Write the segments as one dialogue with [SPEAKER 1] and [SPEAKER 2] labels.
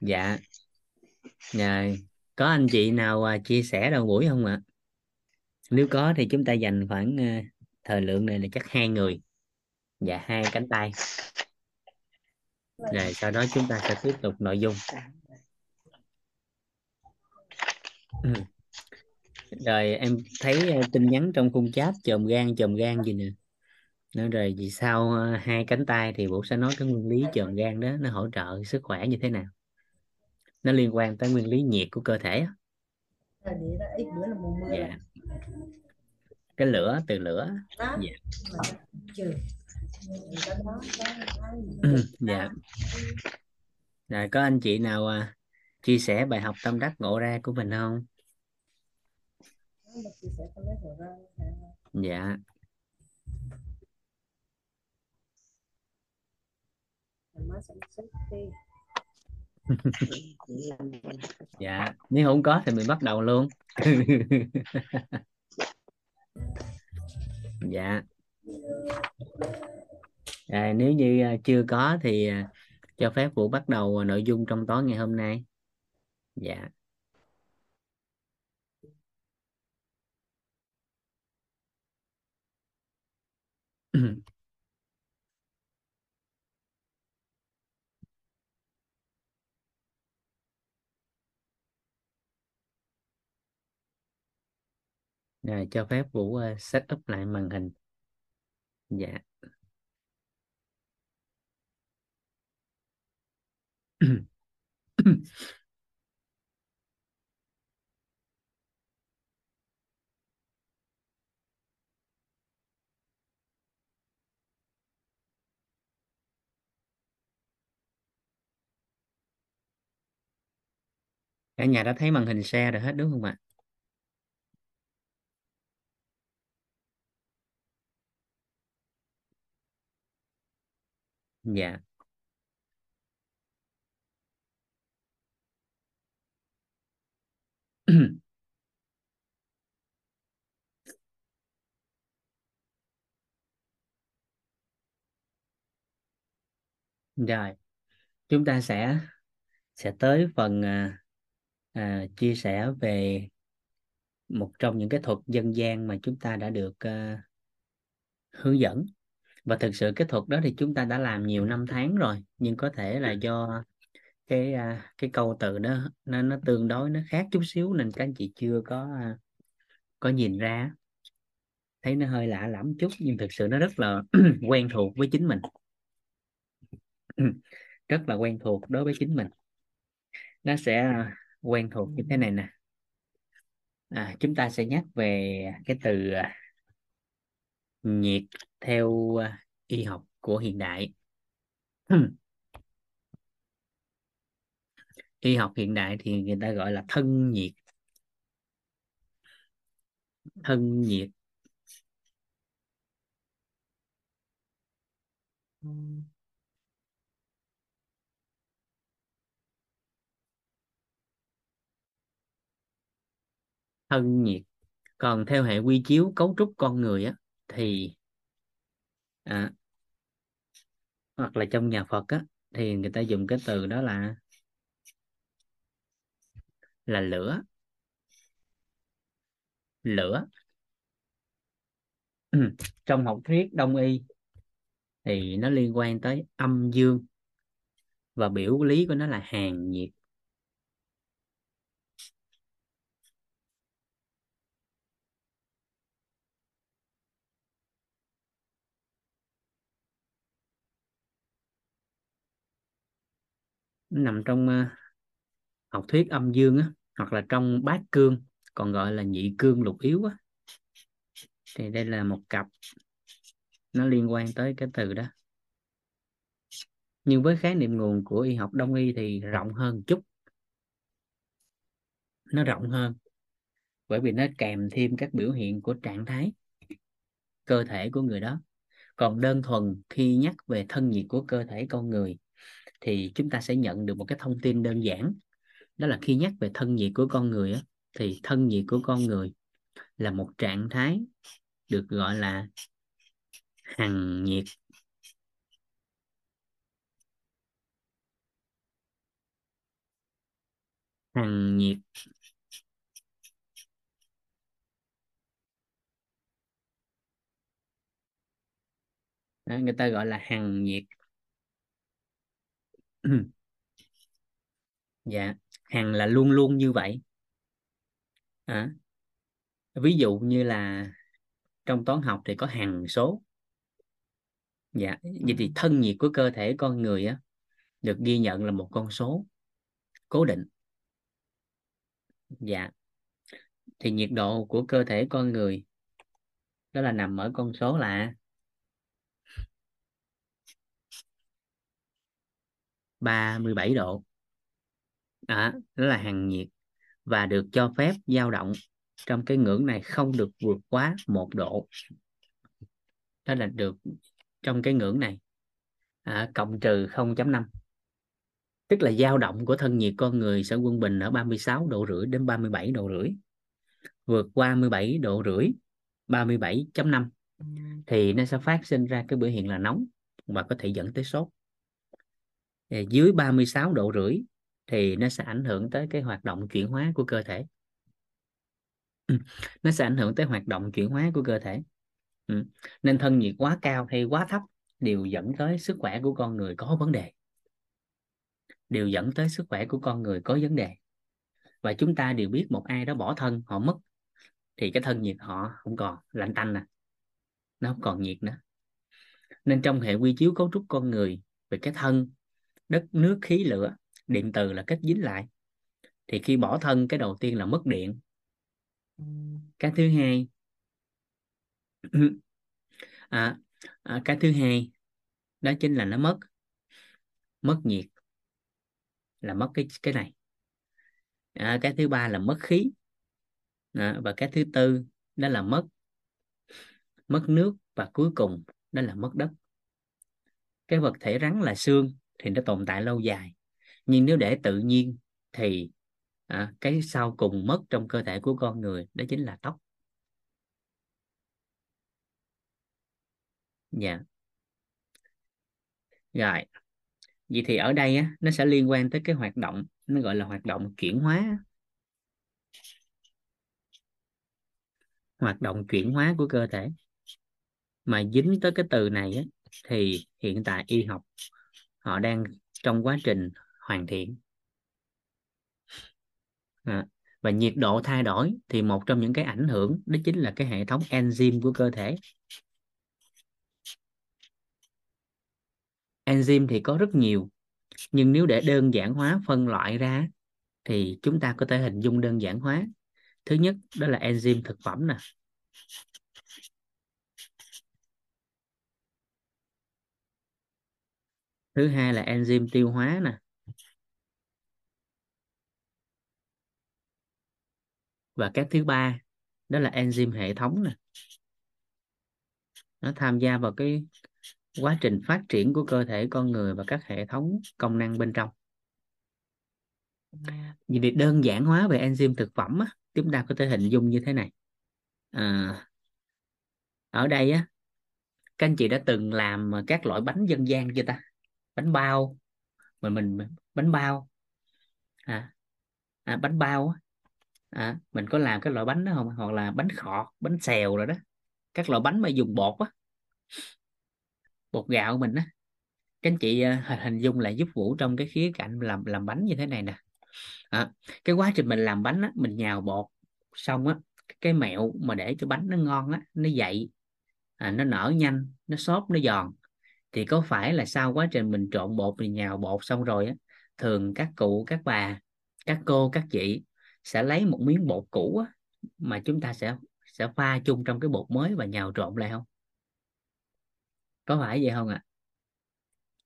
[SPEAKER 1] dạ. Rồi có anh chị nào à, chia sẻ đầu buổi không ạ? Nếu có thì chúng ta dành khoảng ờ, thời lượng này là chắc hai người. Và hai cánh tay. Rồi, sau đó chúng ta sẽ tiếp tục nội dung. Ừ. rồi, em thấy ờ, tin nhắn trong khung chat, chồm gan chồm gan gì nè. Nói rồi, vì sao ờ, hai cánh tay thì bộ sẽ nói cái nguyên lý chồm gan đó, nó hỗ trợ sức khỏe như thế nào? Nó liên quan tới nguyên lý nhiệt của cơ thể á. dạ. cái lửa từ lửa. Dạ. Dạ. Rồi có anh chị nào à, chia sẻ bài học tâm đắc ngộ ra của mình không? Dạ dạ nếu không có thì mình bắt đầu luôn. Dạ. À, nếu như à, chưa có thì à, cho phép Vũ bắt đầu à, nội dung trong tối ngày hôm nay. Dạ. rồi cho phép Vũ uh, set up lại màn hình. Dạ. Cả nhà đã thấy màn hình share rồi hết đúng không ạ? Dạ. Rồi chúng ta sẽ sẽ tới phần à, à, chia sẻ về một trong những cái thuật dân gian mà chúng ta đã được à, hướng dẫn và thực sự cái thuật đó thì chúng ta đã làm nhiều năm tháng rồi nhưng có thể là do cái à, cái câu từ đó nó nó tương đối nó khác chút xíu nên các anh chị chưa có à, có nhìn ra. Thấy nó hơi lạ lẫm chút nhưng thực sự nó rất là quen thuộc với chính mình. Rất là quen thuộc đối với chính mình. Nó sẽ à, quen thuộc như thế này nè. À, chúng ta sẽ nhắc về cái từ nhiệt theo à, y học của hiện đại. Y học hiện đại thì người ta gọi là thân nhiệt. Thân nhiệt. Thân nhiệt. Còn theo hệ quy chiếu cấu trúc con người á, thì à, hoặc là trong nhà Phật á thì người ta dùng cái từ đó là là lửa. Lửa. Trong học thuyết đông y thì nó liên quan tới âm dương và biểu lý của nó là hàn nhiệt. Nằm trong uh, học thuyết âm dương á hoặc là trong bát cương còn gọi là nhị cương lục yếu á. Thì đây là một cặp nó liên quan tới cái từ đó. Nhưng với khái niệm nguồn của y học đông y thì rộng hơn chút. Nó rộng hơn bởi vì nó kèm thêm các biểu hiện của trạng thái cơ thể của người đó. Còn đơn thuần khi nhắc về thân nhiệt của cơ thể con người thì chúng ta sẽ nhận được một cái thông tin đơn giản. Đó là khi nhắc về thân nhiệt của con người á, thì thân nhiệt của con người là một trạng thái được gọi là hằng nhiệt. Hằng nhiệt. Đó, người ta gọi là hằng nhiệt. dạ hằng là luôn luôn như vậy. À, ví dụ như là trong toán học thì có hằng số. Dạ vậy thì thân nhiệt của cơ thể con người á được ghi nhận là một con số cố định. Dạ thì nhiệt độ của cơ thể con người đó là nằm ở con số là 37 độ. Đó, đó là hàng nhiệt và được cho phép dao động trong cái ngưỡng này không được vượt quá một độ. Đó là được trong cái ngưỡng này. À, cộng trừ 0.5 tức là dao động của thân nhiệt con người sẽ quân bình ở 36 độ rưỡi đến 37 độ rưỡi. Vượt qua 17 độ rưỡi 37.5 thì nó sẽ phát sinh ra cái biểu hiện là nóng và có thể dẫn tới sốt dưới 36 độ rưỡi thì nó sẽ ảnh hưởng tới cái hoạt động chuyển hóa của cơ thể. Ừ, nó sẽ ảnh hưởng tới hoạt động chuyển hóa của cơ thể. Ừ. nên thân nhiệt quá cao hay quá thấp đều dẫn tới sức khỏe của con người có vấn đề. Đều dẫn tới sức khỏe của con người có vấn đề. Và chúng ta đều biết một ai đó bỏ thân, họ mất, thì cái thân nhiệt họ không còn, lạnh tanh nè. Nó không còn nhiệt nữa. Nên trong hệ quy chiếu cấu trúc con người về cái thân đất nước khí lửa. Điện từ là kết dính lại. Thì khi bỏ thân cái đầu tiên là mất điện. Cái thứ hai à, à, cái thứ hai đó chính là nó mất. Mất nhiệt là mất cái cái này. À, cái thứ ba là mất khí. À, và cái thứ tư đó là mất mất nước. Và cuối cùng đó là mất đất. Cái vật thể rắn là xương thì nó tồn tại lâu dài. Nhưng nếu để tự nhiên thì à, cái sau cùng mất trong cơ thể của con người đó chính là tóc. Dạ. Rồi vậy thì ở đây á, nó sẽ liên quan tới cái hoạt động nó gọi là hoạt động chuyển hóa. Hoạt động chuyển hóa của cơ thể. Mà dính tới cái từ này á, thì hiện tại y học họ đang trong quá trình hoàn thiện. À, và nhiệt độ thay đổi thì một trong những cái ảnh hưởng đó chính là cái hệ thống enzyme của cơ thể. Enzyme thì có rất nhiều nhưng nếu để đơn giản hóa phân loại ra thì chúng ta có thể hình dung đơn giản hóa. Thứ nhất đó là enzyme thực phẩm nè. Thứ hai là enzyme tiêu hóa nè. Và cái thứ ba đó là enzyme hệ thống nè. Nó tham gia vào cái quá trình phát triển của cơ thể con người và các hệ thống công năng bên trong. Vì việc đơn giản hóa về enzyme thực phẩm á, chúng ta có thể hình dung như thế này. À, ở đây á các anh chị đã từng làm các loại bánh dân gian chưa ta bánh bao. Mình mình bánh bao. À, à bánh bao á. À, mình có làm cái loại bánh đó không? Hoặc là bánh khọt bánh xèo rồi đó. Các loại bánh mà dùng bột á. Bột gạo mình á. Các anh chị ờ, hình hình dung lại giúp vũ trong cái khía cạnh làm làm bánh như thế này nè. À, cái quá trình mình làm bánh á mình nhào bột xong á cái mẹo mà để cho bánh nó ngon á nó dậy à, nó nở nhanh nó xốp nó giòn thì có phải là sau quá trình mình trộn bột mình nhào bột xong rồi á thường các cụ các bà các cô các chị sẽ lấy một miếng bột cũ á, mà chúng ta sẽ sẽ pha chung trong cái bột mới và nhào trộn lại không? Có phải vậy không ạ?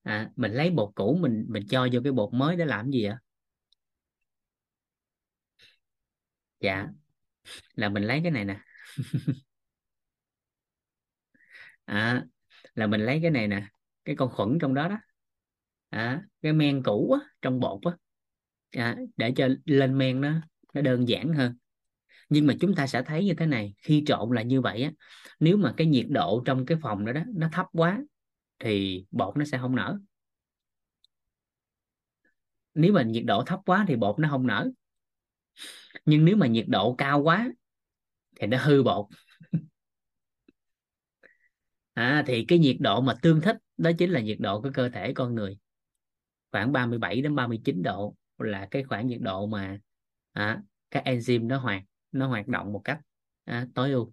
[SPEAKER 1] À? à, mình lấy bột cũ mình mình cho vô cái bột mới để làm gì ạ? Dạ là mình lấy cái này nè. À, là mình lấy cái này nè cái con khuẩn trong đó đó. À, cái men cũ á, trong bột á. À, để cho lên men nó nó đơn giản hơn. Nhưng mà chúng ta sẽ thấy như thế này khi trộn là như vậy á nếu mà cái nhiệt độ trong cái phòng đó đó nó thấp quá thì bột nó sẽ không nở. Nếu mà nhiệt độ thấp quá thì bột nó không nở. Nhưng nếu mà nhiệt độ cao quá thì nó hư bột à, thì cái nhiệt độ mà tương thích đó chính là nhiệt độ của cơ thể con người. Khoảng 37 đến 39 độ là cái khoảng nhiệt độ mà à, các enzyme nó hoạt nó hoạt động một cách à, tối ưu.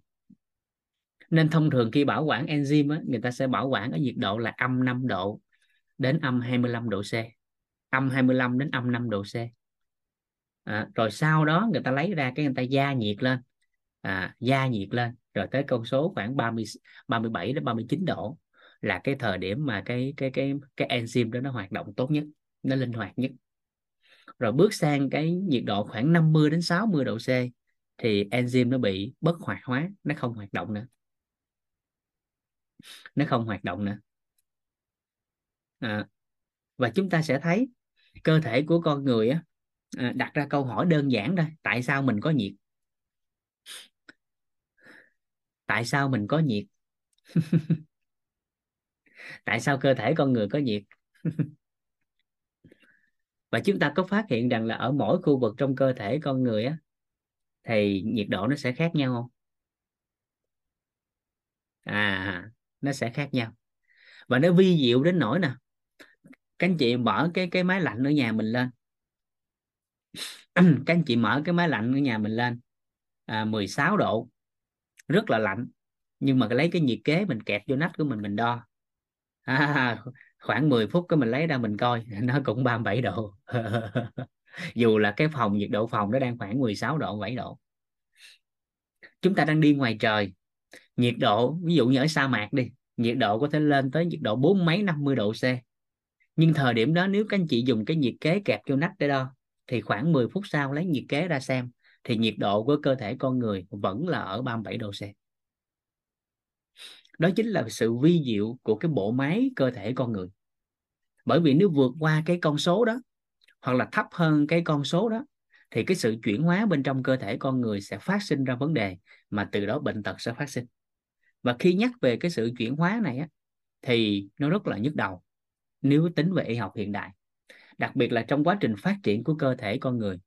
[SPEAKER 1] Nên thông thường khi bảo quản enzyme á, người ta sẽ bảo quản ở nhiệt độ là âm 5 độ đến âm 25 độ C. Âm 25 đến âm 5 độ C. À, rồi sau đó người ta lấy ra cái người ta gia nhiệt lên. À, gia nhiệt lên rồi tới con số khoảng 30 37 đến 39 độ là cái thời điểm mà cái cái cái cái enzyme đó nó hoạt động tốt nhất nó linh hoạt nhất. Rồi bước sang cái nhiệt độ khoảng 50 đến 60 độ C thì enzyme nó bị bất hoạt hóa nó không hoạt động nữa. Nó không hoạt động nữa. À, và chúng ta sẽ thấy cơ thể của con người á, à, đặt ra câu hỏi đơn giản thôi tại sao mình có nhiệt? Tại sao mình có nhiệt? Tại sao cơ thể con người có nhiệt? Và chúng ta có phát hiện rằng là ở mỗi khu vực trong cơ thể con người á thì nhiệt độ nó sẽ khác nhau không? À nó sẽ khác nhau. Và nó vi diệu đến nỗi nè các anh chị mở cái cái máy lạnh ở nhà mình lên. Các anh chị mở cái máy lạnh ở nhà mình lên à, 16 độ rất là lạnh. Nhưng mà lấy cái nhiệt kế mình kẹt vô nách của mình mình đo. À, khoảng 10 phút cái mình lấy ra mình coi nó cũng 37 độ. Dù là cái phòng nhiệt độ phòng nó đang khoảng 16 độ 7 độ. Chúng ta đang đi ngoài trời. Nhiệt độ ví dụ như ở sa mạc đi nhiệt độ có thể lên tới nhiệt độ bốn mấy 50 độ C. Nhưng thời điểm đó nếu các anh chị dùng cái nhiệt kế kẹp vô nách để đo thì khoảng 10 phút sau lấy nhiệt kế ra xem thì nhiệt độ của cơ thể con người vẫn là ở 37 độ C. Đó chính là sự vi diệu của cái bộ máy cơ thể con người. Bởi vì nếu vượt qua cái con số đó hoặc là thấp hơn cái con số đó thì cái sự chuyển hóa bên trong cơ thể con người sẽ phát sinh ra vấn đề mà từ đó bệnh tật sẽ phát sinh. Và khi nhắc về cái sự chuyển hóa này á, thì nó rất là nhức đầu nếu tính về y học hiện đại đặc biệt là trong quá trình phát triển của cơ thể con người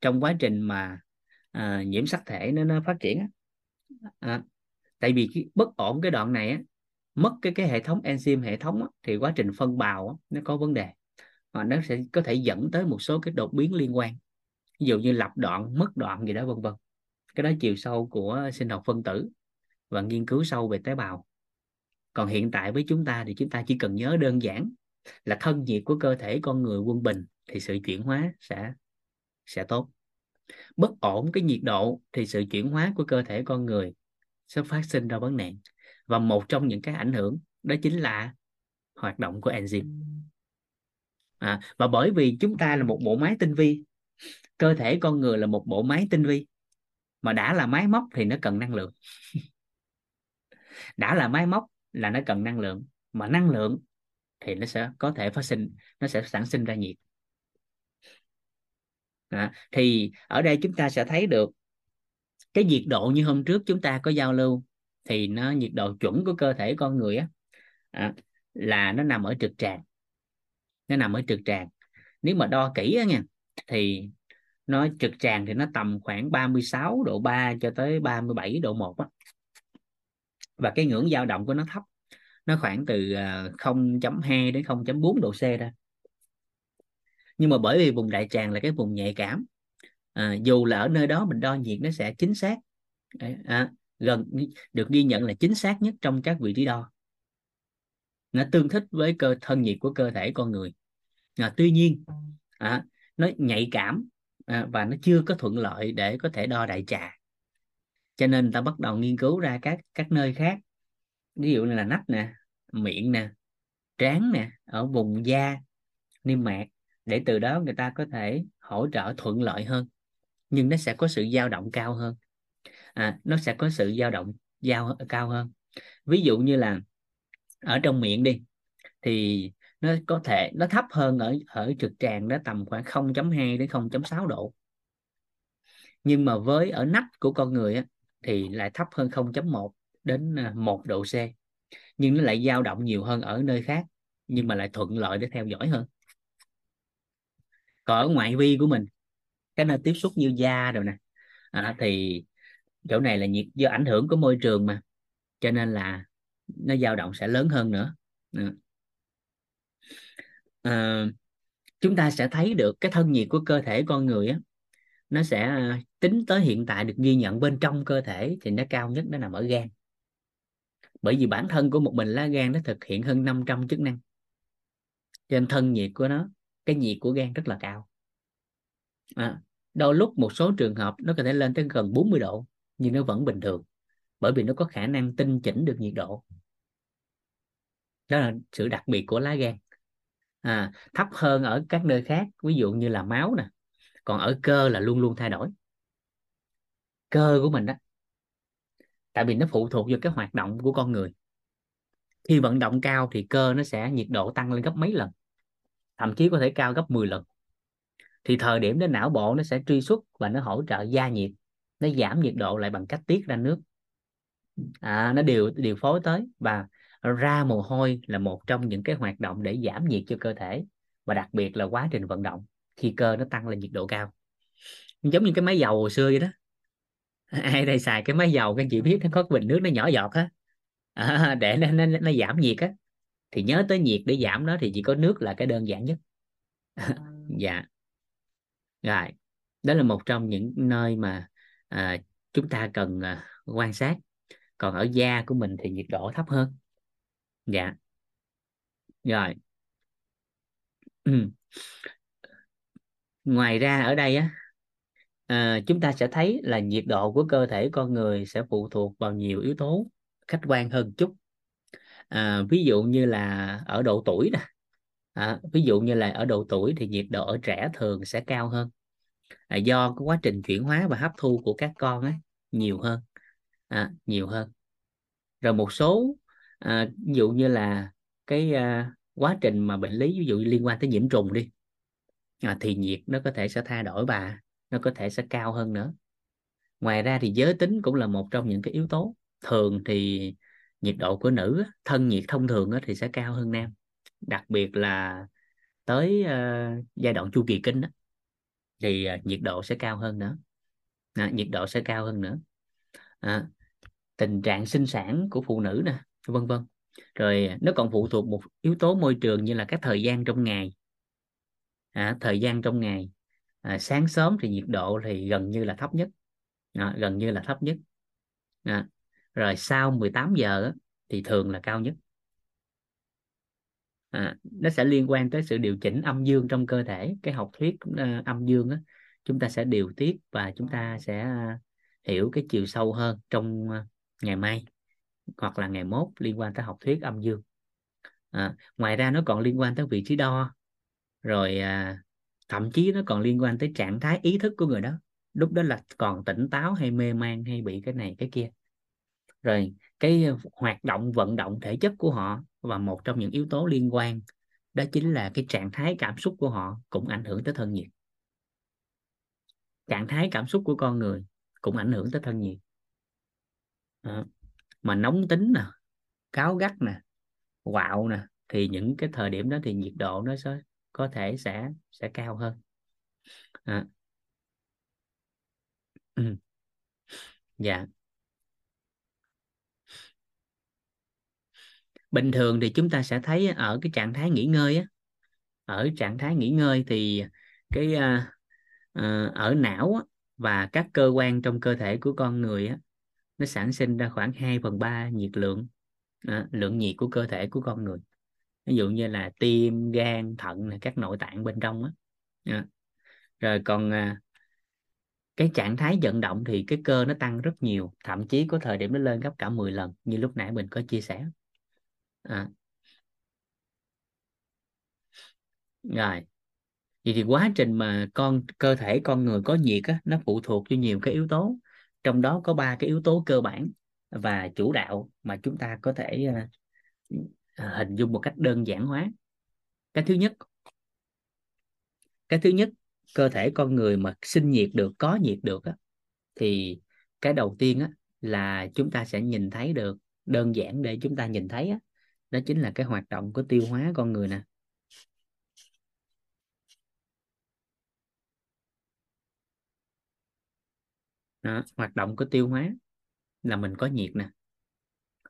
[SPEAKER 1] trong quá trình mà à, nhiễm sắc thể nó, nó phát triển á, à, tại vì cái bất ổn cái đoạn này á, mất cái cái hệ thống enzyme hệ thống á, thì quá trình phân bào á, nó có vấn đề. Và nó sẽ có thể dẫn tới một số cái đột biến liên quan. Ví dụ như lập đoạn mất đoạn gì đó vân vân. Cái đó chiều sâu của sinh học phân tử và nghiên cứu sâu về tế bào. Còn hiện tại với chúng ta thì chúng ta chỉ cần nhớ đơn giản là thân nhiệt của cơ thể con người quân bình thì sự chuyển hóa sẽ sẽ tốt. Bất ổn cái nhiệt độ thì sự chuyển hóa của cơ thể con người sẽ phát sinh ra vấn nạn. Và một trong những cái ảnh hưởng đó chính là hoạt động của enzyme. À, và bởi vì chúng ta là một bộ máy tinh vi cơ thể con người là một bộ máy tinh vi mà đã là máy móc thì nó cần năng lượng. Đã là máy móc là nó cần năng lượng mà năng lượng thì nó sẽ có thể phát sinh nó sẽ sản sinh ra nhiệt à, thì ở đây chúng ta sẽ thấy được cái nhiệt độ như hôm trước chúng ta có giao lưu thì nó nhiệt độ chuẩn của cơ thể con người á à, là nó nằm ở trực tràng nó nằm ở trực tràng nếu mà đo kỹ á nha thì nó trực tràng thì nó tầm khoảng 36 độ 3 cho tới 37 độ 1 á. và cái ngưỡng dao động của nó thấp nó khoảng từ ờ, 0.2 đến 0.4 độ C ra nhưng mà bởi vì vùng đại tràng là cái vùng nhạy cảm à, dù là ở nơi đó mình đo nhiệt nó sẽ chính xác. À, gần được ghi nhận là chính xác nhất trong các vị trí đo. Nó tương thích với cơ thân nhiệt của cơ thể con người. À, tuy nhiên à, nó nhạy cảm à, và nó chưa có thuận lợi để có thể đo đại trà. Cho nên ta bắt đầu nghiên cứu ra các các nơi khác. Ví dụ như là nách nè miệng nè trán nè ở vùng da niêm mạc để từ đó người ta có thể hỗ trợ thuận lợi hơn nhưng nó sẽ có sự dao động cao hơn. À, nó sẽ có sự dao động giao cao hơn. Ví dụ như là ở trong miệng đi thì nó có thể nó thấp hơn ở ở trực tràng đó tầm khoảng 0.2 đến 0.6 độ. Nhưng mà với ở nách của con người á, thì lại thấp hơn 0.1 đến à, 1 độ C. Nhưng nó lại dao động nhiều hơn ở nơi khác nhưng mà lại thuận lợi để theo dõi hơn còn ở ngoại vi của mình cái nơi tiếp xúc như da rồi nè. À, thì chỗ này là nhiệt do ảnh hưởng của môi trường mà cho nên là nó dao động sẽ lớn hơn nữa. À, chúng ta sẽ thấy được cái thân nhiệt của cơ thể con người á nó sẽ à, tính tới hiện tại được ghi nhận bên trong cơ thể thì nó cao nhất nó nằm ở gan. Bởi vì bản thân của một mình lá gan nó thực hiện hơn 500 chức năng. Cho nên thân nhiệt của nó cái nhiệt của gan rất là cao. À, đôi lúc một số trường hợp nó có thể lên tới gần 40 độ nhưng nó vẫn bình thường bởi vì nó có khả năng tinh chỉnh được nhiệt độ. Đó là sự đặc biệt của lá gan. À, thấp hơn ở các nơi khác ví dụ như là máu nè còn ở cơ là luôn luôn thay đổi. Cơ của mình đó tại vì nó phụ thuộc vào cái hoạt động của con người. Khi vận động cao thì cơ nó sẽ nhiệt độ tăng lên gấp mấy lần thậm chí có thể cao gấp 10 lần. Thì thời điểm đó não bộ nó sẽ truy xuất và nó hỗ trợ gia nhiệt nó giảm nhiệt độ lại bằng cách tiết ra nước. À, nó điều điều phối tới và ra mồ hôi là một trong những cái hoạt động để giảm nhiệt cho cơ thể và đặc biệt là quá trình vận động khi cơ nó tăng lên nhiệt độ cao. Giống như cái máy dầu hồi xưa vậy đó. Ai đây xài cái máy dầu các chị biết nó có bình nước nó nhỏ giọt á. À, để nó, nó, nó giảm nhiệt á thì nhớ tới nhiệt để giảm nó thì chỉ có nước là cái đơn giản nhất. Dạ. Rồi đó là một trong những nơi mà à, chúng ta cần à, quan sát. Còn ở da của mình thì nhiệt độ thấp hơn. Dạ. Rồi. Ừ. ngoài ra ở đây á à, chúng ta sẽ thấy là nhiệt độ của cơ thể con người sẽ phụ thuộc vào nhiều yếu tố khách quan hơn chút à, ví dụ như là ở độ tuổi nè. À, ví dụ như là ở độ tuổi thì nhiệt độ ở trẻ thường sẽ cao hơn. À, do cái quá trình chuyển hóa và hấp thu của các con ấy nhiều hơn. À, nhiều hơn. Rồi một số à, ví dụ như là cái à, quá trình mà bệnh lý ví dụ liên quan tới nhiễm trùng đi à, thì nhiệt nó có thể sẽ thay đổi và nó có thể sẽ cao hơn nữa. Ngoài ra thì giới tính cũng là một trong những cái yếu tố. Thường thì nhiệt độ của nữ thân nhiệt thông thường thì sẽ cao hơn nam. Đặc biệt là tới uh, giai đoạn chu kỳ kinh đó, thì uh, nhiệt độ sẽ cao hơn nữa. À, nhiệt độ sẽ cao hơn nữa. À, tình trạng sinh sản của phụ nữ nè vân vân. Rồi ờ, nó còn phụ thuộc một yếu tố môi trường như là các thời gian trong ngày. À, thời gian trong ngày à, sáng sớm thì nhiệt độ thì gần như là thấp nhất. À, gần như là thấp nhất. À, rồi sau 18 giờ thì thường là cao nhất. À, nó sẽ liên quan tới sự điều chỉnh âm dương trong cơ thể. Cái học thuyết uh, âm dương á chúng ta sẽ điều tiết và chúng ta sẽ à, hiểu cái chiều sâu hơn trong ờ, ngày mai hoặc là ngày mốt liên quan tới học thuyết âm dương. À, ngoài ra nó còn liên quan tới vị trí đo rồi à, thậm chí nó còn liên quan tới trạng thái ý thức của người đó. Lúc đó là còn tỉnh táo hay mê man hay bị cái này cái kia rồi cái ờ, hoạt động vận động thể chất của họ và một trong những yếu tố liên quan đó chính là cái trạng thái cảm xúc của họ cũng ảnh hưởng tới thân nhiệt trạng thái cảm xúc của con người cũng ảnh hưởng tới thân nhiệt à, mà nóng tính nè cáo gắt nè quạo nè thì những cái thời điểm đó thì nhiệt độ nó sẽ có thể sẽ sẽ cao hơn à. Ừ. dạ bình thường thì chúng ta sẽ thấy ở cái trạng thái nghỉ ngơi á ở trạng thái nghỉ ngơi thì cái uh, uh, ở não á, và các cơ quan trong cơ thể của con người á, nó sản sinh ra khoảng 2 phần 3 nhiệt lượng à, lượng nhiệt của cơ thể của con người. Ví dụ như là tim gan thận là các nội tạng bên trong á. À. rồi còn à, cái trạng thái vận động thì cái cơ nó tăng rất nhiều thậm chí có thời điểm nó lên gấp cả 10 lần như lúc nãy mình có chia sẻ à. rồi. Vậy thì quá trình mà con cơ thể con người có nhiệt á, nó phụ thuộc cho nhiều cái yếu tố. Trong đó có ba cái yếu tố cơ bản và chủ đạo mà chúng ta có thể uh, hình dung một cách đơn giản hóa. Cái thứ nhất cái thứ nhất cơ thể con người mà sinh nhiệt được có nhiệt được á, thì cái đầu tiên á, là chúng ta sẽ nhìn thấy được đơn giản để chúng ta nhìn thấy á, đó chính là cái hoạt động của tiêu hóa con người nè. Đó, hoạt động của tiêu hóa là mình có nhiệt nè.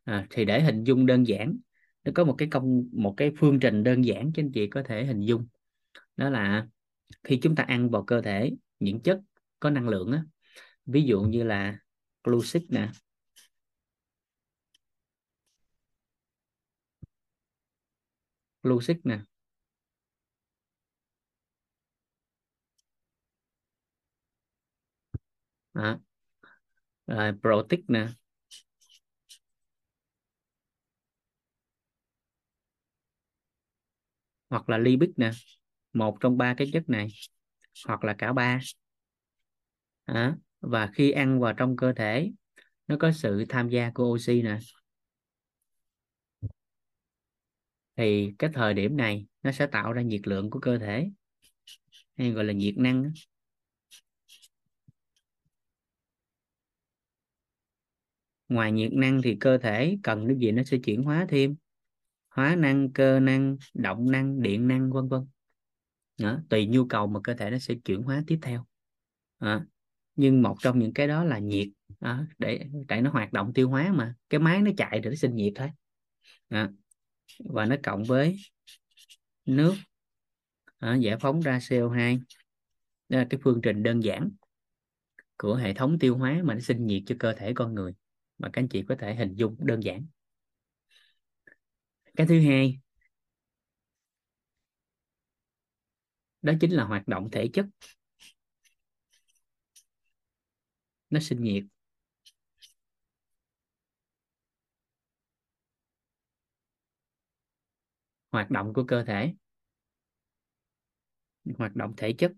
[SPEAKER 1] À, thì để hình dung đơn giản nó có một cái công một cái phương trình đơn giản cho anh chị có thể hình dung. Đó là khi chúng ta ăn vào cơ thể những chất có năng lượng á ví dụ như là glucid nè logic nè. À, rồi protic nè. Hoặc là lipid nè. Một trong ba cái chất này. Hoặc là cả ba. À, và khi ăn vào trong cơ thể nó có sự tham gia của oxy nè. Thì cái thời điểm này nó sẽ tạo ra nhiệt lượng của cơ thể hay gọi là nhiệt năng ngoài nhiệt năng thì cơ thể cần cái gì nó sẽ chuyển hóa thêm? Hóa năng cơ năng động năng điện năng vân vân. Đó, tùy nhu cầu mà cơ thể nó sẽ chuyển hóa tiếp theo. À, nhưng một trong những cái đó là nhiệt. À, để để nó hoạt động tiêu hóa mà. Cái máy nó chạy để nó sinh nhiệt thôi. À, và nó cộng với nước à, giải phóng ra CO2 đó là cái phương trình đơn giản của hệ thống tiêu hóa mà nó sinh nhiệt cho cơ thể con người. Mà các anh chị có thể hình dung đơn giản. Cái thứ hai đó chính là hoạt động thể chất. Nó sinh nhiệt. Hoạt động của cơ thể, hoạt động thể chất.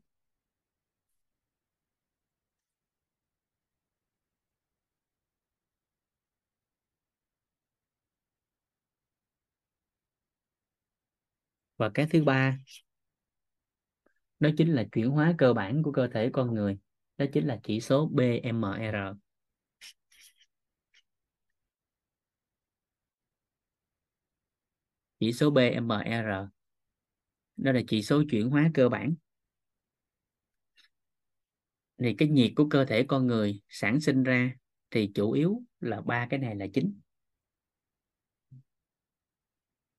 [SPEAKER 1] Và cái thứ ba, đó chính là chuyển hóa cơ bản của cơ thể con người, đó chính là chỉ số BMR chỉ số BMR đó là chỉ số chuyển hóa cơ bản. Thì cái nhiệt của cơ thể con người sản sinh ra thì chủ yếu là ba cái này là chính.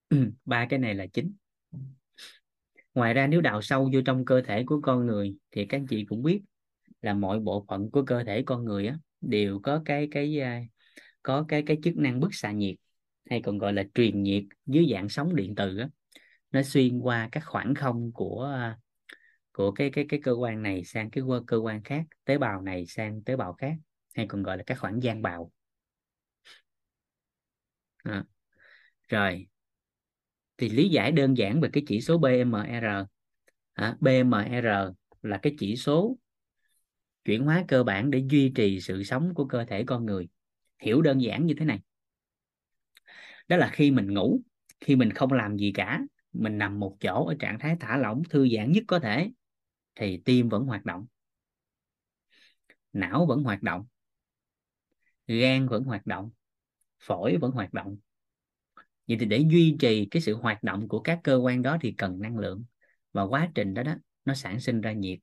[SPEAKER 1] Ba cái này là chính. Ngoài ra nếu đào sâu vô trong cơ thể của con người thì các anh chị cũng biết là mọi bộ phận của cơ thể con người á, đều có cái cái à, có cái cái chức năng bức xạ nhiệt hay còn gọi là truyền nhiệt dưới dạng sóng điện từ á. nó xuyên qua các khoảng không của à, của cái cái cái cơ quan này sang cái cơ quan khác tế bào này sang tế bào khác hay còn gọi là các khoảng gian bào à. rồi thì lý giải đơn giản về cái chỉ số BMR à, BMR là cái chỉ số chuyển hóa cơ bản để duy trì sự sống của cơ thể con người hiểu đơn giản như thế này đó là khi mình ngủ, khi mình không làm gì cả, mình nằm một chỗ ở trạng thái thả lỏng, thư giãn nhất có thể, thì tim vẫn hoạt động. Não vẫn hoạt động. Gan vẫn hoạt động. Phổi vẫn hoạt động. Vậy thì để duy trì cái sự hoạt động của các cơ quan đó thì cần năng lượng. Và quá trình đó đó, nó sản sinh ra nhiệt.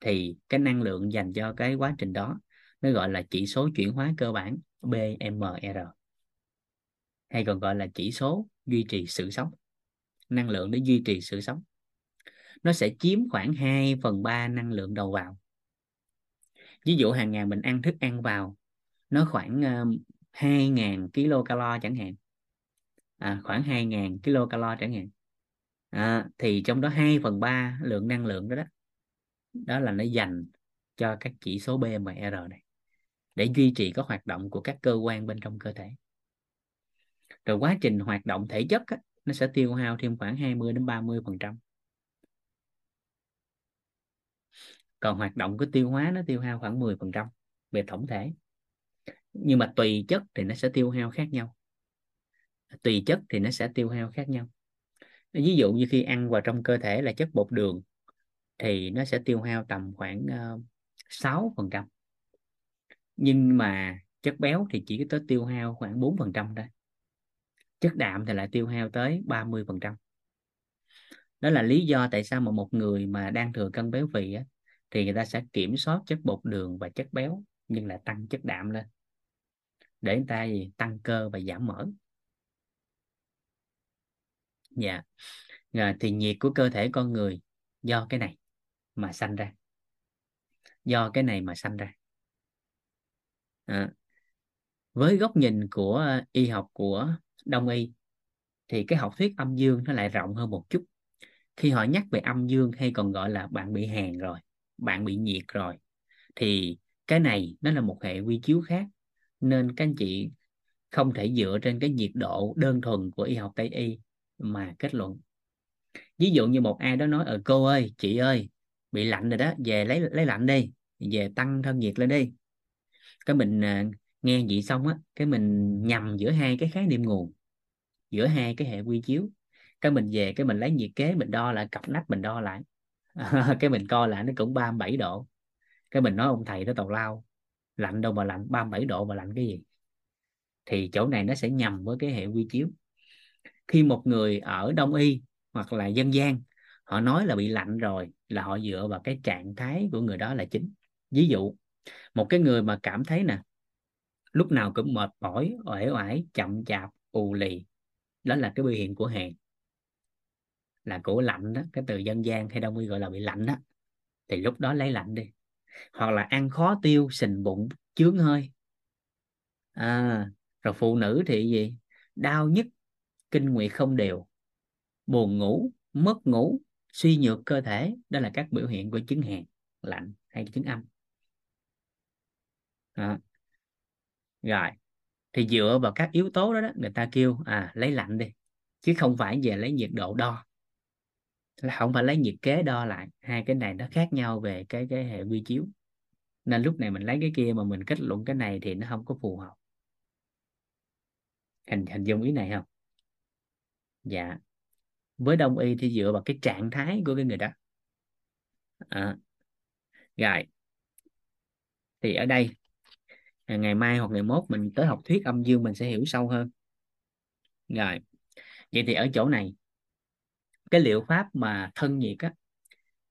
[SPEAKER 1] Thì cái năng lượng dành cho cái quá trình đó, nó gọi là chỉ số chuyển hóa cơ bản BMR hay còn gọi là chỉ số duy trì sự sống năng lượng để duy trì sự sống. Nó sẽ chiếm khoảng 2 phần 3 năng lượng đầu vào. Ví dụ hàng ngày mình ăn thức ăn vào nó khoảng uh, 2.000 kcal chẳng hạn. À, khoảng 2.000 kcal chẳng hạn. À, thì trong đó 2 phần 3 lượng năng lượng đó đó đó là nó dành cho các chỉ số BMR này để duy trì các hoạt động của các cơ quan bên trong cơ thể rồi quá trình hoạt động thể chất á, nó sẽ tiêu hao thêm khoảng 20 đến 30 phần trăm. Còn hoạt động của tiêu hóa nó tiêu hao khoảng 10 phần trăm về tổng thể. Nhưng mà tùy chất thì nó sẽ tiêu hao khác nhau. Tùy chất thì nó sẽ tiêu hao khác nhau. Ví dụ như khi ăn vào trong cơ thể là chất bột đường thì nó sẽ tiêu hao tầm khoảng ờ, uh, 6 phần trăm. Nhưng mà chất béo thì chỉ có tiêu hao khoảng 4 phần trăm thôi chất đạm thì lại tiêu hao tới 30 phần trăm. Đó là lý do tại sao mà một người mà đang thừa cân béo phì á, thì người ta sẽ kiểm soát chất bột đường và chất béo nhưng là tăng chất đạm lên. Để người ta gì? Tăng cơ và giảm mỡ. Dạ. Rồi thì nhiệt của cơ thể con người do cái này mà sanh ra. Do cái này mà sanh ra. À. với góc nhìn của y học của đông y thì cái học thuyết âm dương nó lại rộng hơn một chút. Khi họ nhắc về âm dương hay còn gọi là bạn bị hàn rồi bạn bị nhiệt rồi thì cái này nó là một hệ quy chiếu khác. Nên các anh chị không thể dựa trên cái nhiệt độ đơn thuần của y học tây y mà kết luận. Ví dụ như một ai đó nói ở ờ, cô ơi chị ơi bị lạnh rồi đó về lấy lấy lạnh đi về tăng thân nhiệt lên đi. Cái mình à, nghe vậy xong á, cái mình nhầm giữa hai cái khái niệm nguồn, giữa hai cái hệ quy chiếu. Cái mình về, cái mình lấy nhiệt kế, mình đo lại, cặp nách mình đo lại. Cái mình coi lại nó cũng 37 độ. Cái mình nói ông thầy nó tào lao, lạnh đâu mà lạnh 37 độ mà lạnh cái gì? Thì chỗ này nó sẽ nhầm với cái hệ quy chiếu. Khi một người ở đông y hoặc là dân gian, họ nói là bị lạnh rồi là họ dựa vào cái trạng thái của người đó là chính. Ví dụ, một cái người mà cảm thấy nè lúc nào cũng mệt mỏi uể oải chậm chạp ù lì. Đó là cái biểu hiện của hàn. Là cổ lạnh đó cái từ dân gian hay đông y gọi là bị lạnh đó. Thì lúc đó lấy lạnh đi. Hoặc là ăn khó tiêu sình bụng chướng hơi. À, rồi phụ nữ thì gì? Đau nhức kinh nguyệt không đều. Buồn ngủ mất ngủ suy nhược cơ thể. Đó là các biểu hiện của chứng hàn. Lạnh hay chứng âm. À rồi thì dựa vào các yếu tố đó, đó người ta kêu à lấy lạnh đi chứ không phải về lấy nhiệt độ đo. Không phải lấy nhiệt kế đo lại hai cái này nó khác nhau về cái cái hệ quy chiếu. Nên lúc này mình lấy cái kia mà mình kết luận cái này thì nó không có phù hợp. Hình hình dung ý này không? Dạ. Với đông y thì dựa vào cái trạng thái của cái người đó. À. rồi. Thì ở đây ngày mai hoặc ngày mốt mình tới học thuyết âm dương mình sẽ hiểu sâu hơn. Rồi, vậy thì ở chỗ này, cái liệu pháp mà thân nhiệt á,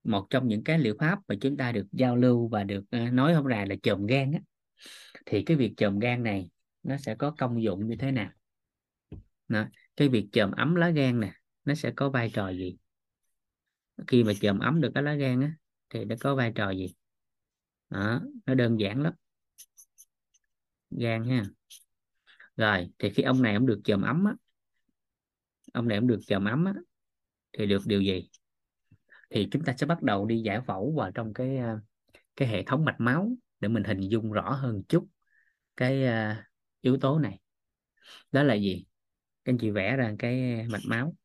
[SPEAKER 1] một trong những cái liệu pháp mà chúng ta được giao lưu và được ờ, nói không nay là chồm gan á, thì cái việc chồm gan này nó sẽ có công dụng như thế nào? Đó. cái việc chồm ấm lá gan nè, nó sẽ có vai trò gì? Khi mà chồm ấm được cái lá gan á, thì nó có vai trò gì? Đó, nó đơn giản lắm gan ha. Rồi thì khi ông này ông được chườm ấm á ông này ông được chườm ấm á thì được điều gì? Thì chúng ta sẽ bắt đầu đi giải phẫu vào trong cái ờ, cái hệ thống mạch máu để mình hình dung rõ hơn chút cái uh, yếu tố này. Đó là gì? Các anh chị vẽ ra cái mạch máu.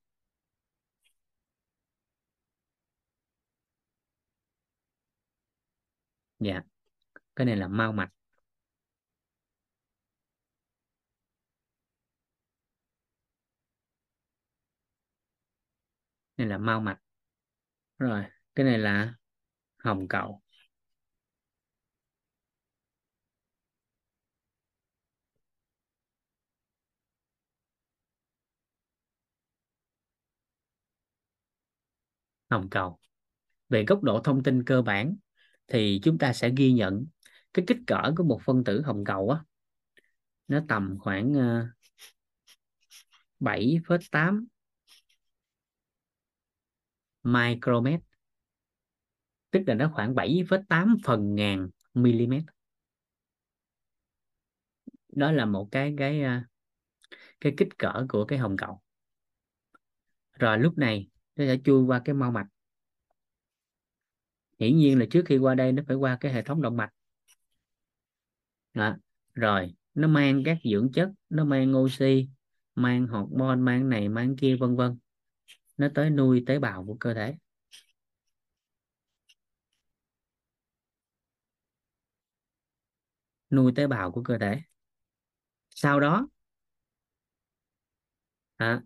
[SPEAKER 1] Dạ. Cái này là mau mạch. Này là mau mạch. Rồi cái này là hồng cầu. Hồng cầu. Về góc độ thông tin cơ bản thì chúng ta sẽ ghi nhận cái kích cỡ của một phân tử hồng cầu á. Nó tầm khoảng 7,8 ờ, micromet tức là nó khoảng 7,8 phần ngàn mm đó là một cái cái à, cái kích cỡ của cái hồng cầu. Rồi lúc này nó sẽ chui qua cái mau mạch. Hiển nhiên là trước khi qua đây nó phải qua cái hệ thống động mạch. Đó. rồi nó mang các dưỡng chất nó mang oxy mang hormone mang này mang kia vân vân nó tới nuôi tế bào của cơ thể. Nuôi tế bào của cơ thể. Sau đó à,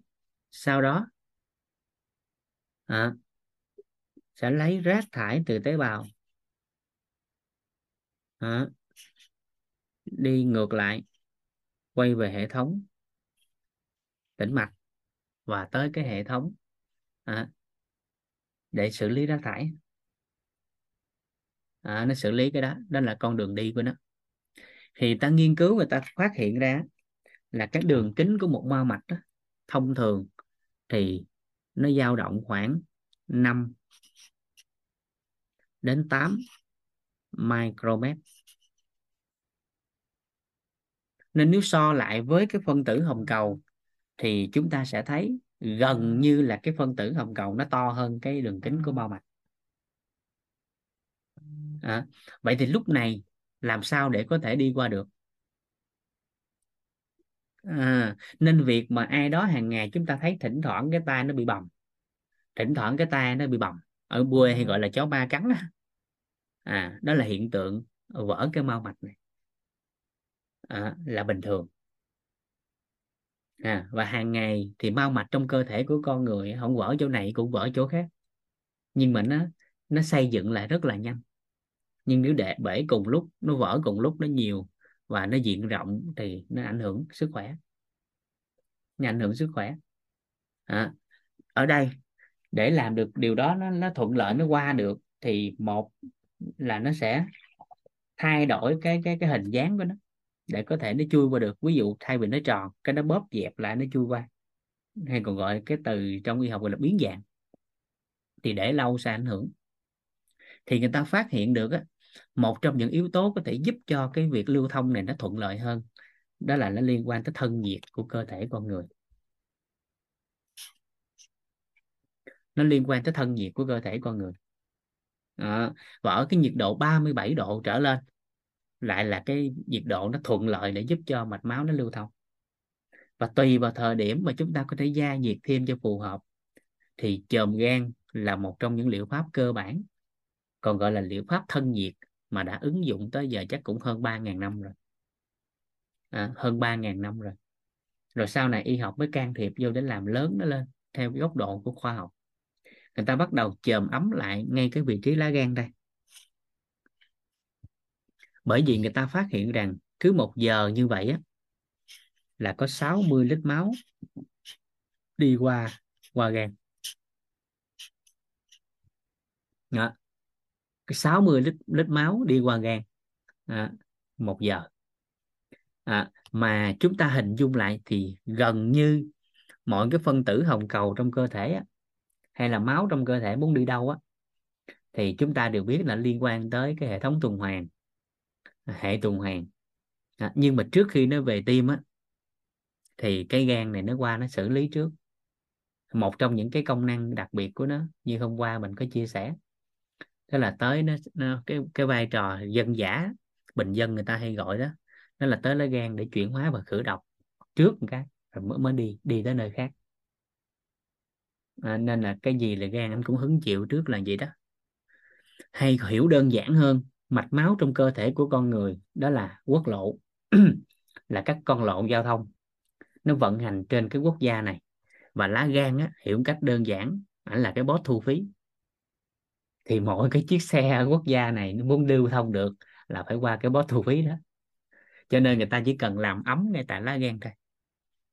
[SPEAKER 1] sau đó à, sẽ lấy rác thải từ tế bào à, đi ngược lại quay về hệ thống tĩnh mạch và tới cái hệ thống à, để xử lý rác thải. À, nó xử lý cái đó đó là con đường đi của nó. Thì ta nghiên cứu người ta phát hiện ra là cái đường kính của một mao mạch đó, thông thường thì nó dao động khoảng 5 đến 8 micromet. Nên nếu so lại với cái phân tử hồng cầu thì chúng ta sẽ thấy gần như là cái phân tử hồng cầu nó to hơn cái đường kính của bao mạch. À, vậy thì lúc này làm sao để có thể đi qua được? À, nên việc mà ai đó hàng ngày chúng ta thấy thỉnh thoảng cái tay nó bị bầm. Thỉnh thoảng cái tay nó bị bầm. Ở quê hay gọi là chó ba cắn đó. à đó là hiện tượng vỡ cái mau mạch này. À, là bình thường à, và hàng ngày thì mau mạch trong cơ thể của con người không vỡ chỗ này cũng vỡ chỗ khác. Nhưng mà nó nó xây dựng lại rất là nhanh. Nhưng nếu để bể cùng lúc nó vỡ cùng lúc nó nhiều và nó diện rộng thì nó ảnh hưởng sức khỏe. Nó ảnh hưởng sức khỏe. À, ở đây để làm được điều đó nó, nó thuận lợi nó qua được thì một là nó sẽ thay đổi cái cái cái hình dáng của nó để có thể nó chui qua được. Ví dụ thay vì nó tròn cái nó bóp dẹp lại nó chui qua. Hay còn gọi cái từ trong y học gọi là biến dạng. Thì để lâu sẽ ảnh hưởng. Thì người ta phát hiện được á, một trong những yếu tố có thể giúp cho cái việc lưu thông này nó thuận lợi hơn đó là nó liên quan tới thân nhiệt của cơ thể con người. Nó liên quan tới thân nhiệt của cơ thể con người. À, và ở cái nhiệt độ 37 độ trở lên lại là cái nhiệt độ nó thuận lợi để giúp cho mạch máu nó lưu thông. Và tùy vào thời điểm mà chúng ta có thể gia nhiệt thêm cho phù hợp thì chòm gan là một trong những liệu pháp cơ bản còn gọi là liệu pháp thân nhiệt mà đã ứng dụng tới giờ chắc cũng hơn 3.000 năm rồi. À, hơn 3.000 năm rồi. Rồi sau này y học mới can thiệp vô để làm lớn nó lên theo cái góc độ của khoa học. Người ta bắt đầu chồm ấm lại ngay cái vị trí lá gan đây bởi vì người ta phát hiện rằng cứ một giờ như vậy á là có 60 lít máu đi qua qua gan. Đó. cái 60 lít lít máu đi qua gan à, một giờ. À, mà chúng ta hình dung lại thì gần như mọi cái phân tử hồng cầu trong cơ thể á, hay là máu trong cơ thể muốn đi đâu á thì chúng ta đều biết là liên quan tới cái hệ thống tuần hoàn hệ tuần hoàn. À, nhưng mà trước khi nó về tim á thì cái gan này nó qua nó xử lý trước. Một trong những cái công năng đặc biệt của nó như hôm qua mình có chia sẻ đó là tới nó, nó cái cái vai trò dân giả bình dân người ta hay gọi đó nó là tới lá gan để chuyển hóa và khử độc trước một cái rồi mới mới đi đi tới nơi khác. À, nên là cái gì là gan anh cũng hứng chịu trước là vậy đó. Hay hiểu đơn giản hơn mạch máu trong cơ thể của con người đó là quốc lộ là các con lộ giao thông. Nó vận hành trên cái quốc gia này. Và lá gan á, hiểu cách đơn giản ảnh là cái bót thu phí. Thì mỗi cái chiếc xe quốc gia này nó muốn lưu thông được là phải qua cái bót thu phí đó. Cho nên người ta chỉ cần làm ấm ngay tại lá gan thôi.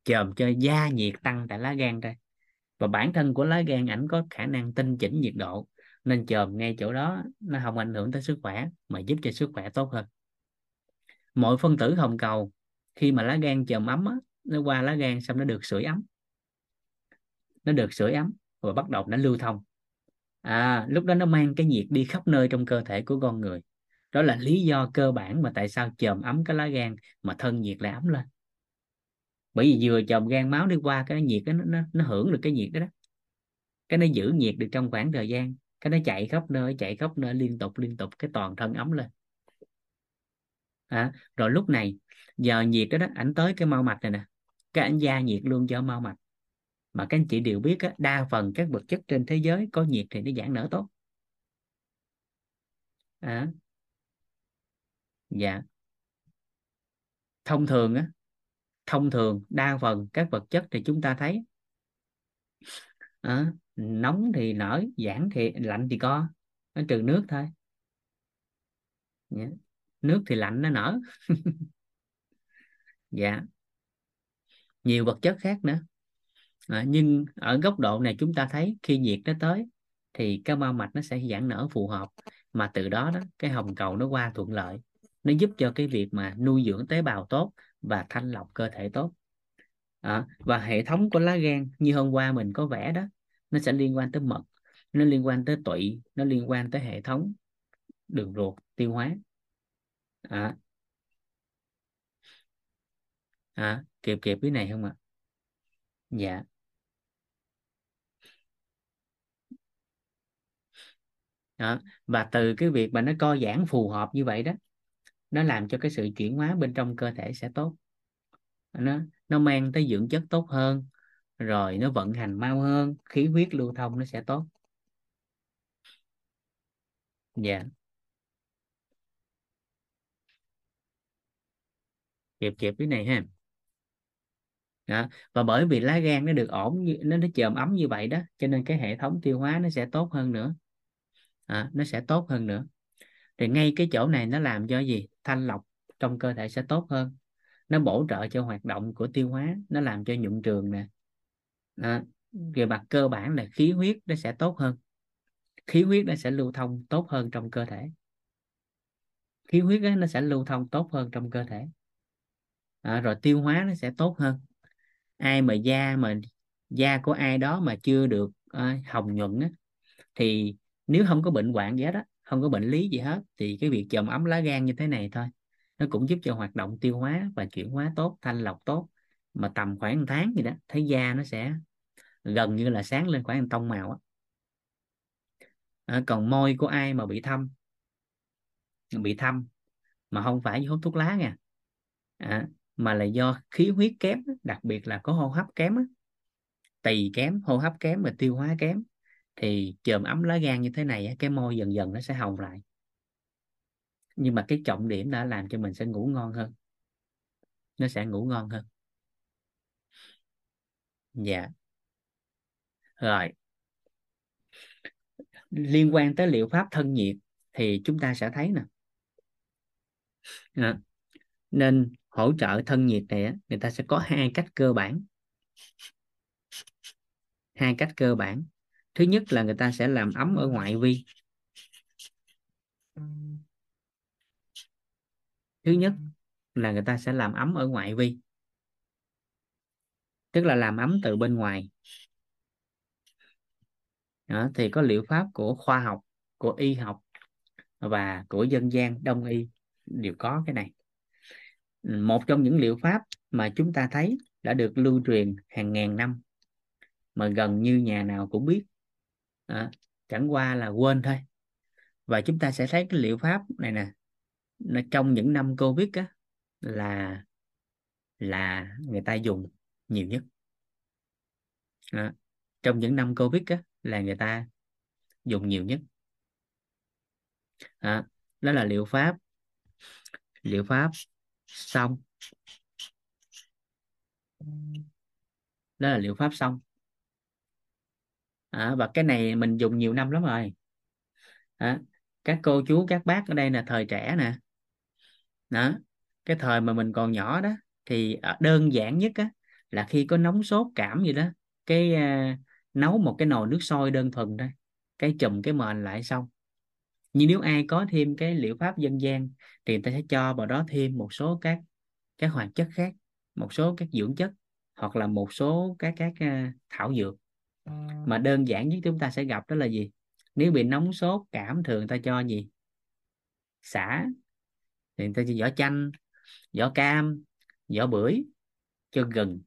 [SPEAKER 1] Chờm cho da nhiệt tăng tại lá gan thôi. Và bản thân của lá gan ảnh có khả năng tinh chỉnh nhiệt độ nên chồm ngay chỗ đó nó không ảnh hưởng tới sức khỏe mà giúp cho sức khỏe tốt hơn. Mọi phân tử hồng cầu khi mà lá gan chồm ấm á, nó qua lá gan xong nó được sưởi ấm. Nó được sưởi ấm và bắt đầu nó lưu thông. À lúc đó nó mang cái nhiệt đi khắp nơi trong cơ thể của con người. Đó là lý do cơ bản mà tại sao chồm ấm cái lá gan mà thân nhiệt lại ấm lên. Bởi vì vừa chồm gan máu đi qua cái nhiệt đó, nó, nó, nó hưởng được cái nhiệt đó, đó. Cái nó giữ nhiệt được trong khoảng thời gian cái nó chạy khắp nơi chạy khắp nơi liên tục liên tục cái toàn thân ấm lên. À, rồi lúc này giờ nhiệt đó đó ảnh tới cái mau mạch này nè. Cái ảnh gia nhiệt luôn cho mau mạch. Mà các anh chị đều biết á, đa phần các vật chất trên thế giới có nhiệt thì nó giãn nở tốt. À, dạ. Thông thường á thông thường đa phần các vật chất thì chúng ta thấy. À, nóng thì nở giãn thì lạnh thì co nó trừ nước thôi. Dạ. Nước thì lạnh nó nở. Dạ. Nhiều vật chất khác nữa. À, nhưng ở góc độ này chúng ta thấy khi nhiệt nó tới thì cái mao mạch nó sẽ giãn nở phù hợp. Mà từ đó đó cái hồng cầu nó qua thuận lợi. Nó giúp cho cái việc mà nuôi dưỡng tế bào tốt và thanh lọc cơ thể tốt. À, và hệ thống của lá gan như hôm qua mình có vẽ đó nó sẽ liên quan tới mật nó liên quan tới tụy nó liên quan tới hệ thống đường ruột tiêu hóa. À, à, kịp kịp cái này không ạ? Dạ. Đó. và từ cái việc mà nó co giãn phù hợp như vậy đó nó làm cho cái sự chuyển hóa bên trong cơ thể sẽ tốt. Nó nó mang tới dưỡng chất tốt hơn rồi nó vận hành mau hơn khí huyết lưu thông nó sẽ tốt. Dạ. Kịp kịp cái này ha. Đó. và bởi vì lá gan nó được ổn như nó nó chờm ấm như vậy đó cho nên cái hệ thống tiêu hóa nó sẽ tốt hơn nữa. À, nó sẽ tốt hơn nữa. Thì ngay cái chỗ này nó làm cho gì? Thanh lọc trong cơ thể sẽ tốt hơn. Nó bổ trợ cho hoạt động của tiêu hóa nó làm cho nhuận trường nè à, về mặt cơ bản là khí huyết nó sẽ tốt hơn. Khí huyết nó sẽ lưu thông tốt hơn trong cơ thể. Khí huyết nó sẽ lưu thông tốt hơn trong cơ thể. À, rồi tiêu hóa nó sẽ tốt hơn. Ai mà da mà da của ai đó mà chưa được à, hồng nhuận á, thì nếu không có bệnh hoạn gì hết á không có bệnh lý gì hết thì cái việc chồm ấm lá gan như thế này thôi nó cũng giúp cho hoạt động tiêu hóa và chuyển hóa tốt thanh lọc tốt mà tầm khoảng một tháng gì đó thấy da nó sẽ gần như là sáng lên khoảng tông màu á. À, còn môi của ai mà bị thâm? Bị thâm mà không phải do hút thuốc lá nha. À, mà là do khí huyết kém đặc biệt là có hô hấp kém tỳ kém hô hấp kém và tiêu hóa kém thì chườm ấm lá gan như thế này cái môi dần dần nó sẽ hồng lại. Nhưng mà cái trọng điểm đã làm cho mình sẽ ngủ ngon hơn. Nó sẽ ngủ ngon hơn dạ. Rồi. Liên quan tới liệu pháp thân nhiệt thì chúng ta sẽ thấy nè. À, nên hỗ trợ thân nhiệt này người ta sẽ có hai cách cơ bản. Hai cách cơ bản. Thứ nhất là người ta sẽ làm ấm ở ngoại vi. Thứ nhất là người ta sẽ làm ấm ở ngoại vi tức là làm ấm từ bên ngoài. Đó, thì có liệu pháp của khoa học của y học và của dân gian đông y đều có cái này. Một trong những liệu pháp mà chúng ta thấy đã được lưu truyền hàng ngàn năm mà gần như nhà nào cũng biết à, chẳng qua là quên thôi. Và chúng ta sẽ thấy cái liệu pháp này nè nó trong những năm covid á là là người ta dùng nhiều nhất. Đó. trong những năm covid á là người ta dùng nhiều nhất. Đó. đó là liệu pháp liệu pháp xong. Đó là liệu pháp xong. À, và cái này mình dùng nhiều năm lắm rồi. À, các cô chú các bác ở đây là thời trẻ nè. Đó. Cái thời mà mình còn nhỏ đó thì ờ, đơn giản nhất á là khi có nóng sốt cảm gì đó cái uh, nấu một cái nồi nước sôi đơn thuần thôi cái chùm cái mền lại xong. Nhưng nếu ai có thêm cái liệu pháp dân gian thì người ta sẽ cho vào đó thêm một số các các hoạt chất khác một số các dưỡng chất hoặc là một số các các uh, thảo dược. Mà đơn giản nhất chúng ta sẽ gặp đó là gì? Nếu bị nóng sốt cảm thường ta cho gì? Xả thì người ta cho vỏ chanh vỏ cam vỏ bưởi cho gừng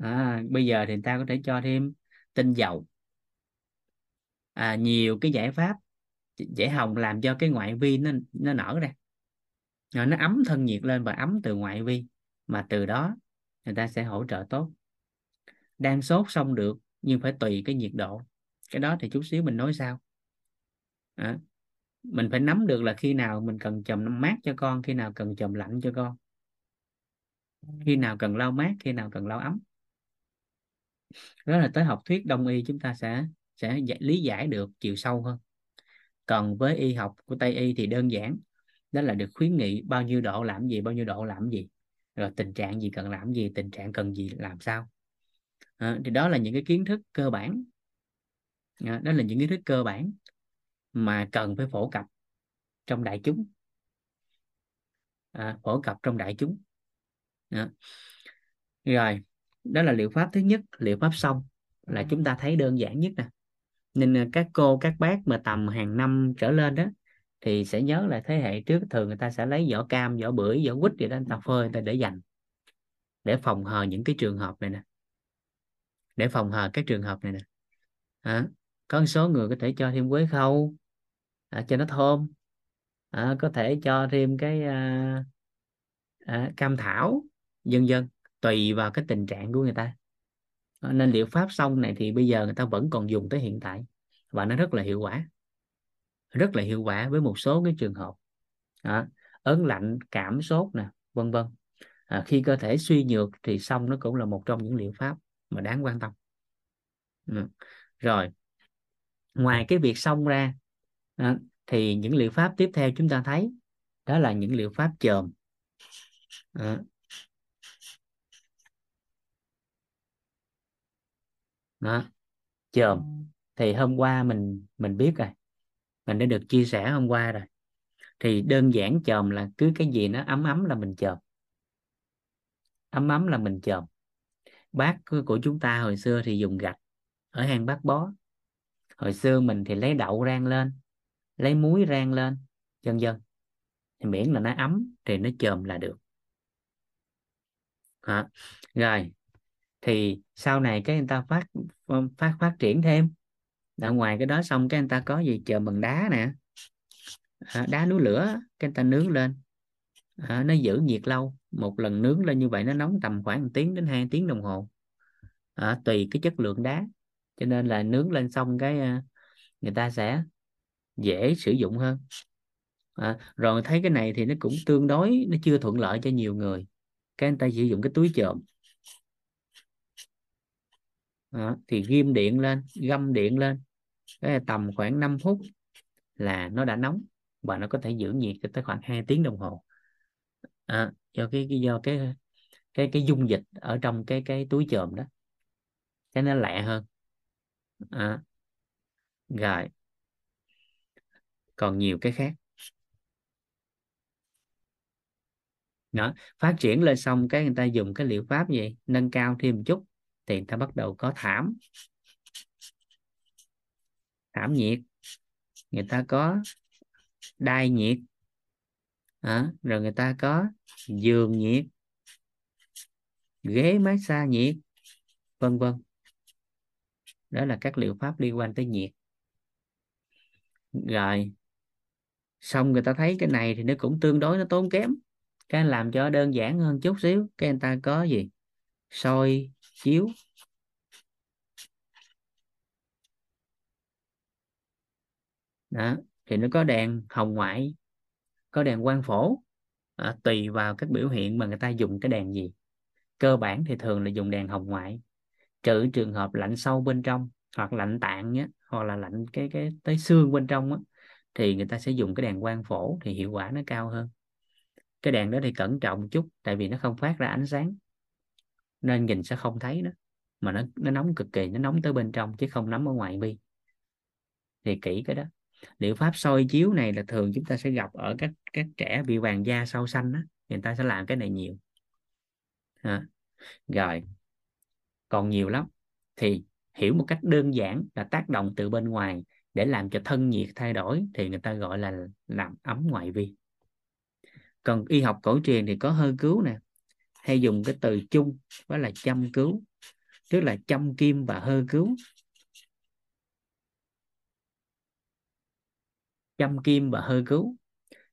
[SPEAKER 1] à, bây giờ thì ta có thể cho thêm tinh dầu. À, nhiều cái giải pháp giải hồng làm cho cái ngoại vi nó nó nở ra. Rồi nó ấm thân nhiệt lên và ấm từ ngoại vi mà từ đó người ta sẽ hỗ trợ tốt. Đang sốt xong được nhưng phải tùy cái nhiệt độ. Cái đó thì chút xíu mình nói sao à, mình phải nắm được là khi nào mình cần chầm mát cho con khi nào cần chầm lạnh cho con. Khi nào cần lau mát khi nào cần lau ấm đó là tới học thuyết đông y chúng ta sẽ sẽ lý giải được chiều sâu hơn. Còn với y học của tây y thì đơn giản đó là được khuyến nghị bao nhiêu độ làm gì bao nhiêu độ làm gì rồi tình trạng gì cần làm gì tình trạng cần gì làm sao. À, thì đó là những cái kiến thức cơ bản. À, đó là những kiến thức cơ bản mà cần phải phổ cập trong đại chúng. À, phổ cập trong đại chúng. À. rồi đó là liệu pháp thứ nhất liệu pháp xong là chúng ta thấy đơn giản nhất nè. Nên à, các cô các bác mà tầm hàng năm trở lên đó thì sẽ nhớ là thế hệ trước thường người ta sẽ lấy vỏ cam vỏ bưởi vỏ quýt gì đó người ta phơi người ta để dành để phòng hờ những cái trường hợp này nè. Để phòng hờ các trường hợp này nè. À, có một số người có thể cho thêm quế khâu à, cho nó thơm à, có thể cho thêm cái à, à, cam thảo vân vân tùy vào cái tình trạng của người ta. Ờ, nên liệu pháp xong này thì bây giờ người ta vẫn còn dùng tới hiện tại và nó rất là hiệu quả. Rất là hiệu quả với một số cái trường hợp. À, ớn lạnh cảm sốt nè vân vân. À, khi cơ thể suy nhược thì xong nó cũng là một trong những liệu pháp mà đáng quan tâm. Ừ. rồi. Ngoài cái việc xong ra à, thì những liệu pháp tiếp theo chúng ta thấy đó là những liệu pháp chồm à. Ờ, đó. Chồm thì hôm qua mình mình biết rồi. Mình đã được chia sẻ hôm qua rồi. Thì đơn giản chồm là cứ cái gì nó ấm ấm là mình chồm. Ấm ấm là mình chồm. Bát của chúng ta hồi xưa thì dùng gạch ở hang bát bó. Hồi xưa mình thì lấy đậu rang lên, lấy muối rang lên dân dân thì miễn là nó ấm thì nó chồm là được. Hả rồi thì sau này cái người ta phát phát phát triển thêm. Ở ngoài cái đó xong cái người ta có gì? Chờ bằng đá nè. À, đá núi lửa cái người ta nướng lên. À, nó giữ nhiệt lâu. Một lần nướng lên như vậy nó nóng tầm khoảng 1 tiếng đến 2 tiếng đồng hồ. À, tùy cái chất lượng đá. Cho nên là nướng lên xong cái người ta sẽ dễ sử dụng hơn. À, rồi thấy cái này thì nó cũng tương đối nó chưa thuận lợi cho nhiều người. Cái người ta sử dụng cái túi chộm à, thì ghim điện lên găm điện lên. Cái tầm khoảng 5 phút là nó đã nóng và nó có thể giữ nhiệt cho tới khoảng 2 tiếng đồng hồ. À, do cái, cái do cái cái cái dung dịch ở trong cái cái túi chườm đó. Cái nó lẹ hơn. À, rồi. Còn nhiều cái khác. Đó phát triển lên xong cái người ta dùng cái liệu pháp gì? Nâng cao thêm một chút thì người ta bắt đầu có thảm. Thảm nhiệt. Người ta có đai nhiệt. À, rồi người ta có giường nhiệt. Ghế massage nhiệt. Vân vân. Đó là các liệu pháp liên quan tới nhiệt. Rồi xong người ta thấy cái này thì nó cũng tương đối nó tốn kém. Cái làm cho đơn giản hơn chút xíu. Cái người ta có gì? Soi chiếu. Đó thì nó có đèn hồng ngoại có đèn quang phổ. À, tùy vào các biểu hiện mà người ta dùng cái đèn gì. Cơ bản thì thường là dùng đèn hồng ngoại. Trừ trường hợp lạnh sâu bên trong hoặc lạnh tạng nhé hoặc là lạnh cái cái tới xương bên trong á, thì người ta sẽ dùng cái đèn quang phổ thì hiệu quả nó cao hơn. Cái đèn đó thì cẩn trọng chút tại vì nó không phát ra ánh sáng nên nhìn sẽ không thấy nó. Mà nó nó nóng cực kỳ, nó nóng tới bên trong chứ không nóng ở ngoài bi. Thì kỹ cái đó. Liệu pháp soi chiếu này là thường chúng ta sẽ gặp ở các các trẻ bị vàng da sâu xanh á. Người ta sẽ làm cái này nhiều. À. rồi. Còn nhiều lắm. Thì hiểu một cách đơn giản là tác động từ bên ngoài để làm cho thân nhiệt thay đổi thì người ta gọi là làm ấm ngoại vi còn y học cổ truyền thì có hơi cứu nè hay dùng cái từ chung đó là chăm cứu tức là chăm kim và hơi cứu. Chăm kim và hơi cứu.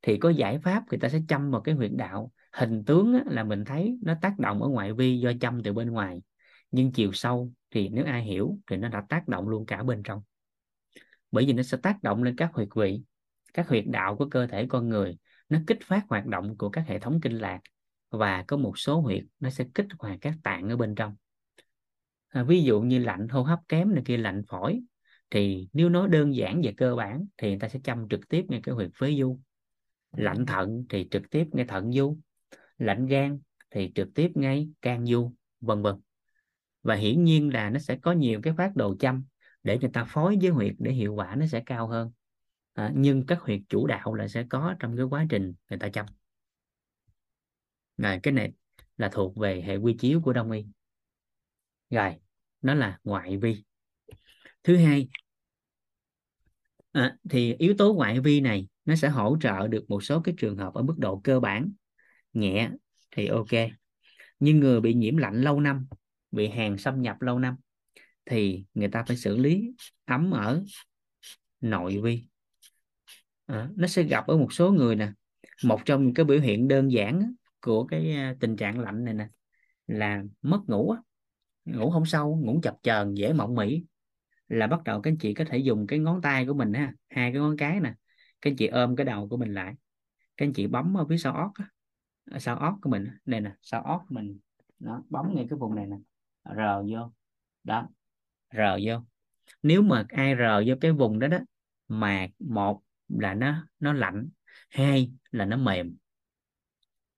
[SPEAKER 1] Thì có giải pháp người ta sẽ chăm vào cái huyệt đạo. Hình tướng á, là mình thấy nó tác động ở ngoại vi do chăm từ bên ngoài. Nhưng chiều sâu thì nếu ai hiểu thì nó đã tác động luôn cả bên trong. Bởi vì nó sẽ tác động lên các huyệt vị các huyệt đạo của cơ thể con người. Nó kích phát hoạt động của các hệ thống kinh lạc và có một số huyệt nó sẽ kích hoạt các tạng ở bên trong. À, ví dụ như lạnh hô hấp kém này kia lạnh phổi thì nếu nói đơn giản về cơ bản thì người ta sẽ chăm trực tiếp ngay cái huyệt phế du. Lạnh thận thì trực tiếp ngay thận du. Lạnh gan thì trực tiếp ngay can du vân vân. Và hiển nhiên là nó sẽ có nhiều cái phát đồ chăm để người ta phối với huyệt để hiệu quả nó sẽ cao hơn. À, nhưng các huyệt chủ đạo là sẽ có trong cái quá trình người ta chăm rồi cái này là thuộc về hệ quy chiếu của đông y. Rồi nó là ngoại vi. Thứ hai à, thì yếu tố ngoại vi này nó sẽ hỗ trợ được một số cái trường hợp ở mức độ cơ bản. Nhẹ thì ok nhưng người bị nhiễm lạnh lâu năm bị hàn xâm nhập lâu năm thì người ta phải xử lý ấm ở nội vi. À, nó sẽ gặp ở một số người nè. Một trong những cái biểu hiện đơn giản của cái à, tình trạng lạnh này nè, là mất ngủ ngủ không sâu, ngủ chập chờn, dễ mộng mị. Là bắt đầu các anh chị có thể dùng cái ngón tay của mình ha hai cái ngón cái nè, các anh chị ôm cái đầu của mình lại, các anh chị bấm ở phía sau ót à, sau ót của mình đây nè, sau ót mình nó bấm ngay cái vùng này nè rờ vô, đó rờ vô. Nếu mà ai rờ vô cái vùng đó đó mà một là nó nó lạnh, hai là nó mềm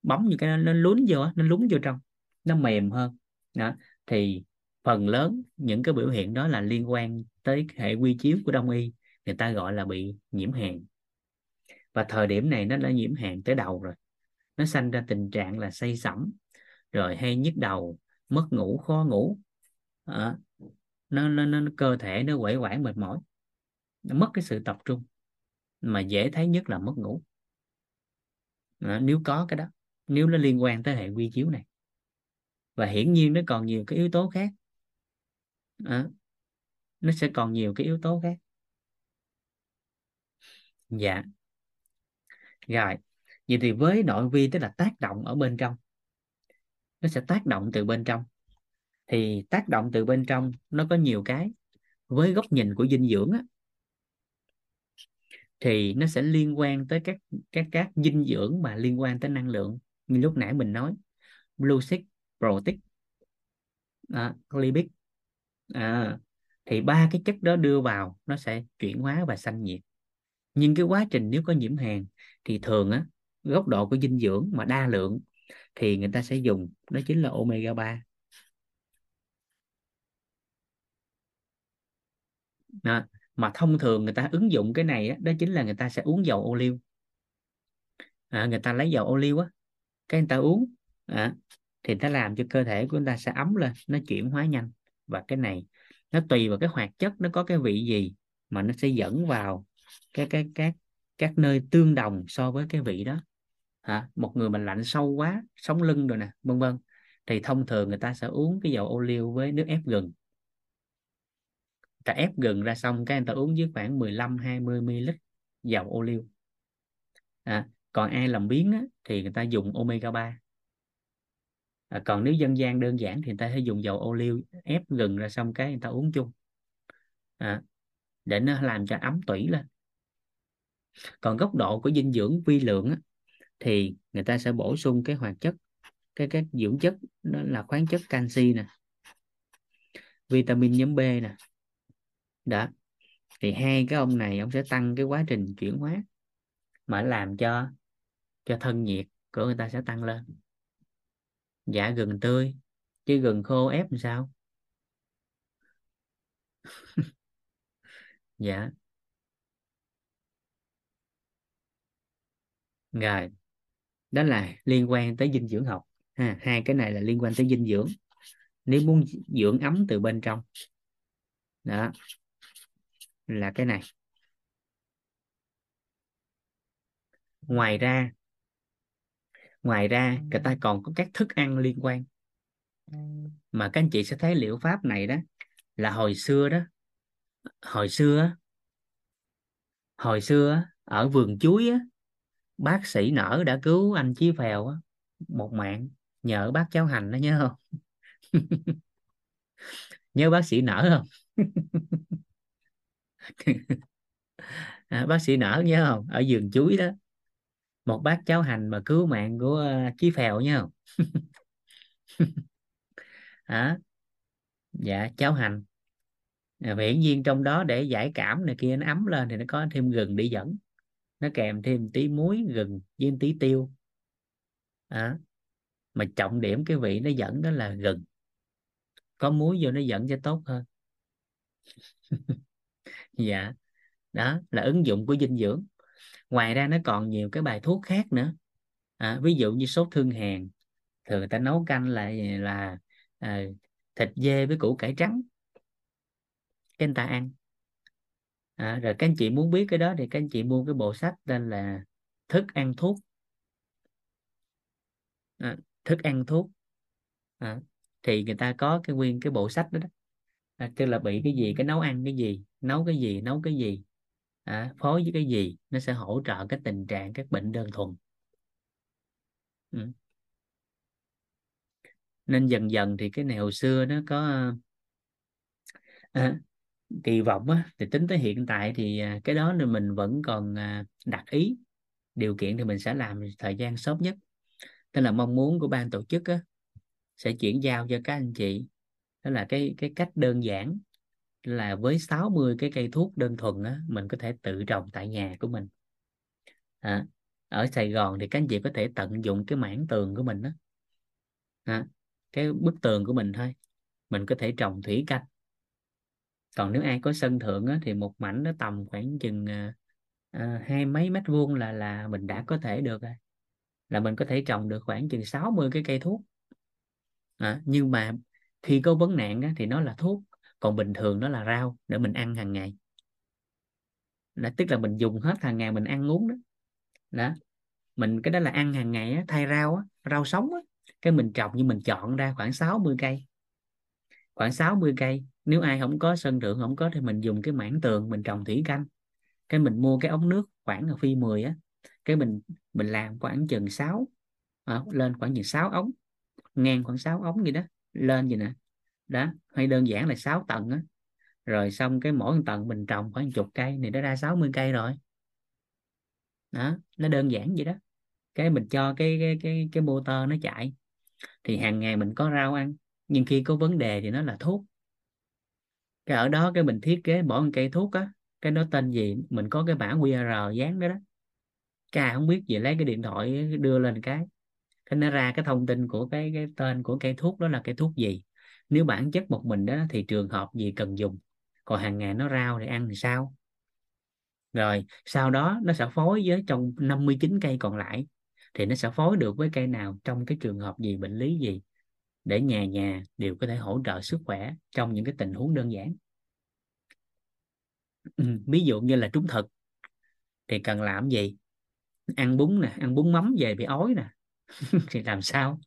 [SPEAKER 1] bấm như cái nó, lún vô nó lún vô trong nó mềm hơn. Đó thì phần lớn những cái biểu hiện đó là liên quan tới hệ quy chiếu của đông y người ta gọi là bị nhiễm hàn. Và thời điểm này nó đã nhiễm hàn tới đầu rồi. Nó sanh ra tình trạng là say sẩm rồi hay nhức đầu mất ngủ khó ngủ. À, nó, nó, nó cơ thể nó quẩy quải mệt mỏi nó mất cái sự tập trung. Mà dễ thấy nhất là mất ngủ. À, nếu có cái đó nếu nó liên quan tới hệ quy chiếu này. Và hiển nhiên nó còn nhiều cái yếu tố khác. À, nó sẽ còn nhiều cái yếu tố khác. Dạ. Rồi. Vậy thì với nội vi tức là tác động ở bên trong nó sẽ tác động từ bên trong. Thì tác động từ bên trong nó có nhiều cái. Với góc nhìn của dinh dưỡng á, thì nó sẽ liên quan tới các các các dinh dưỡng mà liên quan tới năng lượng như lúc nãy mình nói. Glucid protein à, lipid à, thì ba cái chất đó đưa vào nó sẽ chuyển hóa và sanh nhiệt. Nhưng cái quá trình nếu có nhiễm hàng thì thường á góc độ của dinh dưỡng mà đa lượng thì người ta sẽ dùng đó chính là omega 3 đó. mà thông thường người ta ứng dụng cái này á, đó chính là người ta sẽ uống dầu ô liu. À, người ta lấy dầu ô liu á cái người ta uống à, thì nó làm cho cơ thể của người ta sẽ ấm lên nó chuyển hóa nhanh. Và cái này nó tùy vào cái hoạt chất nó có cái vị gì mà nó sẽ dẫn vào cái cái các các nơi tương đồng so với cái vị đó. Hả? Một người mình lạnh sâu quá sống lưng rồi nè vân vân thì thông thường người ta sẽ uống cái dầu ô liu với nước ép gừng. Ta ép gừng ra xong cái người ta uống với khoảng 15 20 ml dầu ô liu. À, còn ai làm biến á, thì người ta dùng omega 3 à, còn nếu dân gian đơn giản thì người ta sẽ dùng dầu ô liu ép gừng ra xong cái người ta uống chung. À, để nó làm cho ấm tủy lên. Còn góc độ của dinh dưỡng vi lượng á, thì người ta sẽ bổ sung cái hoạt chất cái cái dưỡng chất đó là khoáng chất canxi nè vitamin nhóm B nè. Đó thì hai cái ông này ông sẽ tăng cái quá trình chuyển hóa mà làm cho cho thân nhiệt của người ta sẽ tăng lên. Dạ gừng tươi, chứ gừng khô ép làm sao? Dạ. Rồi, đó là liên quan tới dinh dưỡng học. Ha, hai cái này là liên quan tới dinh dưỡng. Nếu muốn dưỡng ấm từ bên trong. Đó, là cái này. Ngoài ra ngoài ra người ta còn có các thức ăn liên quan. Mà các anh chị sẽ thấy liệu pháp này đó là hồi xưa đó hồi xưa hồi xưa ở vườn chuối á bác sĩ nở đã cứu anh chí phèo á một mạng nhờ bác cháu hành đó nhớ không? Nhớ bác sĩ nở không? À, bác sĩ nở nhớ không? Ở vườn chuối đó một bát cháo hành mà cứu mạng của ờ, chí phèo nha à, dạ cháo hành. À, hiển nhiên trong đó để giải cảm này kia nó ấm lên thì nó có thêm gừng để dẫn. Nó kèm thêm tí muối gừng với tí tiêu. À, mà trọng điểm cái vị nó dẫn đó là gừng. Có muối vô nó dẫn cho tốt hơn. Dạ. Đó là ứng dụng của dinh dưỡng ngoài ra nó còn nhiều cái bài thuốc khác nữa. À, ví dụ như sốt thương hàn thường người ta nấu canh là là à, thịt dê với củ cải trắng. Cái người ta ăn. À, rồi các anh chị muốn biết cái đó thì các anh chị mua cái bộ sách tên là thức ăn thuốc. À, thức ăn thuốc. À, thì người ta có cái nguyên cái bộ sách đó, đó. À, tức là bị cái gì cái nấu ăn cái gì nấu cái gì nấu cái gì à, phối với cái gì nó sẽ hỗ trợ cái tình trạng các bệnh đơn thuần? Ừ. nên dần dần thì cái này hồi xưa nó có à, kỳ vọng á, thì tính tới hiện tại thì à, cái đó là mình vẫn còn à, đặt ý. Điều kiện thì mình sẽ làm thời gian sớm nhất. Tức là mong muốn của ban tổ chức á, sẽ chuyển giao cho các anh chị. Đó là cái cái cách đơn giản là với 60 cái cây thuốc đơn thuần á, mình có thể tự trồng tại nhà của mình. À, ở Sài Gòn thì các anh chị có thể tận dụng cái mảng tường của mình đó à, cái bức tường của mình thôi. Mình có thể trồng thủy canh. Còn nếu ai có sân thượng á, thì một mảnh nó tầm khoảng chừng à, hai mấy mét vuông là là mình đã có thể được rồi. Là mình có thể trồng được khoảng chừng 60 cái cây thuốc. À, nhưng mà khi có vấn nạn á, thì nó là thuốc còn bình thường nó là rau để mình ăn hàng ngày. Đó, tức là mình dùng hết hàng ngày mình ăn uống đó. Đó mình cái đó là ăn hàng ngày á, thay rau á, rau sống á, cái mình trồng nhưng mình chọn ra khoảng 60 cây. Khoảng 60 cây nếu ai không có sân thượng không có thì mình dùng cái mảng tường mình trồng thủy canh. Cái mình mua cái ống nước khoảng là phi 10 á cái mình mình làm khoảng chừng 6 à, lên khoảng chừng 6 ống ngang khoảng 6 ống gì đó lên gì nè. Đó hay đơn giản là 6 tầng á. Rồi xong cái mỗi tầng mình trồng khoảng chục cây thì nó ra 60 cây rồi. Đó, nó đơn giản vậy đó. Cái mình cho cái cái cái cái motor nó chạy. Thì hàng ngày mình có rau ăn, nhưng khi có vấn đề thì nó là thuốc. Cái ở đó cái mình thiết kế bỏ một cây thuốc á, cái nó tên gì, mình có cái mã QR dán đó đó. Cái không biết gì lấy cái điện thoại đưa lên cái cái nó ra cái thông tin của cái cái tên của cây thuốc đó là cây thuốc gì nếu bản chất một mình đó thì trường hợp gì cần dùng? Còn hàng ngày nó rau thì ăn thì sao? Rồi sau đó nó sẽ phối với trong 59 cây còn lại thì nó sẽ phối được với cây nào trong cái trường hợp gì bệnh lý gì? Để nhà nhà đều có thể hỗ trợ sức khỏe trong những cái tình huống đơn giản. Ừ, ví dụ như là trúng thực thì cần làm gì? Ăn bún nè ăn bún mắm về bị ói nè thì làm sao?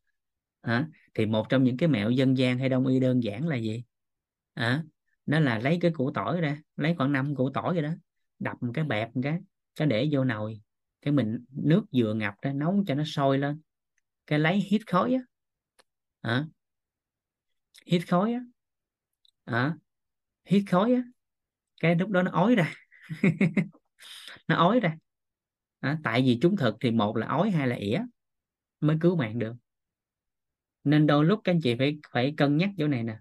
[SPEAKER 1] À, thì một trong những cái mẹo dân gian hay đông y đơn giản là gì? À, nó là lấy cái củ tỏi ra lấy khoảng năm củ tỏi vậy đó đập một cái bẹp một cái cái để vô nồi. Cái mình nước vừa ngập ra nấu cho nó sôi lên. Cái lấy hít khói á. À, hít khói á. À, hít khói á. Cái lúc đó nó ói ra. Nó ói ra. À, tại vì chúng thực thì một là ói hai là ỉa mới cứu mạng được nên đôi lúc các anh chị phải phải cân nhắc chỗ này nè.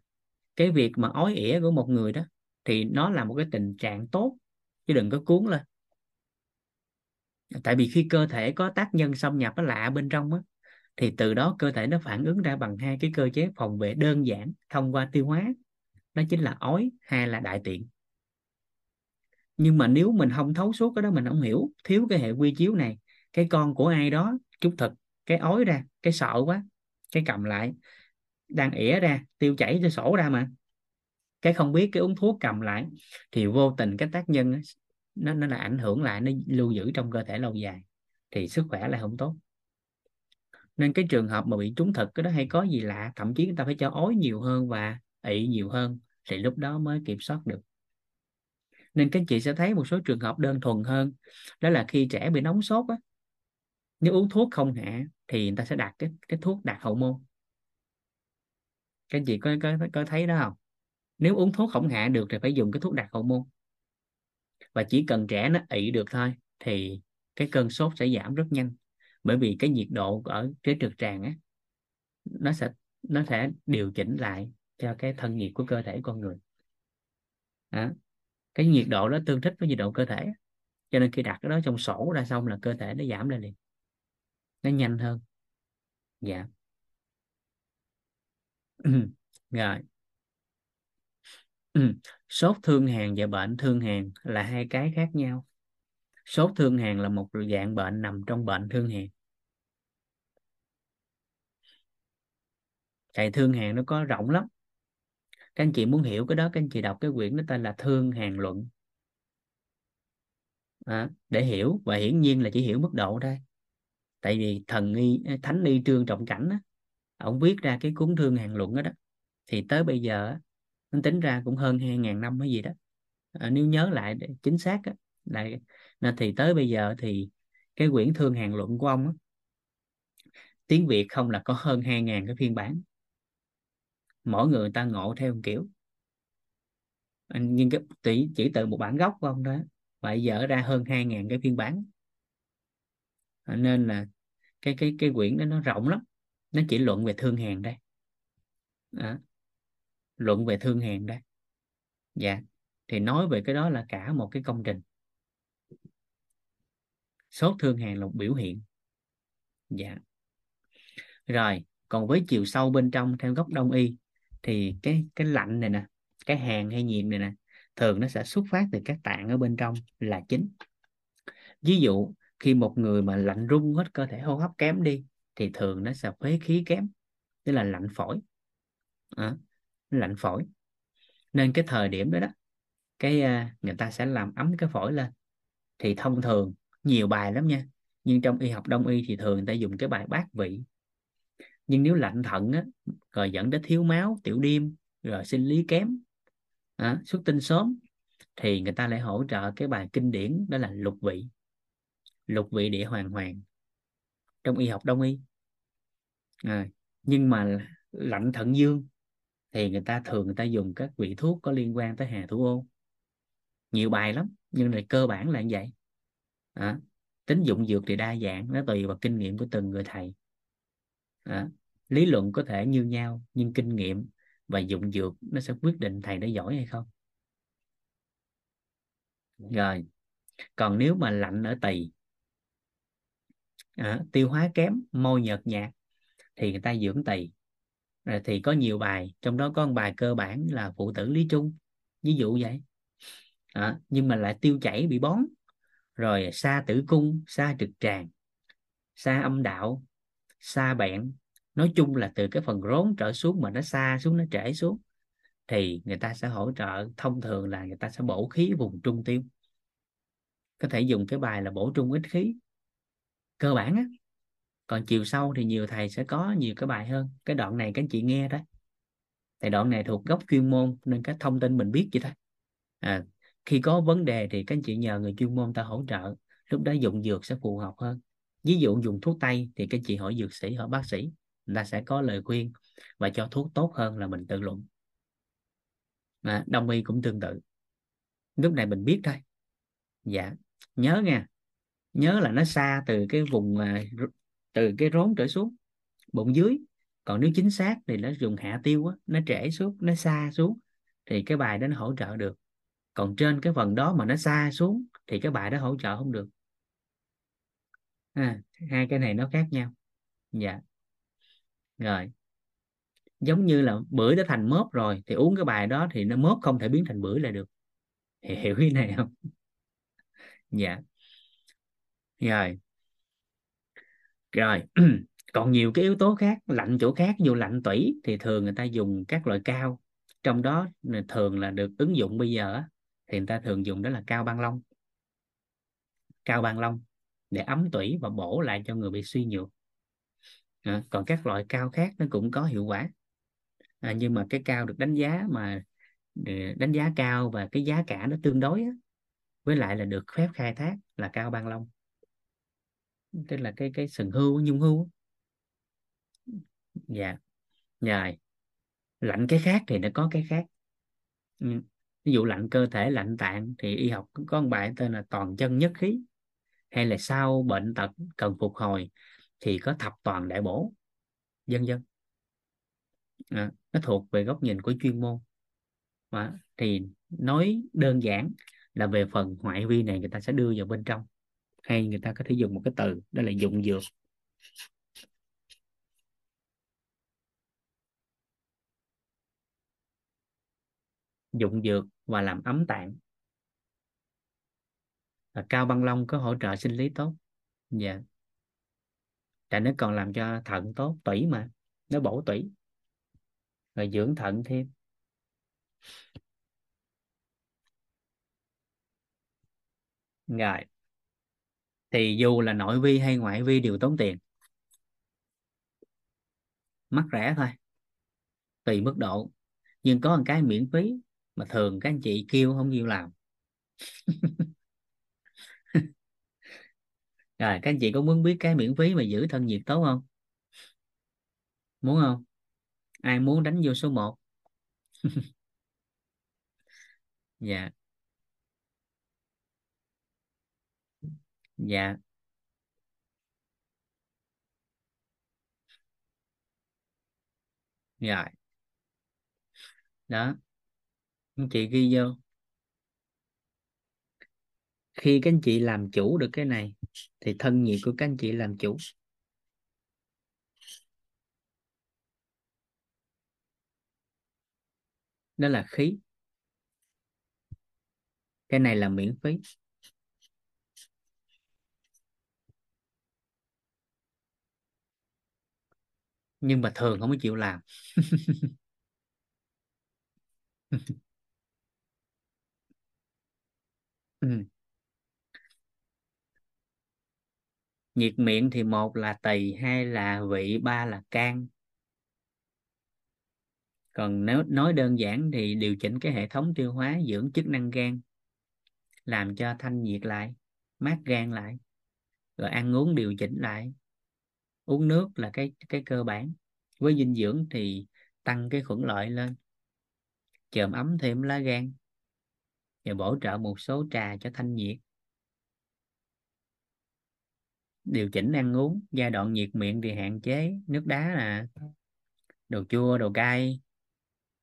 [SPEAKER 1] Cái việc mà ói ỉa của một người đó thì nó là một cái tình trạng tốt, chứ đừng có cuốn lên. Tại vì khi cơ thể có tác nhân xâm nhập nó lạ bên trong á, thì từ đó cơ thể nó phản ứng ra bằng hai cái cơ chế phòng vệ đơn giản, thông qua tiêu hóa. Đó chính là ói hay là đại tiện. Nhưng mà nếu mình không thấu suốt cái đó, mình không hiểu, thiếu cái hệ quy chiếu này, cái con của ai đó, chút thật cái ói ra, cái sợ quá cái cầm lại, đang ỉa ra, tiêu chảy cho sổ ra mà. Cái không biết cái uống thuốc cầm lại thì vô tình cái tác nhân nó nó là ảnh hưởng lại, nó lưu giữ trong cơ thể lâu dài thì sức khỏe lại không tốt. Nên cái trường hợp mà bị trúng thực cái đó hay có gì lạ, thậm chí người ta phải cho ói nhiều hơn và ị nhiều hơn thì lúc đó mới kiểm soát được. Nên các chị sẽ thấy một số trường hợp đơn thuần hơn, đó là khi trẻ bị nóng sốt á, nếu uống thuốc không hạ thì người ta sẽ đặt cái cái thuốc đạt hậu môn. Các chị có, có có thấy đó không? Nếu uống thuốc không hạ được thì phải dùng cái thuốc đạt hậu môn. Và chỉ cần trẻ nó ị được thôi thì cái cơn sốt sẽ giảm rất nhanh. Bởi vì cái nhiệt độ ở cái trực tràng á nó sẽ nó sẽ điều chỉnh lại cho cái thân nhiệt của cơ thể con người. À, cái nhiệt độ đó tương thích với nhiệt độ cơ thể. Cho nên khi đặt cái đó trong sổ ra xong là cơ thể nó giảm lên liền nó nhanh hơn. Dạ. Rồi. Ừ. Sốt thương hàn và bệnh thương hàn là hai cái khác nhau. Sốt thương hàn là một dạng bệnh nằm trong bệnh thương hàn. Thầy thương hàn nó có rộng lắm. Các anh chị muốn hiểu cái đó các anh chị đọc cái quyển nó tên là thương hàn luận. À, để hiểu. Và hiển nhiên là chỉ hiểu mức độ thôi tại vì thần y ờ, thánh y trương trọng cảnh á ông viết ra cái cuốn thương hàng luận đó, đó thì tới bây giờ nó tính ra cũng hơn hai ngàn năm hay gì đó. À, nếu nhớ lại chính xác á, là nên thì tới bây giờ thì cái quyển thương hàng luận của ông á, tiếng Việt không là có hơn hai ngàn cái phiên bản. Mỗi người ta ngộ theo một kiểu. Ờ, nhưng cái chỉ, chỉ từ một bản gốc của ông đó bây giờ ra hơn hai ngàn cái phiên bản. Ờ, nên là cái cái cái quyển đó nó rộng lắm. Nó chỉ luận về thương hàn đây. Đó. luận về thương hàn đây. Dạ. Thì nói về cái đó là cả một cái công trình. Sốt thương hàn là một biểu hiện. Dạ. Rồi, còn với chiều sâu bên trong theo góc đông y thì cái cái lạnh này nè, cái hàn hay nhiệt này nè, thường nó sẽ xuất phát từ các tạng ở bên trong là chính. Ví dụ khi một người mà lạnh run hết cơ thể hô hấp kém đi thì thường nó sẽ phế khí kém tức là lạnh phổi. À, lạnh phổi. Nên cái thời điểm đó đó cái uh, người ta sẽ làm ấm cái phổi lên. Thì thông thường nhiều bài lắm nha nhưng trong y học đông y thì thường người ta dùng cái bài bát vị. Nhưng nếu lạnh thận á, rồi dẫn đến thiếu máu tiểu đêm rồi sinh lý kém à, xuất tinh sớm thì người ta lại hỗ trợ cái bài kinh điển đó là lục vị lục vị địa hoàng hoàng. Trong y học đông y. À, nhưng mà lạnh thận dương thì người ta thường người ta dùng các vị thuốc có liên quan tới hà thủ ô. Nhiều bài lắm nhưng là cơ bản là như vậy. À, tính dụng dược thì đa dạng nó tùy vào kinh nghiệm của từng người thầy. À, lý luận có thể như nhau nhưng kinh nghiệm và dụng dược nó sẽ quyết định thầy đã giỏi hay không. Rồi còn nếu mà lạnh ở tỳ à, tiêu hóa kém môi nhợt nhạt thì người ta dưỡng tỳ. Rồi thì có nhiều bài trong đó có một bài cơ bản là phụ tử lý trung ví dụ vậy. À, nhưng mà lại tiêu chảy bị bón. Rồi xa tử cung xa trực tràng xa âm đạo xa bẹn. Nói chung là từ cái phần rốn trở xuống mà nó xa xuống nó trễ xuống thì người ta sẽ hỗ trợ. Thông thường là người ta sẽ bổ khí vùng trung tiêu. Có thể dùng cái bài là bổ trung ít khí cơ bản á còn chiều sau thì nhiều thầy sẽ có nhiều cái bài hơn. Cái đoạn này các anh chị nghe đó. Tại đoạn này thuộc góc chuyên môn nên các thông tin mình biết vậy thôi. À, khi có vấn đề thì các anh chị nhờ người chuyên môn ta hỗ trợ lúc đó dụng dược sẽ phù hợp hơn. Ví dụ dùng thuốc tây thì các anh chị hỏi dược sĩ hỏi bác sĩ người ta sẽ có lời khuyên và cho thuốc tốt hơn là mình tự luận. À, đông y cũng tương tự. Lúc này mình biết thôi. Dạ nhớ nha nhớ là nó xa từ cái vùng từ cái rốn trở xuống bụng dưới. Còn nếu chính xác thì nó dùng hạ tiêu á, nó trễ xuống nó xa xuống thì cái bài đó nó hỗ trợ được. Còn trên cái phần đó mà nó xa xuống thì cái bài đó hỗ trợ không được. À, hai cái này nó khác nhau. Dạ. Rồi. Giống như là bưởi đã thành mớp rồi thì uống cái bài đó thì nó mớp không thể biến thành bưởi lại được. Hiểu ý này không? Dạ rồi. Rồi. Còn nhiều cái yếu tố khác lạnh chỗ khác dù lạnh tủy thì thường người ta dùng các loại cao. Trong đó thường là được ứng dụng bây giờ thì người ta thường dùng đó là cao ban long cao ban long để ấm tủy và bổ lại cho người bị suy nhược. À, còn các loại cao khác nó cũng có hiệu quả. À, nhưng mà cái cao được đánh giá mà đánh giá cao và cái giá cả nó tương đối á, với lại là được phép khai thác là cao ban long tức là cái cái sừng hưu nhung hưu dạ. Rồi lạnh cái khác thì nó có cái khác. Ví dụ lạnh cơ thể lạnh tạng thì y học có một bài tên là toàn chân nhất khí. Hay là sau bệnh tật cần phục hồi thì có thập toàn đại bổ. Dân dân à, nó thuộc về góc nhìn của chuyên môn. À, thì nói đơn giản là về phần ngoại vi này người ta sẽ đưa vào bên trong hay người ta có thể dùng một cái từ, đó là dụng dược. Dụng dược và làm ấm tạng. Và cao băng long có hỗ trợ sinh lý tốt? Dạ. Tại nó còn làm cho thận tốt, tủy mà, nó bổ tủy. Rồi dưỡng thận thêm. Rồi thì dù là nội vi hay ngoại vi đều tốn tiền. Mắc rẻ thôi. Tùy mức độ. Nhưng có một cái miễn phí mà thường các anh chị kêu không chịu làm. Rồi, các anh chị có muốn biết cái miễn phí mà giữ thân nhiệt tốt không? Muốn không? Ai muốn đánh vô số 1 dạ. Dạ. Rồi đó. Anh chị ghi vô. Khi các anh chị làm chủ được cái này, thì thân nhiệt của các anh chị làm chủ. Đó là khí. Cái này là miễn phí. Nhưng mà thường không có chịu làm. Ừ. nhiệt miệng thì một là tỳ, hai là vị, ba là can. Còn nếu nói đơn giản thì điều chỉnh cái hệ thống tiêu hóa, dưỡng chức năng gan, làm cho thanh nhiệt lại, mát gan lại, rồi ăn uống điều chỉnh lại uống nước là cái cái cơ bản. Với dinh dưỡng thì tăng cái khuẩn lợi lên chườm ấm thêm lá gan và bổ trợ một số trà cho thanh nhiệt. Điều chỉnh ăn uống, giai đoạn nhiệt miệng thì hạn chế, nước đá là đồ chua, đồ cay,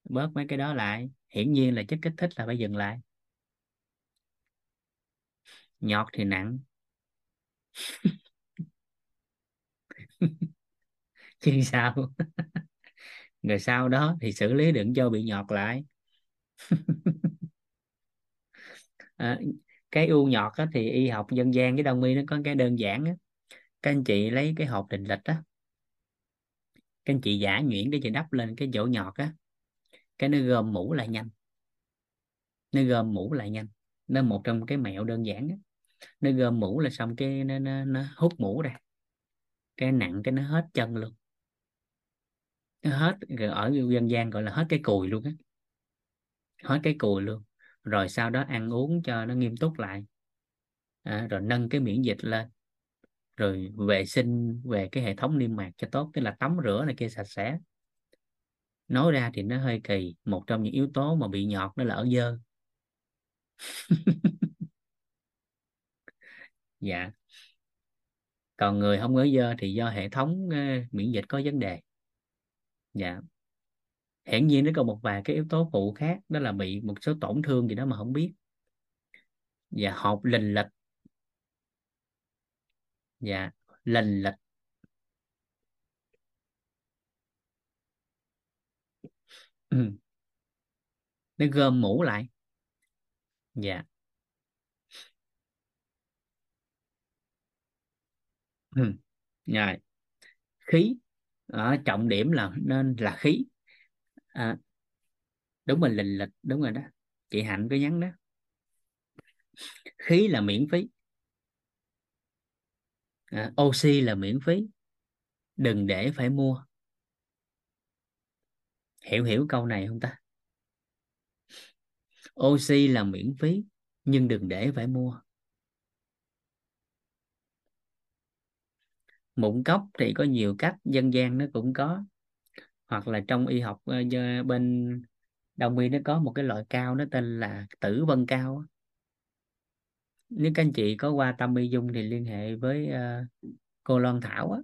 [SPEAKER 1] bớt mấy cái đó lại. Hiển nhiên là chất kích thích là phải dừng lại. Nhọt thì nặng. chứ sao? Rồi sau đó thì xử lý đừng cho bị nhọt lại. À, cái u nhọt á, thì y học dân gian với đông y nó có cái đơn giản á. các anh chị lấy cái hộp định lịch á. Các anh chị giả nhuyễn để chị đắp lên cái chỗ nhọt á. Cái nó gom mũ lại nhanh. Nó gom mũ lại nhanh. Nó một trong cái mẹo đơn giản á. Nó gom mũ là xong cái nó, nó, nó hút mũ ra cái nặng cái nó hết chân luôn. Nó hết ở dân gian gọi là hết cái cùi luôn á. Hết cái cùi luôn. Rồi sau đó ăn uống cho nó nghiêm túc lại. À, rồi nâng cái miễn dịch lên. Rồi vệ sinh về cái hệ thống niêm mạc cho tốt tức là tắm rửa này kia sạch sẽ. Nói ra thì nó hơi kỳ. Một trong những yếu tố mà bị nhọt đó là ở dơ. Dạ còn người không ngứa dơ thì do hệ thống uh, miễn dịch có vấn đề. Dạ. Hiển nhiên nó còn một vài cái yếu tố phụ khác đó là bị một số tổn thương gì đó mà không biết. Và hộp lình lịch dạ lình lịch dạ, nó gom mũ lại. Dạ. Ừ. rồi. Khí. Ở trọng điểm là nên là khí. À, đúng rồi lình lịch đúng rồi đó. Chị hạnh có nhắn đó. Khí là miễn phí. À, oxy là miễn phí. Đừng để phải mua. Hiểu hiểu câu này không ta? Oxy là miễn phí nhưng đừng để phải mua. Mụn cốc thì có nhiều cách dân gian nó cũng có. Hoặc là trong y học ờ, bên đông y nó có một cái loại cao nó tên là tử vân cao nếu các anh chị có qua tâm y dung thì liên hệ với uh, cô Loan Thảo á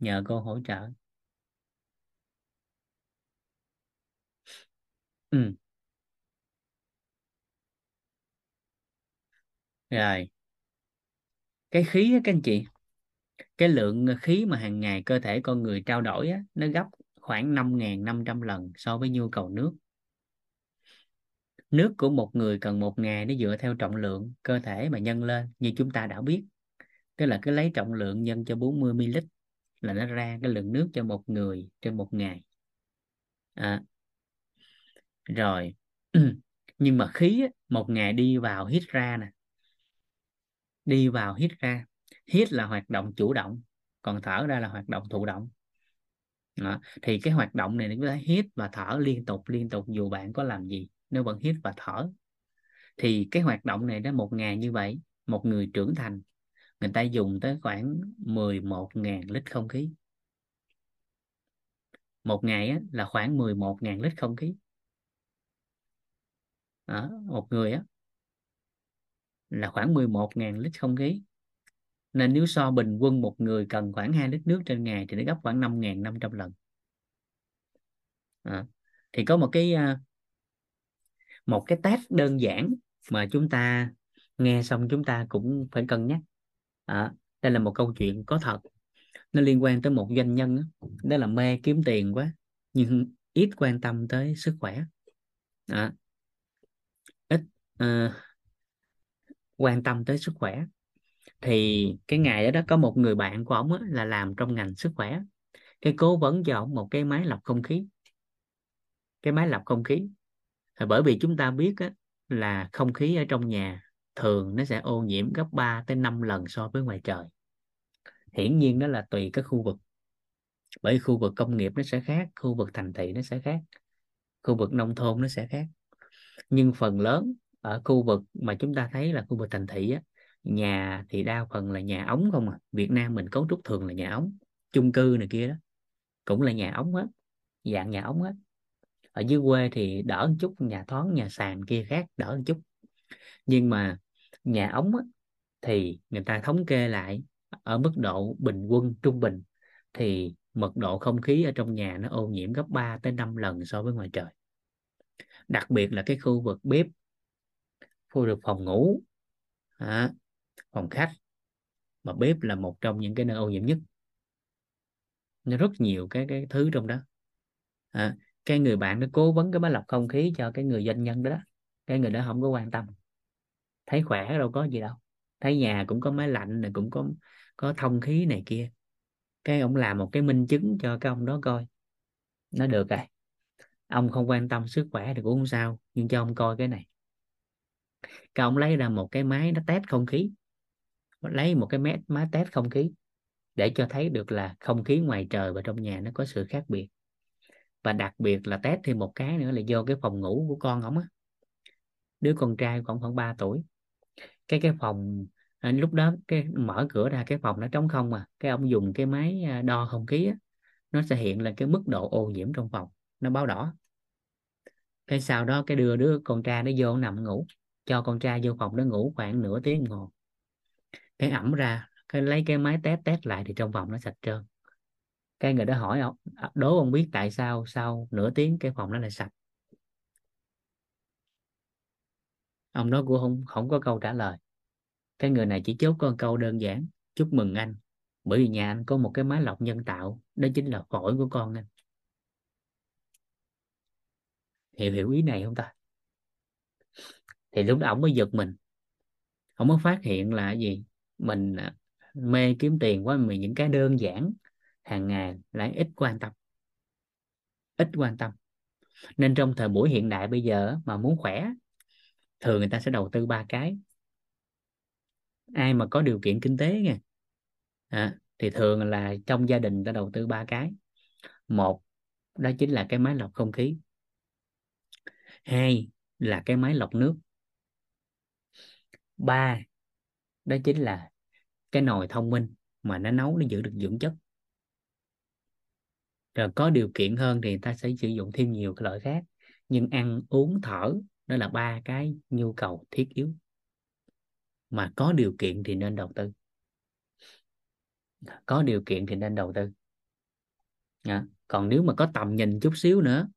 [SPEAKER 1] nhờ cô hỗ trợ. Ừ. rồi. Cái khí á các anh chị cái lượng khí mà hàng ngày cơ thể con người trao đổi á, nó gấp khoảng 5.500 lần so với nhu cầu nước. Nước của một người cần một ngày nó dựa theo trọng lượng cơ thể mà nhân lên như chúng ta đã biết. Tức là cứ lấy trọng lượng nhân cho 40 ml là nó ra cái lượng nước cho một người trên một ngày. À, rồi. Nhưng mà khí á, một ngày đi vào hít ra nè. Đi vào hít ra hít là hoạt động chủ động còn thở ra là hoạt động thụ động. Đó. thì cái hoạt động này chúng ta hít và thở liên tục liên tục dù bạn có làm gì nếu vẫn hít và thở. Thì cái hoạt động này đó một ngày như vậy một người trưởng thành người ta dùng tới khoảng 11.000 lít không khí. Một ngày á, là khoảng 11.000 lít không khí. Đó, một người á là khoảng 11.000 lít không khí nên nếu so bình quân một người cần khoảng 2 lít nước trên ngày thì nó gấp khoảng 5.500 lần. À, thì có một cái à, một cái test đơn giản mà chúng ta nghe xong chúng ta cũng phải cân nhắc. À, đây là một câu chuyện có thật. Nó liên quan tới một doanh nhân đó, đó là mê kiếm tiền quá nhưng ít quan tâm tới sức khỏe. À, ít uh, quan tâm tới sức khỏe thì cái ngày đó, đó có một người bạn của ông là làm trong ngành sức khỏe. Cái cố vấn cho ông một cái máy lọc không khí cái máy lọc không khí. Bởi vì chúng ta biết á, là không khí ở trong nhà thường nó sẽ ô nhiễm gấp 3 tới 5 lần so với ngoài trời. Hiển nhiên đó là tùy các khu vực. Bởi khu vực công nghiệp nó sẽ khác khu vực thành thị nó sẽ khác khu vực nông thôn nó sẽ khác. Nhưng phần lớn ở khu vực mà chúng ta thấy là khu vực thành thị á, nhà thì đa phần là nhà ống không à. Việt Nam mình cấu trúc thường là nhà ống chung cư này kia đó cũng là nhà ống hết dạng nhà ống hết. Ở dưới quê thì đỡ một chút nhà thoáng nhà sàn kia khác đỡ một chút. Nhưng mà nhà ống á, thì người ta thống kê lại ở mức độ bình quân trung bình thì mật độ không khí ở trong nhà nó ô nhiễm gấp 3 tới 5 lần so với ngoài trời. Đặc biệt là cái khu vực bếp khu vực phòng ngủ à, phòng khách mà bếp là một trong những cái nơi ô nhiễm nhất. Nó rất nhiều cái cái thứ trong đó. À, cái người bạn nó cố vấn cái máy lọc không khí cho cái người doanh nhân đó, đó. Cái người đó không có quan tâm. Thấy khỏe đâu có gì đâu. Thấy nhà cũng có máy lạnh này cũng có có thông khí này kia. Cái ông làm một cái minh chứng cho cái ông đó coi. Nó được rồi. Ông không quan tâm sức khỏe thì cũng không sao nhưng cho ông coi cái này. Cái ông lấy ra một cái máy nó test không khí lấy một cái máy, máy test không khí để cho thấy được là không khí ngoài trời và trong nhà nó có sự khác biệt. Và đặc biệt là test thêm một cái nữa là do cái phòng ngủ của con ông á. Đứa con trai khoảng khoảng 3 tuổi. Cái cái phòng à, lúc đó cái mở cửa ra cái phòng nó trống không mà cái ông dùng cái máy à, đo không khí á, nó sẽ hiện là cái mức độ ô nhiễm trong phòng. Nó báo đỏ. Cái sau đó cái đưa đứa con trai nó vô nằm ngủ. Cho con trai vô phòng nó ngủ khoảng nửa tiếng đồng hồ cái ẩm ra, cái lấy cái máy test test lại thì trong phòng nó sạch trơn. Cái người đó hỏi ông ờ, đố ông biết tại sao sau nửa tiếng cái phòng nó lại sạch? Ông nói cũng không không có câu trả lời. Cái người này chỉ chốt con câu đơn giản, chúc mừng anh, bởi vì nhà anh có một cái máy lọc nhân tạo, đó chính là phổi của con anh. Hiểu hiểu ý này không ta? Thì lúc đó ông mới giật mình. Ông mới phát hiện là gì? Mình à, mê kiếm tiền quá mình những cái đơn giản hàng ngày lại ít quan tâm. Ít quan tâm. Nên trong thời buổi hiện đại bây giờ mà muốn khỏe thường người ta sẽ đầu tư ba cái. Ai mà có điều kiện kinh tế nha à, thì thường là trong gia đình ta đầu tư ba cái. Một đó chính là cái máy lọc không khí. Hai là cái máy lọc nước. Ba đó chính là cái nồi thông minh mà nó nấu nó giữ được dưỡng chất. Rồi có điều kiện hơn thì ta sẽ sử dụng thêm nhiều cái loại khác nhưng ăn uống thở đó là ba cái nhu cầu thiết yếu. Mà có điều kiện thì nên đầu tư. Có điều kiện thì nên đầu tư. À, còn nếu mà có tầm nhìn chút xíu nữa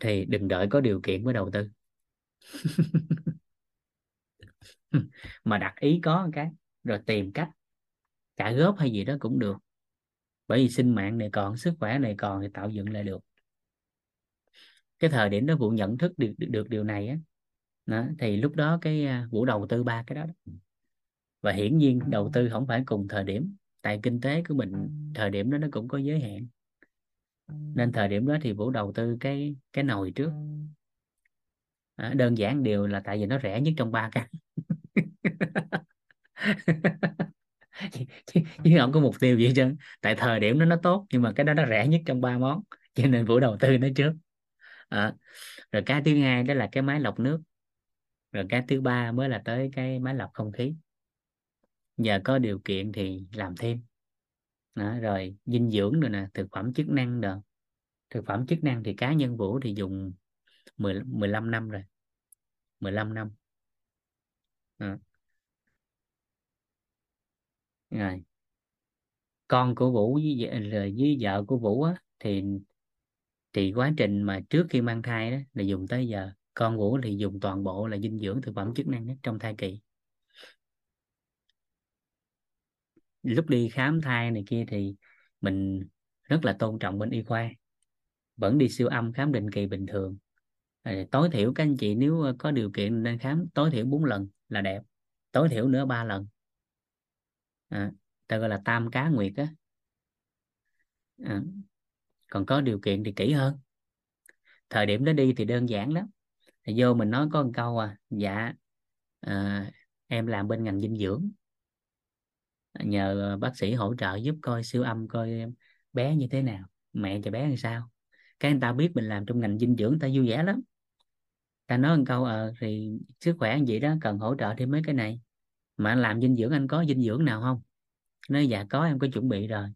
[SPEAKER 1] thì đừng đợi có điều kiện mới đầu tư. mà đặt ý có một cái rồi tìm cách trả góp hay gì đó cũng được. Bởi vì sinh mạng này còn sức khỏe này còn thì tạo dựng lại được. Cái thời điểm đó vụ nhận thức được được, được điều này á đó, thì lúc đó cái à, vụ đầu tư ba cái đó, đó. Và hiển nhiên đầu tư không phải cùng thời điểm tại kinh tế của mình thời điểm đó nó cũng có giới hạn. Nên thời điểm đó thì vũ đầu tư cái cái nồi trước. À, đơn giản điều là tại vì nó rẻ nhất trong ba cái chứ, chứ, chứ không có mục tiêu gì hết trơn. Tại thời điểm đó nó tốt nhưng mà cái đó nó rẻ nhất trong ba món. Cho nên vũ đầu tư nó trước. À, rồi cái thứ hai đó là cái máy lọc nước. Rồi cái thứ ba mới là tới cái máy lọc không khí. Giờ có điều kiện thì làm thêm. Đó, rồi dinh dưỡng rồi nè thực phẩm chức năng rồi thực phẩm chức năng thì cá nhân vũ thì dùng 10, 15 năm rồi. 15 năm. Đó rồi. Con của Vũ với ờ, với vợ của Vũ á, thì thì quá trình mà trước khi mang thai đó là dùng tới giờ. Con Vũ thì dùng toàn bộ là dinh dưỡng thực phẩm chức năng đó, trong thai kỳ. Lúc đi khám thai này kia thì mình rất là tôn trọng bên y khoa vẫn đi siêu âm khám định kỳ bình thường. Ờ, tối thiểu các anh chị nếu ờ, có điều kiện nên khám tối thiểu 4 lần là đẹp tối thiểu nữa ba lần à, ta gọi là tam cá nguyệt á. À, còn có điều kiện thì kỹ hơn. Thời điểm đó đi thì đơn giản lắm. Thì vô mình nói có một câu à dạ à, em làm bên ngành dinh dưỡng. Nhờ bác sĩ hỗ trợ giúp coi siêu âm coi bé như thế nào mẹ cho bé làm sao. Cái người ta biết mình làm trong ngành dinh dưỡng ta vui vẻ lắm. Ta nói một câu ờ thì sức khỏe anh vậy đó cần hỗ trợ thêm mấy cái này mà anh làm dinh dưỡng anh có dinh dưỡng nào không? Nói dạ có em có chuẩn bị rồi.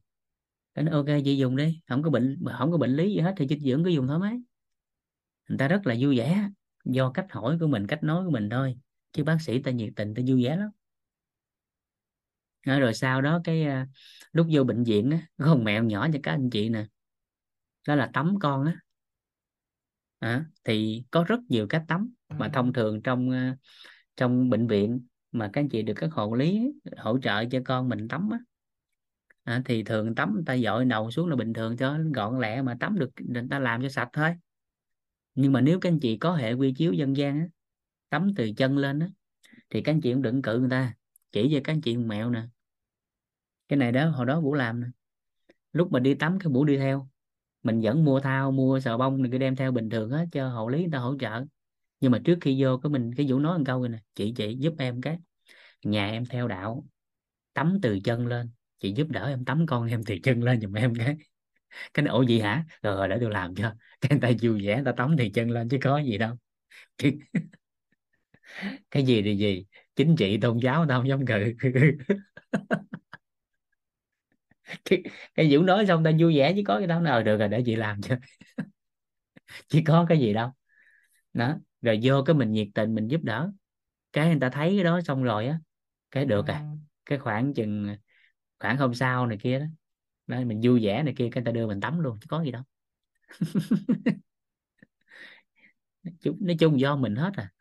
[SPEAKER 1] Cái nói ok chị dùng đi không có bệnh không có bệnh lý gì hết thì dinh dưỡng cứ dùng thoải mái. Người ta rất là vui vẻ do cách hỏi của mình cách nói của mình thôi chứ bác sĩ ta nhiệt tình ta vui vẻ lắm. Ờ, rồi sau đó cái ờ, lúc vô bệnh viện á có con mẹo nhỏ cho các anh chị nè đó là tắm con á. À, thì có rất nhiều cách tắm mà thông thường trong trong bệnh viện mà các anh chị được các hộ lý hỗ trợ cho con mình tắm á. À, thì thường tắm người ta dội đầu xuống là bình thường cho gọn lẹ mà tắm được người ta làm cho sạch thôi. Nhưng mà nếu các anh chị có hệ quy chiếu dân gian á, tắm từ chân lên á, thì các anh chị cũng đừng cự người ta. Chỉ cho các anh chị mẹo nè. Cái này đó hồi đó vũ làm nè. Lúc mà đi tắm cái vũ đi theo mình vẫn mua thao mua xà bông này cứ đem theo bình thường hết cho hộ lý người ta hỗ trợ nhưng mà trước khi vô cái mình cái vũ nói một câu rồi nè chị chị giúp em cái nhà em theo đạo tắm từ chân lên. Chị giúp đỡ em tắm con em từ chân lên giùm em cái. Cái này ổ gì hả? Rồi để tôi làm cho. Cái người ta vui vẻ ta tắm thì chân lên chứ có gì đâu. Cái gì thì gì chính trị tôn giáo tao không dám cự. Cái, cái Vũ nói xong ta vui vẻ chứ có cái đâu nào ờ, được rồi để chị làm cho. Chỉ có cái gì đâu. Đó rồi vô cái mình nhiệt tình mình giúp đỡ. Cái người ta thấy cái đó xong rồi á cái được à. Cái khoảng chừng khoảng hôm sau này kia đó đó mình vui vẻ này kia cái người ta đưa mình tắm luôn chứ có gì đâu. Nói chung do mình hết à.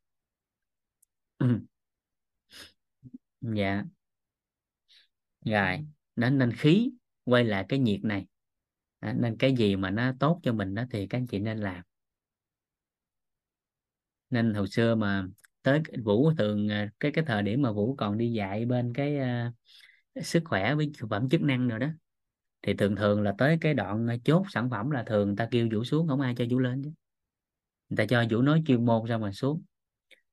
[SPEAKER 1] Ừ. dạ. Rồi nên nên khí quay lại cái nhiệt này. À, nên cái gì mà nó tốt cho mình đó thì các anh chị nên làm nên hồi xưa mà tới vũ thường à, cái cái thời điểm mà vũ còn đi dạy bên cái uh, sức khỏe với thực phẩm chức năng rồi đó thì thường thường là tới cái đoạn à, chốt sản phẩm là thường người ta kêu vũ xuống không ai cho vũ lên chứ. Người ta cho vũ nói chuyên môn xong rồi xuống.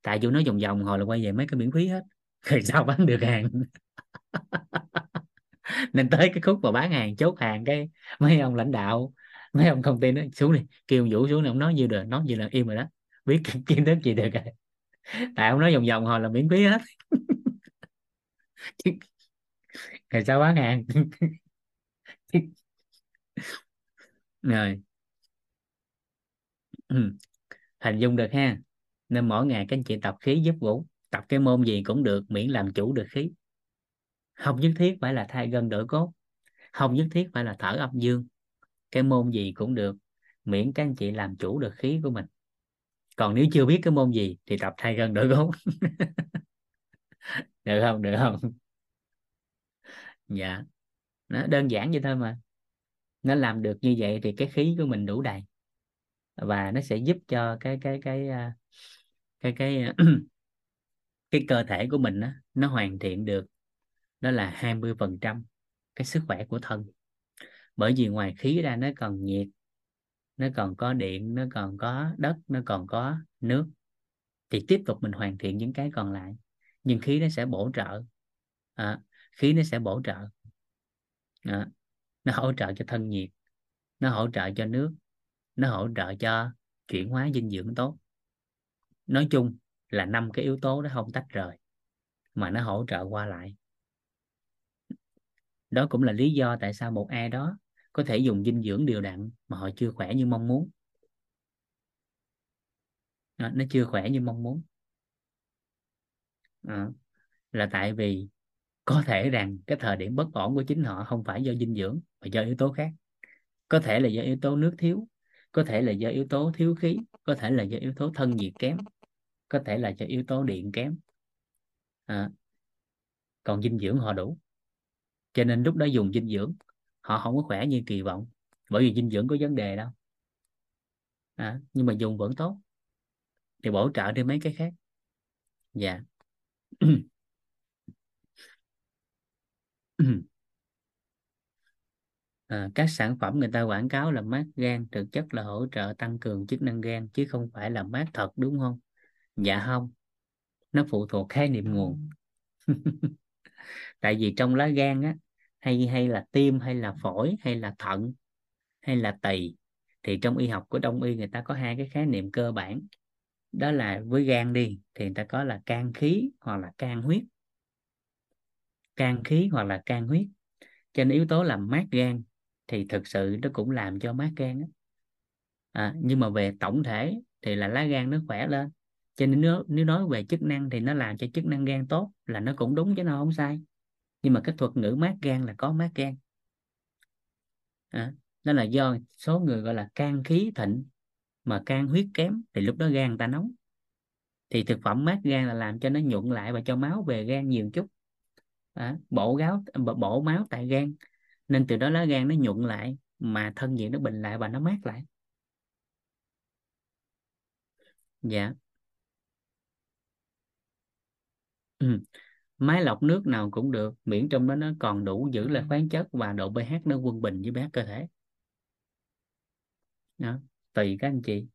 [SPEAKER 1] Tại vũ nói vòng vòng hồi là quay về mấy cái miễn phí hết rồi sao bán được hàng. Nên tới cái khúc mà bán hàng chốt hàng cái mấy ông lãnh đạo mấy ông công ty nó xuống đi kêu vũ xuống này ông nói như được nói gì là im rồi đó biết kiến thức gì được rồi. Tại ông nói vòng vòng hồi là miễn phí hết. Rồi sao bán hàng? Rồi. Ừ. Hình dung được ha. Nên mỗi ngày các anh chị tập khí giúp vũ tập cái môn gì cũng được, miễn làm chủ được khí. Không nhất thiết phải là thay gân đổi cốt. Không nhất thiết phải là thở âm dương. Cái môn gì cũng được, miễn các anh chị làm chủ được khí của mình còn nếu chưa biết cái môn gì thì tập thay gân đổi cốt được không? Được không? Dạ. Nó đơn giản vậy thôi mà. Nó làm được như vậy thì cái khí của mình đủ đầy. Và nó sẽ giúp cho cái cái cái à, cái cái à, cái, cái cơ thể của mình đó, nó hoàn thiện được. Đó là 20% cái sức khỏe của thân. Bởi vì ngoài khí ra nó còn nhiệt nó còn có điện nó còn có đất nó còn có nước. Thì tiếp tục mình hoàn thiện những cái còn lại. Nhưng khí nó sẽ bổ trợ. À, khí nó sẽ bổ trợ. À, nó hỗ trợ cho thân nhiệt nó hỗ trợ cho nước nó hỗ trợ cho chuyển hóa dinh dưỡng tốt. Nói chung là năm cái yếu tố đó không tách rời mà nó hỗ trợ qua lại. Đó cũng là lý do tại sao một ai đó có thể dùng dinh dưỡng điều đặn mà họ chưa khỏe như mong muốn. Đó, nó chưa khỏe như mong muốn. Đó. là tại vì có thể rằng cái thời điểm bất ổn của chính họ không phải do dinh dưỡng mà do yếu tố khác. Có thể là do yếu tố nước thiếu có thể là do yếu tố thiếu khí có thể là do yếu tố thân nhiệt kém có thể là do yếu tố điện kém. À, còn dinh dưỡng họ đủ. Cho nên lúc đó dùng dinh dưỡng họ không có khỏe như kỳ vọng bởi vì dinh dưỡng có vấn đề đâu à, nhưng mà dùng vẫn tốt thì bổ trợ đi mấy cái khác. Dạ. À, các sản phẩm người ta quảng cáo là mát gan thực chất là hỗ trợ tăng cường chức năng gan chứ không phải là mát thật đúng không? Dạ không. Nó phụ thuộc khái niệm nguồn. Tại vì trong lá gan á hay hay là tim hay là phổi hay là thận hay là tỳ. Thì trong y học của đông y người ta có hai cái khái niệm cơ bản. Đó là với gan đi thì người ta có là can khí hoặc là can huyết. Can khí hoặc là can huyết. Cho nên yếu tố làm mát gan thì thực sự nó cũng làm cho mát gan à, nhưng mà về tổng thể thì là lá gan nó khỏe lên. Cho nên nếu, nếu nói về chức năng thì nó làm cho chức năng gan tốt là nó cũng đúng chứ nó không sai nhưng mà cái thuật ngữ mát gan là có mát gan. À, đó là do số người gọi là can khí thịnh mà can huyết kém thì lúc đó gan ta nóng. Thì thực phẩm mát gan là làm cho nó nhuận lại và cho máu về gan nhiều chút. À, bổ gáo bổ máu tại gan. Nên từ đó lá gan nó nhuận lại mà thân nhiệt nó bình lại và nó mát lại. Dạ. Ừ máy lọc nước nào cũng được, miễn trong đó nó còn đủ giữ lại khoáng chất và độ pH nó quân bình với pH cơ thể. Đó. tùy các anh chị.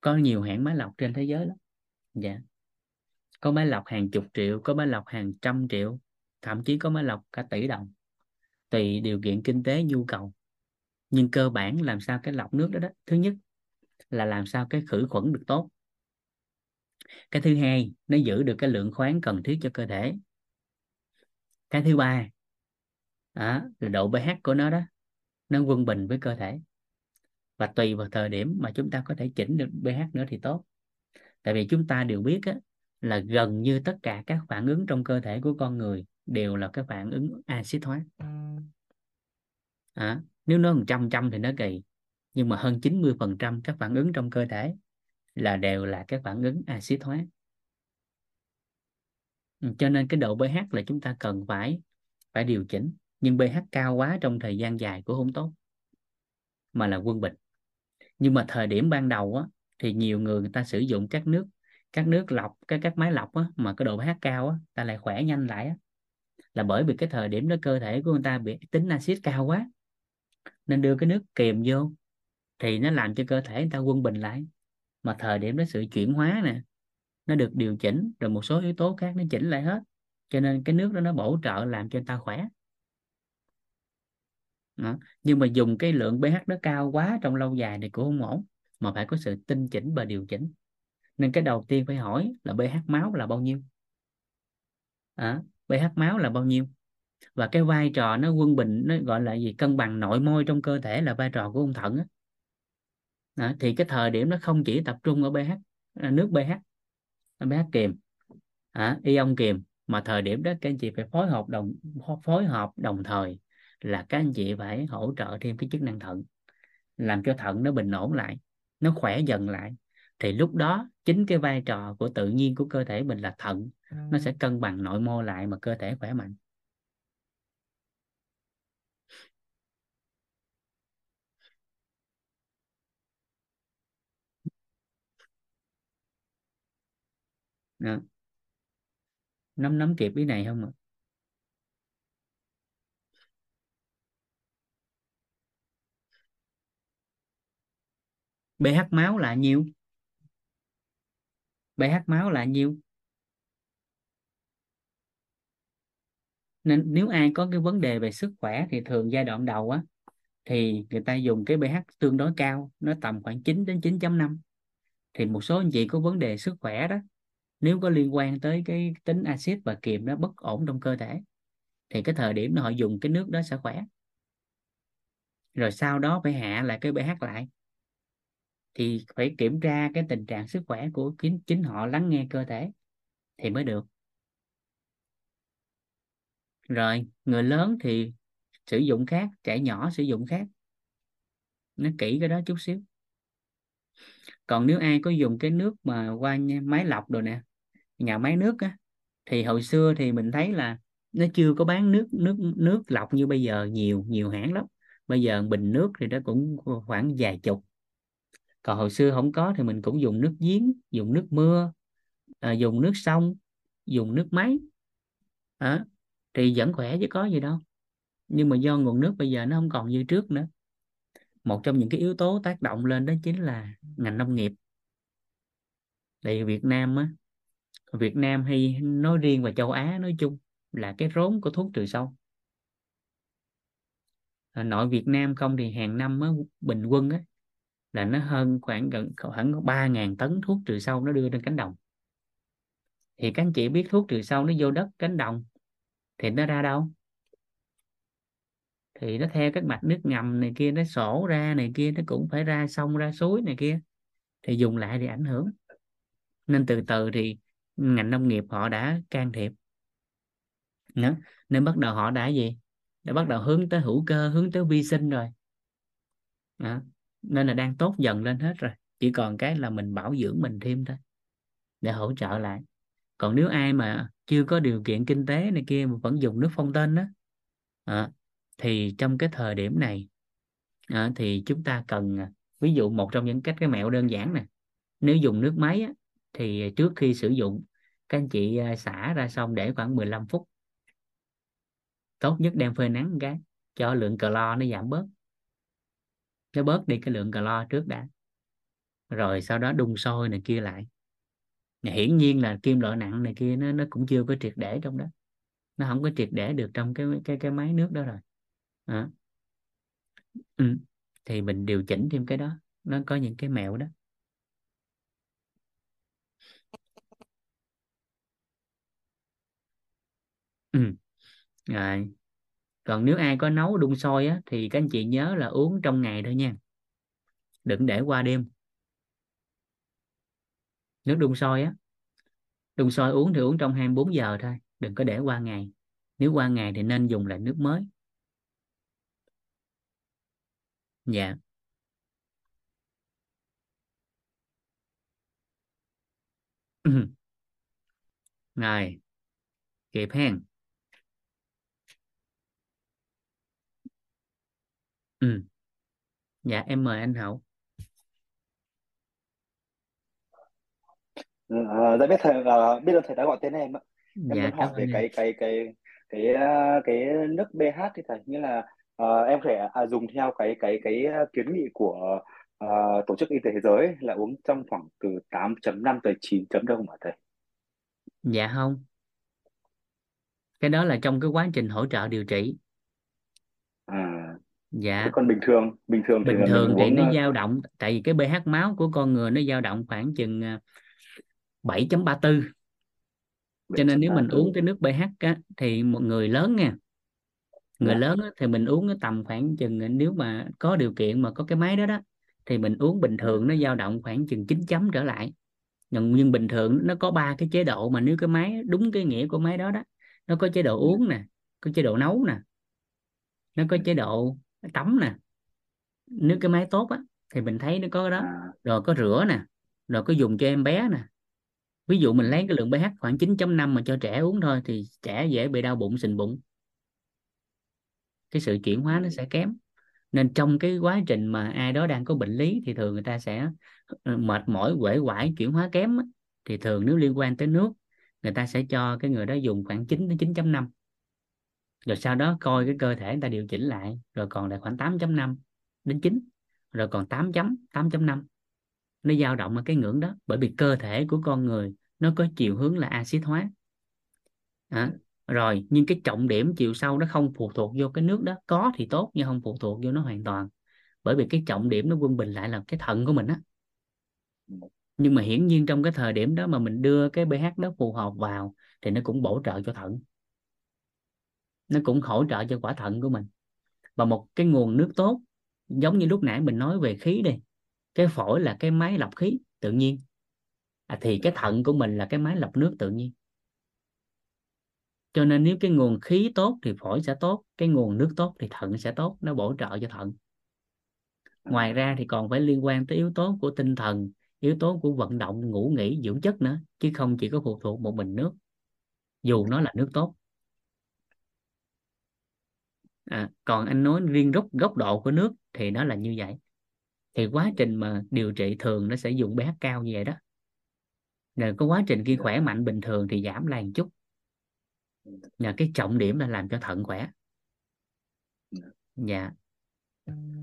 [SPEAKER 1] Có nhiều hãng máy lọc trên thế giới lắm. Dạ. Có máy lọc hàng chục triệu, có máy lọc hàng trăm triệu, thậm chí có máy lọc cả tỷ đồng, tùy điều kiện kinh tế, nhu cầu. Nhưng cơ bản làm sao cái lọc nước đó đó, thứ nhất là làm sao cái khử khuẩn được tốt cái thứ hai nó giữ được cái lượng khoáng cần thiết cho cơ thể. Cái thứ ba đó, là độ pH của nó đó nó quân bình với cơ thể. Và tùy vào thời điểm mà chúng ta có thể chỉnh được pH nữa thì tốt. Tại vì chúng ta đều biết á, là gần như tất cả các phản ứng trong cơ thể của con người đều là cái phản ứng axit hóa. À, nếu nó một trăm trăm thì nó kỳ nhưng mà hơn 90% các phản ứng trong cơ thể là đều là các phản ứng axit hóa. Ừ, cho nên cái độ pH là chúng ta cần phải phải điều chỉnh. Nhưng pH cao quá trong thời gian dài cũng không tốt mà là quân bình. Nhưng mà thời điểm ban đầu á, thì nhiều người người ta sử dụng các nước các nước lọc các các máy lọc á, mà cái độ pH cao á, ta lại khỏe nhanh lại á. là bởi vì cái thời điểm đó cơ thể của người ta bị tính axit cao quá nên đưa cái nước kiềm vô thì nó làm cho cơ thể người ta quân bình lại mà thời điểm đó sự chuyển hóa nè nó được điều chỉnh rồi một số yếu tố khác nó chỉnh lại hết. Cho nên cái nước đó nó bổ trợ làm cho người ta khỏe. Đó. nhưng mà dùng cái lượng pH nó cao quá trong lâu dài thì cũng không ổn mà phải có sự tinh chỉnh và điều chỉnh. Nên cái đầu tiên phải hỏi là pH máu là bao nhiêu? À, pH máu là bao nhiêu? Và cái vai trò nó quân bình nó gọi là gì? Cân bằng nội môi trong cơ thể là vai trò của ung thận á đó, thì cái thời điểm nó không chỉ tập trung ở pH à, nước pH pH kiềm à, ion kiềm mà thời điểm đó các anh chị phải phối hợp đồng phối hợp đồng thời là các anh chị phải hỗ trợ thêm cái chức năng thận làm cho thận nó bình ổn lại nó khỏe dần lại. Thì lúc đó chính cái vai trò của tự nhiên của cơ thể mình là thận nó sẽ cân bằng nội mô lại mà cơ thể khỏe mạnh đó. nắm nắm kịp ý này không ạ? pH máu là nhiêu pH máu là nhiêu nên nếu ai có cái vấn đề về sức khỏe thì thường giai đoạn đầu á, thì người ta dùng cái pH tương đối cao, nó tầm khoảng 9 đến 9.5 thì một số anh chị có vấn đề sức khỏe đó nếu có liên quan tới cái tính axit và kiềm nó bất ổn trong cơ thể, thì cái thời điểm đó họ dùng cái nước đó sẽ khỏe. Rồi sau đó phải hạ lại cái pH lại. Thì phải kiểm tra cái tình trạng sức khỏe của chính chính họ lắng nghe cơ thể thì mới được. Rồi, người lớn thì sử dụng khác, trẻ nhỏ sử dụng khác. Nó kỹ cái đó chút xíu còn nếu ai có dùng cái nước mà qua máy lọc rồi nè nhà máy nước á thì hồi xưa thì mình thấy là nó chưa có bán nước nước nước lọc như bây giờ nhiều nhiều hãng lắm. Bây giờ bình nước thì nó cũng khoảng vài chục. Còn hồi xưa không có thì mình cũng dùng nước giếng dùng nước mưa à, dùng nước sông dùng nước máy. À, thì vẫn khỏe chứ có gì đâu. Nhưng mà do nguồn nước bây giờ nó không còn như trước nữa một trong những cái yếu tố tác động lên đó chính là ngành nông nghiệp. Tại Việt Nam á Việt Nam hay nói riêng và châu Á nói chung là cái rốn của thuốc trừ sâu. Nội Việt Nam không thì hàng năm á, bình quân á, là nó hơn khoảng gần khoảng ba ngàn tấn thuốc trừ sâu nó đưa lên cánh đồng. Thì các anh chị biết thuốc trừ sâu nó vô đất cánh đồng thì nó ra đâu? Thì nó theo các mạch nước ngầm này kia nó sổ ra này kia nó cũng phải ra sông ra suối này kia thì dùng lại thì ảnh hưởng. Nên từ từ thì ngành nông nghiệp họ đã can thiệp. Nữa nên bắt đầu họ đã gì? Đã bắt đầu hướng tới hữu cơ hướng tới vi sinh rồi. Đó. nên là đang tốt dần lên hết rồi. Chỉ còn cái là mình bảo dưỡng mình thêm thôi để hỗ trợ lại. Còn nếu ai mà chưa có điều kiện kinh tế này kia mà vẫn dùng nước phong tên đó à, ờ, thì trong cái thời điểm này à, thì chúng ta cần à, ví dụ một trong những cách cái mẹo đơn giản nè nếu dùng nước máy á, thì trước khi sử dụng các anh chị à, xả ra xong để khoảng 15 phút. Tốt nhất đem phơi nắng cái cho lượng clo nó giảm bớt. Nó bớt đi cái lượng clo trước đã. Rồi sau đó đun sôi này kia lại. Hiển nhiên là kim loại nặng này kia nó nó cũng chưa có triệt để trong đó. Nó không có triệt để được trong cái cái cái máy nước đó rồi à. ừ. thì mình điều chỉnh thêm cái đó, nó có những cái mẹo đó ừ. rồi còn nếu ai có nấu đun sôi á, thì các anh chị nhớ là uống trong ngày thôi nha đừng để qua đêm nước đun sôi á, đun sôi uống thì uống trong 24 giờ thôi, đừng có để qua ngày nếu qua ngày thì nên dùng lại nước mới dạ. Rồi kịp hen. Ừ. Dạ em mời anh Hậu.
[SPEAKER 2] Ờ, dạ biết thầy ờ, biết ơn thầy đã gọi tên em ạ. Em
[SPEAKER 1] dạ
[SPEAKER 2] muốn
[SPEAKER 1] cảm
[SPEAKER 2] hỏi
[SPEAKER 1] ơn
[SPEAKER 2] về
[SPEAKER 1] em.
[SPEAKER 2] cái cái cái cái ờ, cái nước pH thì thầy nghĩa là ờ, em phải à, dùng theo cái cái cái ờ, kiến nghị của ờ, Tổ chức Y tế Thế giới là uống trong khoảng từ 8.5 tới 9 chấm đâu mà thầy.
[SPEAKER 1] dạ không cái đó là trong cái quá trình hỗ trợ điều trị
[SPEAKER 2] À thế
[SPEAKER 1] dạ
[SPEAKER 2] còn bình thường bình thường thì
[SPEAKER 1] bình
[SPEAKER 2] là mình
[SPEAKER 1] thường thì
[SPEAKER 2] uống
[SPEAKER 1] nó
[SPEAKER 2] ờ,
[SPEAKER 1] dao động tại vì cái pH máu của con người nó dao động khoảng chừng à, 7.34 cho nên nếu mình uống
[SPEAKER 2] 7.34.
[SPEAKER 1] cái nước pH á, thì một người lớn nha người
[SPEAKER 2] Dạ.
[SPEAKER 1] lớn á, thì mình uống nó tầm khoảng chừng nếu mà có điều kiện mà có cái máy đó đó thì mình uống bình
[SPEAKER 2] Dạ.
[SPEAKER 1] thường nó dao động khoảng chừng 9 chấm trở lại nhưng, nhưng bình thường nó có ba cái chế độ mà nếu cái máy đúng cái nghĩa của máy đó đó nó có chế độ
[SPEAKER 2] Dạ.
[SPEAKER 1] uống nè có chế độ nấu nè nó có chế độ tắm nè nếu cái máy tốt á thì mình thấy nó có cái đó
[SPEAKER 2] À,
[SPEAKER 1] rồi có rửa nè rồi có dùng cho em bé nè ví dụ mình lấy cái lượng pH khoảng 9.5 mà cho trẻ uống thôi thì trẻ dễ bị đau bụng sình bụng cái sự chuyển hóa nó sẽ kém. Nên trong cái quá trình mà ai đó đang có bệnh lý thì thường người ta sẽ ờ, mệt mỏi quể quải chuyển hóa kém thì thường nếu liên quan tới nước người ta sẽ cho cái người đó dùng khoảng 9 đến 9.5 rồi sau đó coi cái cơ thể người ta điều chỉnh lại rồi còn lại khoảng 8.5 đến 9 rồi còn 8 chấm 8.5 nó dao động ở cái ngưỡng đó bởi vì cơ thể của con người nó có chiều hướng là axit hóa. À, rồi nhưng cái trọng điểm chiều sâu nó không phụ thuộc vô cái nước đó. Có thì tốt nhưng không phụ thuộc vô nó hoàn toàn. Bởi vì cái trọng điểm nó quân bình lại là cái thận của mình á. Nhưng mà hiển nhiên trong cái thời điểm đó mà mình đưa cái pH đó phù hợp vào thì nó cũng bổ trợ cho thận. Nó cũng hỗ trợ cho quả thận của mình. Và một cái nguồn nước tốt giống như lúc nãy mình nói về khí đi. Cái phổi là cái máy lọc khí tự nhiên. À, thì cái thận của mình là cái máy lọc nước tự nhiên cho nên nếu cái nguồn khí tốt thì phổi sẽ tốt cái nguồn nước tốt thì thận sẽ tốt nó bổ trợ cho thận. Ngoài ra thì còn phải liên quan tới yếu tố của tinh thần yếu tố của vận động ngủ nghỉ dưỡng chất nữa chứ không chỉ có phụ thuộc một bình nước dù nó là nước tốt. À, còn anh nói riêng góc góc độ của nước thì nó là như vậy. Thì quá trình mà điều trị thường nó sẽ dùng pH cao như vậy đó. Rồi có quá trình khi khỏe mạnh bình thường thì giảm lại một chút là cái trọng điểm là làm cho thận khỏe. Dạ.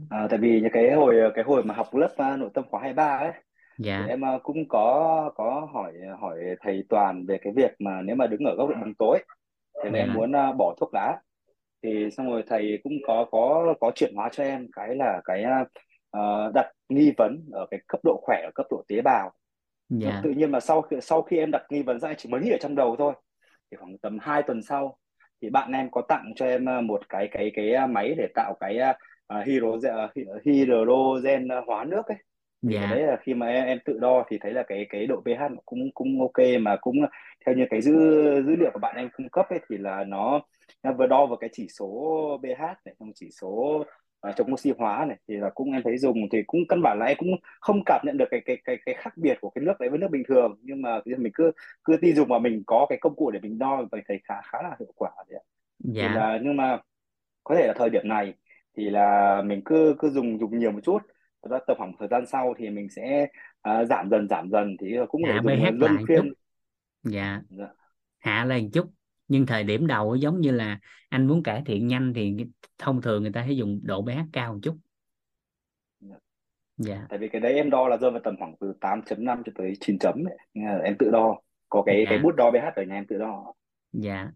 [SPEAKER 2] À, tại vì cái hồi cái hồi mà học lớp uh, nội tâm khóa 23 ấy
[SPEAKER 1] dạ.
[SPEAKER 2] em uh, cũng có có hỏi hỏi thầy Toàn về cái việc mà nếu mà đứng ở góc độ bóng tối thì
[SPEAKER 1] dạ.
[SPEAKER 2] em muốn uh, bỏ thuốc lá. Thì xong rồi thầy cũng có có có chuyển hóa cho em cái là cái uh, đặt nghi vấn ở cái cấp độ khỏe ở cấp độ tế bào. Mà
[SPEAKER 1] dạ.
[SPEAKER 2] Tự nhiên mà sau khi sau khi em đặt nghi vấn ra chỉ mới nghĩ ở trong đầu thôi thì khoảng tầm 2 tuần sau thì bạn em có tặng cho em một cái cái cái máy để tạo cái uh, hydrogen uh, hydrogen hóa nước ấy. Thì cái
[SPEAKER 1] dạ.
[SPEAKER 2] đấy là khi mà em, em tự đo thì thấy là cái cái độ pH cũng cũng ok mà cũng theo như cái dữ dữ liệu của bạn em cung cấp ấy thì là nó, nó vừa đo vào cái chỉ số pH này trong chỉ số uh, chống oxy hóa này thì là cũng em thấy dùng thì cũng căn bản là em cũng không cảm nhận được cái cái cái cái khác biệt của cái nước đấy với nước bình thường. Nhưng mà mình cứ cứ tin dùng mà mình có cái công cụ để mình đo và thấy khá khá là hiệu quả đấy ạ. thì
[SPEAKER 1] dạ.
[SPEAKER 2] là nhưng mà có thể là thời điểm này thì là mình cứ cứ dùng dùng nhiều một chút. Ra tầm khoảng thời gian sau thì mình sẽ à, giảm dần giảm dần. Thì cũng
[SPEAKER 1] hạ
[SPEAKER 2] dùng
[SPEAKER 1] pH
[SPEAKER 2] luân
[SPEAKER 1] lại một chút.
[SPEAKER 2] phiên.
[SPEAKER 1] Dạ.
[SPEAKER 2] Dạ,
[SPEAKER 1] hạ lên chút nhưng thời điểm đầu giống như là anh muốn cải thiện nhanh thì thông thường người ta sẽ dùng độ pH cao một chút.
[SPEAKER 2] Dạ.
[SPEAKER 1] dạ
[SPEAKER 2] tại vì cái đấy em đo là rơi vào tầm khoảng từ 8.5 cho tới 9 chấm ấy. Em tự đo. Có cái cái
[SPEAKER 1] dạ.
[SPEAKER 2] bút đo pH ở nhà em tự đo.
[SPEAKER 1] Dạ.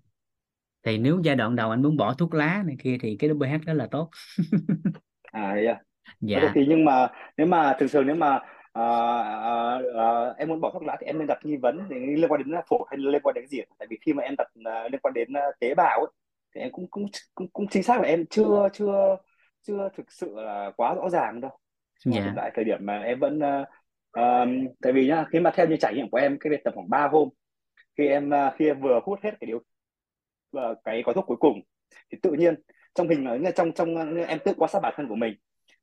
[SPEAKER 1] Thì nếu giai đoạn đầu anh muốn bỏ thuốc lá này kia thì cái pH đó là tốt.
[SPEAKER 2] À à? Thể
[SPEAKER 1] dạ
[SPEAKER 2] thì nhưng mà nếu mà thường thường nếu mà à, à, em muốn bỏ thuốc lá thì em nên đặt nghi vấn thì liên quan đến phổi hay liên quan đến gì tại vì khi mà em đặt à, liên quan đến tế bào ấy, thì em cũng cũng cũng, cũng chính xác là em chưa chưa chưa thực sự là quá rõ ràng đâu. Mà hiện
[SPEAKER 1] dạ.
[SPEAKER 2] tại thời điểm mà em vẫn à, à, tại vì nhá khi mà theo như trải nghiệm của em cái việc tầm khoảng 3 hôm khi em à, khi em vừa hút hết cái điều và cái gói thuốc cuối cùng thì tự nhiên trong hình trong trong em tự quan sát bản thân của mình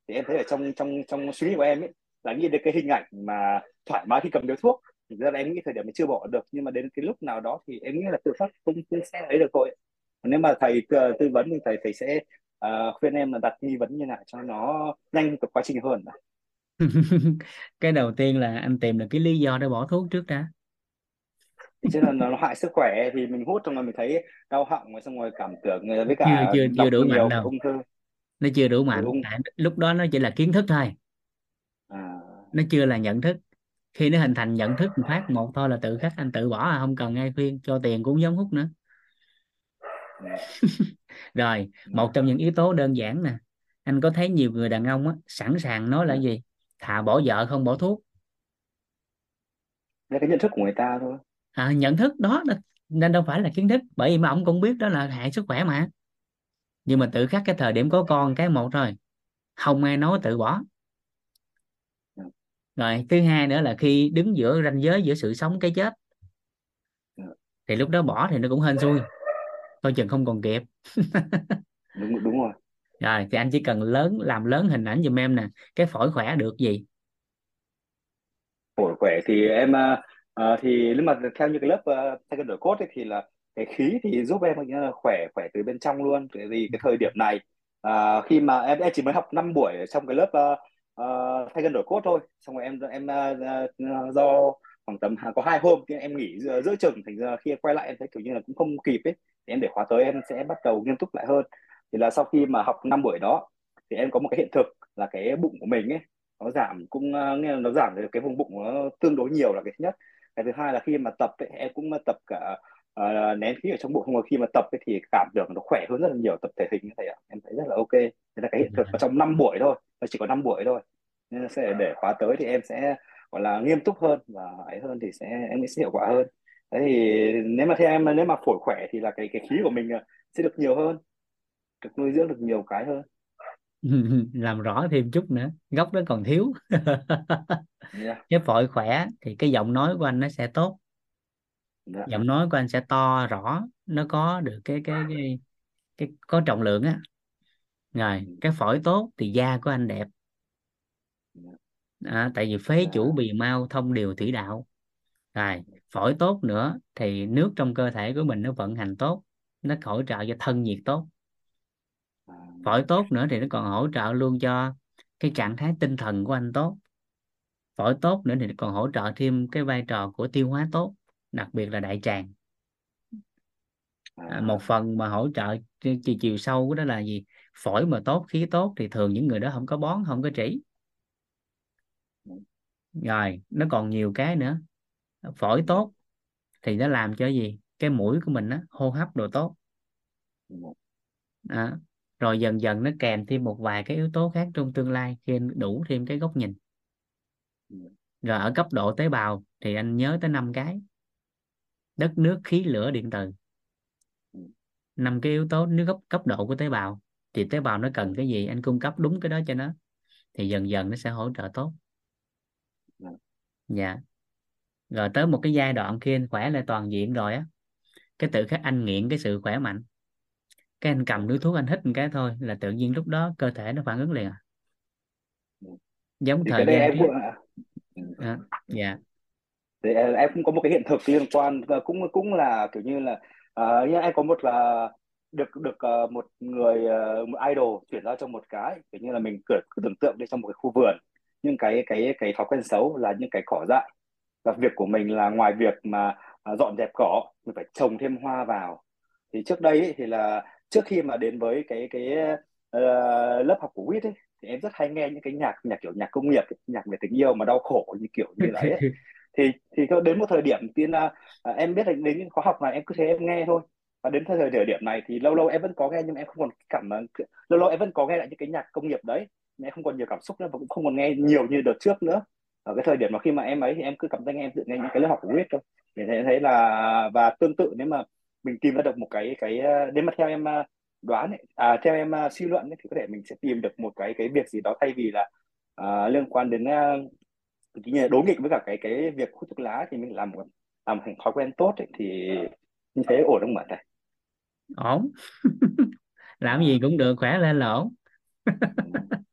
[SPEAKER 2] thì em thấy ở trong trong trong suy nghĩ của em ấy là nghĩ đến cái hình ảnh mà thoải mái khi cầm điếu thuốc thực ra là em nghĩ thời điểm mình chưa bỏ được nhưng mà đến cái lúc nào đó thì em nghĩ là tự phát không, không sẽ ấy được thôi. Nếu mà thầy tư vấn thì thầy thầy sẽ uh, khuyên em là đặt nghi vấn như nào cho nó nhanh cái quá trình hơn
[SPEAKER 1] cái đầu tiên là anh tìm được cái lý do để bỏ thuốc trước đã.
[SPEAKER 2] Chứ là nó hại sức khỏe thì mình hút xong rồi mình thấy đau họng rồi xong rồi cảm tưởng với
[SPEAKER 1] chưa
[SPEAKER 2] cả
[SPEAKER 1] chưa chưa
[SPEAKER 2] đọc
[SPEAKER 1] đủ mạnh đâu.
[SPEAKER 2] ung thư.
[SPEAKER 1] Nó chưa đủ mạnh. Tại lúc đó nó chỉ là kiến thức thôi nó chưa là nhận thức. Khi nó hình thành nhận thức một phát một thôi là tự khắc anh tự bỏ à không cần ai khuyên cho tiền cũng giống hút nữa. Rồi một trong những yếu tố đơn giản nè anh có thấy nhiều người đàn ông á sẵn sàng nói là gì? Thà bỏ vợ không bỏ thuốc.
[SPEAKER 2] Đây cái nhận thức của người ta thôi.
[SPEAKER 1] À, nhận thức đó nên đâu phải là kiến thức bởi vì mà ông cũng biết đó là hại sức khỏe mà. Nhưng mà tự khắc cái thời điểm có con cái một thôi không ai nói tự bỏ rồi thứ hai nữa là khi đứng giữa ranh giới giữa sự sống cái chết thì lúc đó bỏ thì nó cũng hên xui. Coi chừng không còn kịp.
[SPEAKER 2] Đúng đúng rồi.
[SPEAKER 1] Rồi thì anh chỉ cần lớn làm lớn hình ảnh giùm em nè. Cái phổi khỏe được gì?
[SPEAKER 2] Phổi khỏe thì em à, à, thì nếu mà theo như cái lớp uh, thay đổi cốt ấy, thì là cái khí thì giúp em uh, khỏe khỏe từ bên trong luôn. Tại vì cái thời điểm này à, khi mà em, em chỉ mới học 5 buổi trong cái lớp uh, uh, thay cân đổi cốt thôi. Xong rồi em em uh, do khoảng tầm có hai hôm thì em nghỉ giữa, giữa chừng thành ra khi em quay lại em thấy kiểu như là cũng không kịp ấy. Thì em để khóa tới em sẽ bắt đầu nghiêm túc lại hơn. Thì là sau khi mà học năm buổi đó thì em có một cái hiện thực là cái bụng của mình ấy nó giảm cũng nghe là nó giảm được cái vùng bụng nó tương đối nhiều là cái thứ nhất. Cái thứ hai là khi mà tập ấy, em cũng tập cả uh, nén khí ở trong bụng không khi mà tập ấy, thì cảm được nó khỏe hơn rất là nhiều tập thể hình như thế ạ. Em thấy rất là ok. Thế là cái hiện thực ở trong 5 buổi thôi nó chỉ có 5 buổi thôi. Nên sẽ để khóa tới thì em sẽ gọi là nghiêm túc hơn và ấy hơn thì sẽ em sẽ hiệu quả hơn. Thế thì nếu mà theo em nếu mà phổi khỏe thì là cái cái khí của mình ờ, sẽ được nhiều hơn được nuôi dưỡng được nhiều cái hơn.
[SPEAKER 1] Làm rõ thêm chút nữa gốc đó còn thiếu.
[SPEAKER 2] Yeah.
[SPEAKER 1] cái phổi khỏe thì cái giọng nói của anh nó sẽ tốt
[SPEAKER 2] Yeah.
[SPEAKER 1] giọng nói của anh sẽ to rõ nó có được cái cái cái, cái có trọng lượng á. Rồi cái phổi tốt thì da của anh đẹp. À, tại vì phế chủ bì mau thông điều thủy đạo. Rồi phổi tốt nữa thì nước trong cơ thể của mình nó vận hành tốt nó hỗ trợ cho thân nhiệt tốt. Phổi tốt nữa thì nó còn hỗ trợ luôn cho cái trạng thái tinh thần của anh tốt. Phổi tốt nữa thì nó còn hỗ trợ thêm cái vai trò của tiêu hóa tốt đặc biệt là đại tràng. À, một phần mà hỗ trợ chiều, chiều sâu của đó là gì? Phổi mà tốt khí tốt thì thường những người đó không có bón không có trĩ. Rồi nó còn nhiều cái nữa. Phổi tốt thì nó làm cho gì? Cái mũi của mình á hô hấp đồ tốt. À, rồi dần dần nó kèm thêm một vài cái yếu tố khác trong tương lai khi anh đủ thêm cái góc nhìn. Rồi ở cấp độ tế bào thì anh nhớ tới năm cái đất nước khí lửa điện từ năm cái yếu tố nếu cấp cấp độ của tế bào. Thì tế bào nó cần cái gì? Anh cung cấp đúng cái đó cho nó. Thì dần dần nó sẽ hỗ trợ tốt. Dạ. Rồi tới một cái giai đoạn khi anh khỏe lại toàn diện rồi á cái tự khắc anh nghiện cái sự khỏe mạnh. Cái anh cầm đứa thuốc anh hít một cái thôi là tự nhiên lúc đó cơ thể nó phản ứng liền à. Giống
[SPEAKER 2] thì
[SPEAKER 1] thời gian
[SPEAKER 2] em
[SPEAKER 1] à, dạ
[SPEAKER 2] thì em em cũng có một cái hiện thực liên quan và cũng cũng là kiểu như là uh, như em có một là được được uh, một người uh, một idol chuyển giao cho một cái kiểu như là mình cứ, cứ tưởng tượng đi trong một cái khu vườn. Nhưng cái cái cái thói quen xấu là những cái cỏ dại. Và việc của mình là ngoài việc mà uh, dọn dẹp cỏ mình phải trồng thêm hoa vào. Thì trước đây ấy, thì là trước khi mà đến với cái cái uh, lớp học của WIT ấy, thì em rất hay nghe những cái nhạc nhạc kiểu nhạc công nghiệp ấy, nhạc về tình yêu mà đau khổ như kiểu như đấy ấy thì thì đến một thời điểm tiên là à, em biết là đến những khóa học này em cứ thế em nghe thôi. Và đến thời thời điểm này thì lâu lâu em vẫn có nghe nhưng em không còn cảm lâu lâu em vẫn có nghe lại những cái nhạc công nghiệp đấy. Nhưng em không còn nhiều cảm xúc nữa và cũng không còn nghe nhiều như đợt trước nữa. Ở cái thời điểm mà khi mà em ấy thì em cứ cảm thấy em tự nghe những cái lớp học của huyết thôi. Để thấy, thấy là và tương tự nếu mà mình tìm ra được một cái cái à, nếu mà theo em à, đoán ấy, à, theo em à, suy luận ấy, thì có thể mình sẽ tìm được một cái cái việc gì đó thay vì là à, liên quan đến uh, đối nghịch với cả cái cái việc hút thuốc lá thì mình làm một làm thành thói quen tốt ấy, thì như thế ổn không bạn thầy?
[SPEAKER 1] Ổn. Làm gì cũng được khỏe lên là ổn.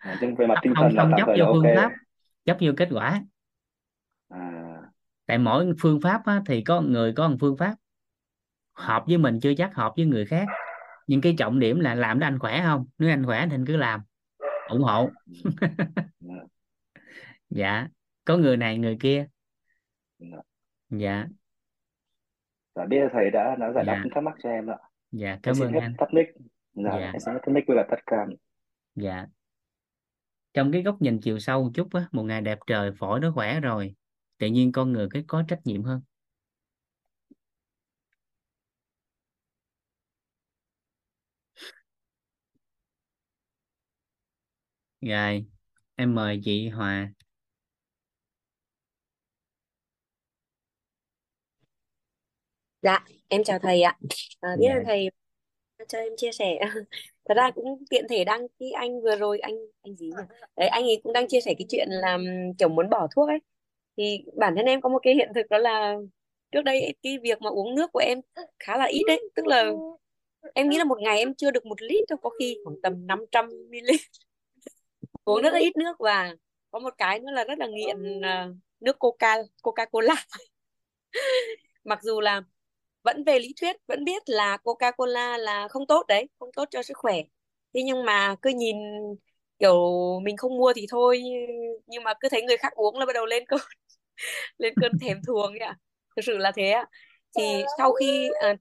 [SPEAKER 2] À, nhưng về mặt tinh
[SPEAKER 1] không
[SPEAKER 2] thần
[SPEAKER 1] không chấp vô phương
[SPEAKER 2] ok.
[SPEAKER 1] pháp chấp vô kết quả.
[SPEAKER 2] À,
[SPEAKER 1] tại mỗi phương pháp á, thì có người có một phương pháp hợp với mình chưa chắc hợp với người khác. Nhưng cái trọng điểm là làm để anh khỏe không? Nếu anh khỏe thì anh cứ làm ủng hộ dạ có người này người kia. Dạ.
[SPEAKER 2] Dạ. Biết thầy đã đã giải đáp
[SPEAKER 1] dạ.
[SPEAKER 2] những thắc mắc cho em ạ.
[SPEAKER 1] Dạ cảm ơn
[SPEAKER 2] hết
[SPEAKER 1] anh.
[SPEAKER 2] tắt mic. Dạ
[SPEAKER 1] dạ.
[SPEAKER 2] em xin hết tắt mic với cả tắt cam.
[SPEAKER 1] Dạ. Trong cái góc nhìn chiều sâu một chút á một ngày đẹp trời phổi nó khỏe rồi tự nhiên con người cái có trách nhiệm hơn. Rồi em mời chị Hòa
[SPEAKER 3] Dạ, em chào thầy ạ. À, biết
[SPEAKER 1] dạ
[SPEAKER 3] ơn thầy cho em chia sẻ. Thật ra cũng tiện thể đăng cái anh vừa rồi anh anh gì nhỉ? Đấy, anh ấy cũng đang chia sẻ cái chuyện là ừm, kiểu muốn bỏ thuốc ấy. Thì bản thân em có một cái hiện thực đó là trước đây cái việc mà uống nước của em khá là ít đấy, tức là em nghĩ là một ngày em chưa được một lít đâu, có khi khoảng tầm 500 ml. Uống rất là ít nước và có một cái nữa là rất là nghiện à, nước Coca Coca-Cola. Mặc dù là vẫn về lý thuyết vẫn biết là Coca-Cola là không tốt đấy không tốt cho sức khỏe. Thế nhưng mà cứ nhìn kiểu mình không mua thì thôi nhưng mà cứ thấy người khác uống là bắt đầu lên cơn lên cơn thèm thuồng ạ. Thực sự là thế ạ. Thì sau khi à,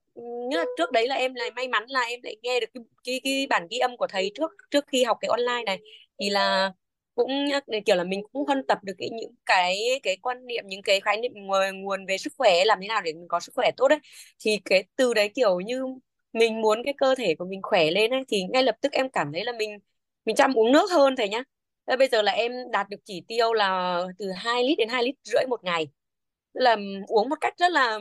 [SPEAKER 3] như là trước đấy là em lại may mắn là em lại nghe được cái, cái, cái bản ghi âm của thầy trước trước khi học cái online này. Thì là cũng kiểu là mình cũng huân tập được cái những cái cái quan niệm những cái khái niệm nguồn, nguồn về sức khỏe làm thế nào để mình có sức khỏe tốt đấy thì cái từ đấy kiểu như mình muốn cái cơ thể của mình khỏe lên ấy thì ngay lập tức em cảm thấy là mình mình chăm uống nước hơn thầy nhá. Thế bây giờ là em đạt được chỉ tiêu là từ 2 lít đến 2 lít rưỡi một ngày. Là uống một cách rất là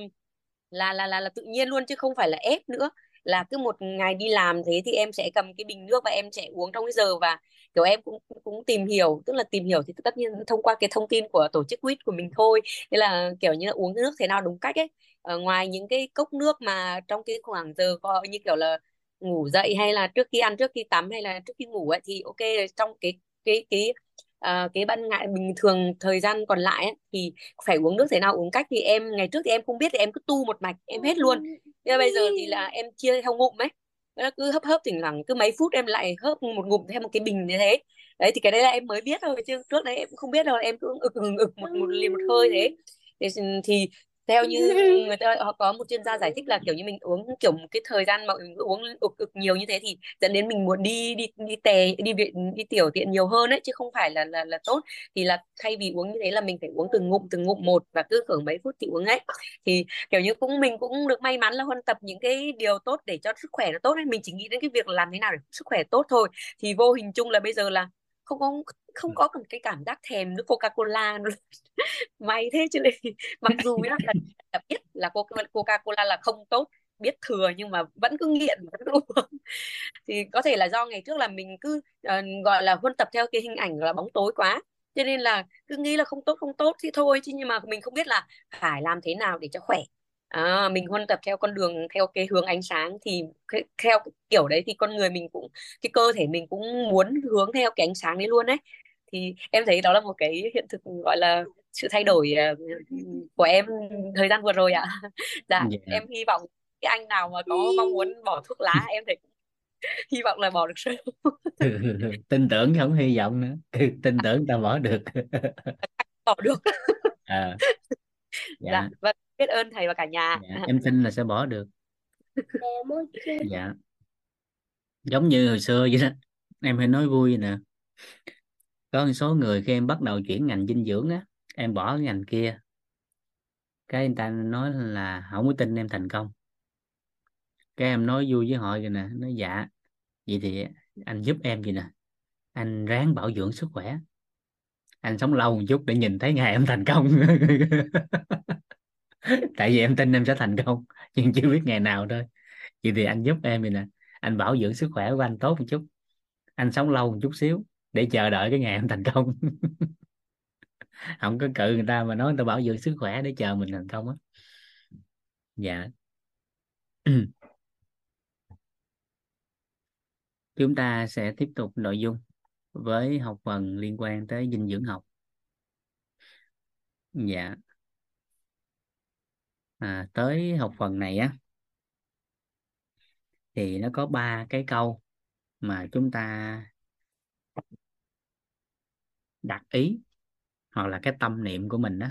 [SPEAKER 3] là là là, là tự nhiên luôn chứ không phải là ép nữa là cứ một ngày đi làm thế thì em sẽ cầm cái bình nước và em sẽ uống trong cái giờ và kiểu em cũng cũng tìm hiểu tức là tìm hiểu thì tất nhiên thông qua cái thông tin của tổ chức quýt của mình thôi. Nên là kiểu như là uống nước thế nào đúng cách ấy. Ở ngoài những cái cốc nước mà trong cái khoảng giờ có như kiểu là ngủ dậy hay là trước khi ăn trước khi tắm hay là trước khi ngủ ấy thì ok trong cái cái cái uh, cái ban ngày bình thường thời gian còn lại ấy, thì phải uống nước thế nào uống cách thì em ngày trước thì em không biết thì em cứ tu một mạch em hết luôn. Ừ, ừ, ừ nhưng bây giờ thì là em chia theo ngụm ấy. Nó cứ hấp hấp thỉnh thoảng cứ mấy phút em lại hớp một ngụm thêm một cái bình như thế. Đấy thì cái đấy là em mới biết thôi chứ trước đấy em không biết đâu em cứ ực ực, ực một một liền một hơi thế. Thì, thì theo như người ta họ có một chuyên gia giải thích là kiểu như mình uống kiểu một cái thời gian mà mình uống ực ực nhiều như thế thì dẫn đến mình muốn đi đi đi tè đi viện đi tiểu tiện nhiều hơn ấy chứ không phải là là là tốt. Thì là thay vì uống như thế là mình phải uống từng ngụm từng ngụm một và cứ khoảng mấy phút thì uống ấy. Thì kiểu như cũng mình cũng được may mắn là huân tập những cái điều tốt để cho sức khỏe nó tốt ấy. Mình chỉ nghĩ đến cái việc làm thế nào để sức khỏe tốt thôi. Thì vô hình chung là bây giờ là không có không có cái cảm giác thèm nước Coca Cola may thế chứ mặc dù là, là biết là Coca Cola là không tốt biết thừa nhưng mà vẫn cứ nghiện vẫn cứ uống. Thì có thể là do ngày trước là mình cứ uh, gọi là huân tập theo cái hình ảnh là bóng tối quá cho nên là cứ nghĩ là không tốt không tốt thì thôi chứ nhưng mà mình không biết là phải làm thế nào để cho khỏe à, mình huân tập theo con đường theo cái hướng ánh sáng thì theo cái kiểu đấy thì con người mình cũng cái cơ thể mình cũng muốn hướng theo cái ánh sáng đấy luôn đấy thì em thấy đó là một cái hiện thực gọi là sự thay đổi uh, của em thời gian vừa rồi ạ. Dạ
[SPEAKER 1] yeah.
[SPEAKER 3] em hy vọng cái anh nào mà có mong muốn bỏ thuốc lá em thấy hy vọng là bỏ được sớm.
[SPEAKER 1] Tin tưởng không hy vọng nữa. Tin tưởng ta bỏ được.
[SPEAKER 3] Bỏ được.
[SPEAKER 1] À.
[SPEAKER 3] dạ. dạ. vâng biết ơn thầy và cả nhà.
[SPEAKER 1] Dạ. em tin là sẽ bỏ được. Dạ. Giống như hồi xưa vậy đó. Em hay nói vui vậy nè. Có một số người khi em bắt đầu chuyển ngành dinh dưỡng á em bỏ cái ngành kia. Cái người ta nói là không có tin em thành công. Cái em nói vui với họ vậy nè nói dạ vậy thì anh giúp em vậy nè. Anh ráng bảo dưỡng sức khỏe. Anh sống lâu một chút để nhìn thấy ngày em thành công tại vì em tin em sẽ thành công, nhưng chưa biết ngày nào thôi. Vậy thì anh giúp em vậy nè. Anh bảo dưỡng sức khỏe của anh tốt một chút. Anh sống lâu một chút xíu để chờ đợi cái ngày em thành công. Không có cự người ta mà nói người ta bảo dưỡng sức khỏe để chờ mình thành công á. Dạ. Chúng ta sẽ tiếp tục nội dung với học phần liên quan tới dinh dưỡng học. Dạ à, tới học phần này á thì nó có ba cái câu mà chúng ta đặt ý hoặc là cái tâm niệm của mình đó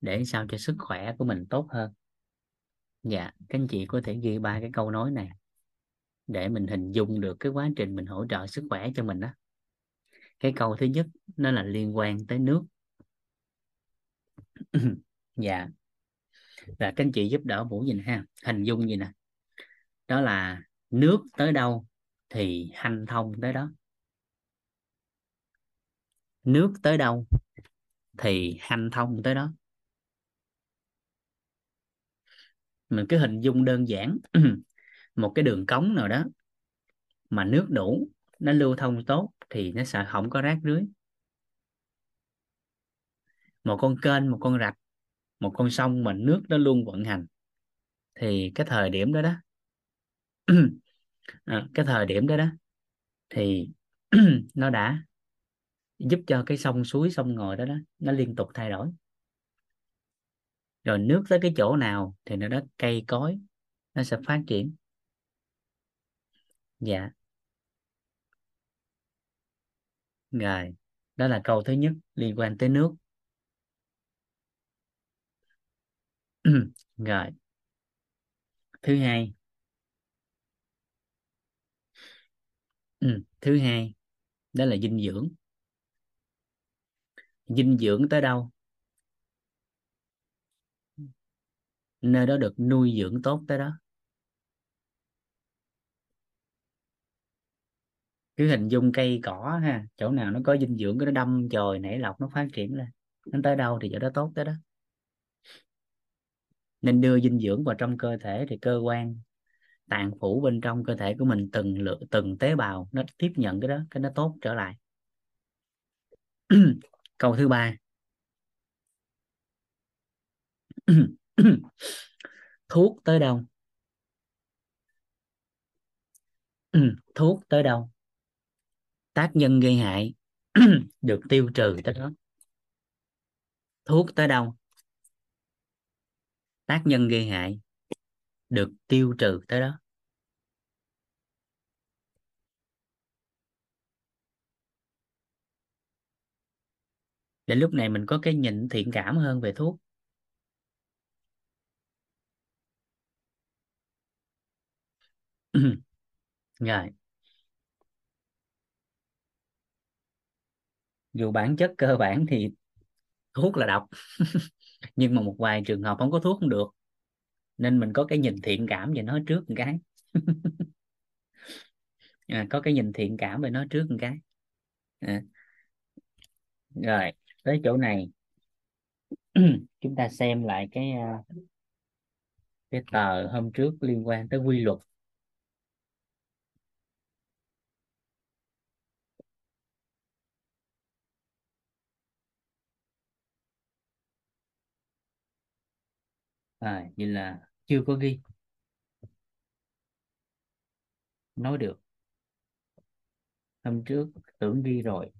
[SPEAKER 1] để sao cho sức khỏe của mình tốt hơn. Dạ các anh chị có thể ghi ba cái câu nói này để mình hình dung được cái quá trình mình hỗ trợ sức khỏe cho mình đó cái câu thứ nhất nó là liên quan tới nước. Dạ và các anh chị giúp đỡ vũ nhìn ha, hình dung gì nè? Đó là nước tới đâu thì hanh thông tới đó. Nước tới đâu thì hanh thông tới đó. Mình cứ hình dung đơn giản. Một cái đường cống nào đó mà nước đủ, nó lưu thông tốt thì nó sẽ không có rác rưới. Một con kênh, một con rạch một con sông mà nước nó luôn vận hành. Thì cái thời điểm đó đó à, cái thời điểm đó đó thì nó đã giúp cho cái sông suối sông ngòi đó đó nó liên tục thay đổi. Rồi nước tới cái chỗ nào thì nó đó cây cối nó sẽ phát triển. Dạ. Rồi đó là câu thứ nhất liên quan tới nước. rồi. Thứ hai. Ừ. thứ hai, đó là dinh dưỡng. Dinh dưỡng tới đâu? Nơi đó được nuôi dưỡng tốt tới đó. Cứ hình dung cây cỏ ha, chỗ nào nó có dinh dưỡng, cái nó đâm chồi nảy lọc nó phát triển lên. Nó tới đâu thì chỗ đó tốt tới đó nên đưa dinh dưỡng vào trong cơ thể thì cơ quan tạng phủ bên trong cơ thể của mình từng lượng từng tế bào nó tiếp nhận cái đó, cái nó tốt trở lại. Câu thứ ba. Thuốc tới đâu? Thuốc tới đâu? Tác nhân gây hại được tiêu trừ tới đó. Thuốc tới đâu? Tác nhân gây hại được tiêu trừ tới đó. Để lúc này mình có cái nhìn thiện cảm hơn về thuốc. Rồi. Dù bản chất cơ bản thì thuốc là độc. nhưng mà một vài trường hợp không có thuốc không được. Nên mình có cái nhìn thiện cảm về nó trước một cái. À, có cái nhìn thiện cảm về nó trước một cái. À. rồi tới chỗ này. Chúng ta xem lại cái à, cái tờ hôm trước liên quan tới quy luật. À, như là chưa có ghi. Nói được. Hôm trước tưởng ghi rồi.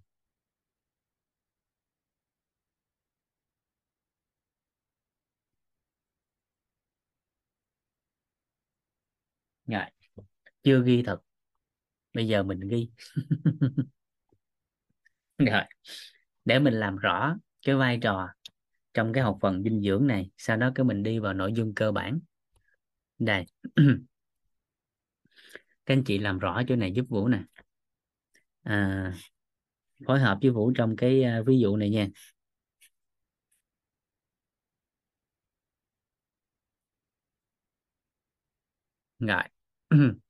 [SPEAKER 1] Ngại chưa ghi thật. Bây giờ mình ghi. Rồi dạ, để mình làm rõ cái vai trò trong cái học phần dinh dưỡng này sau đó cái mình đi vào nội dung cơ bản. Đây. Các anh chị làm rõ chỗ này giúp Vũ nè. À, phối hợp với Vũ trong cái à, ví dụ này nha. Rồi.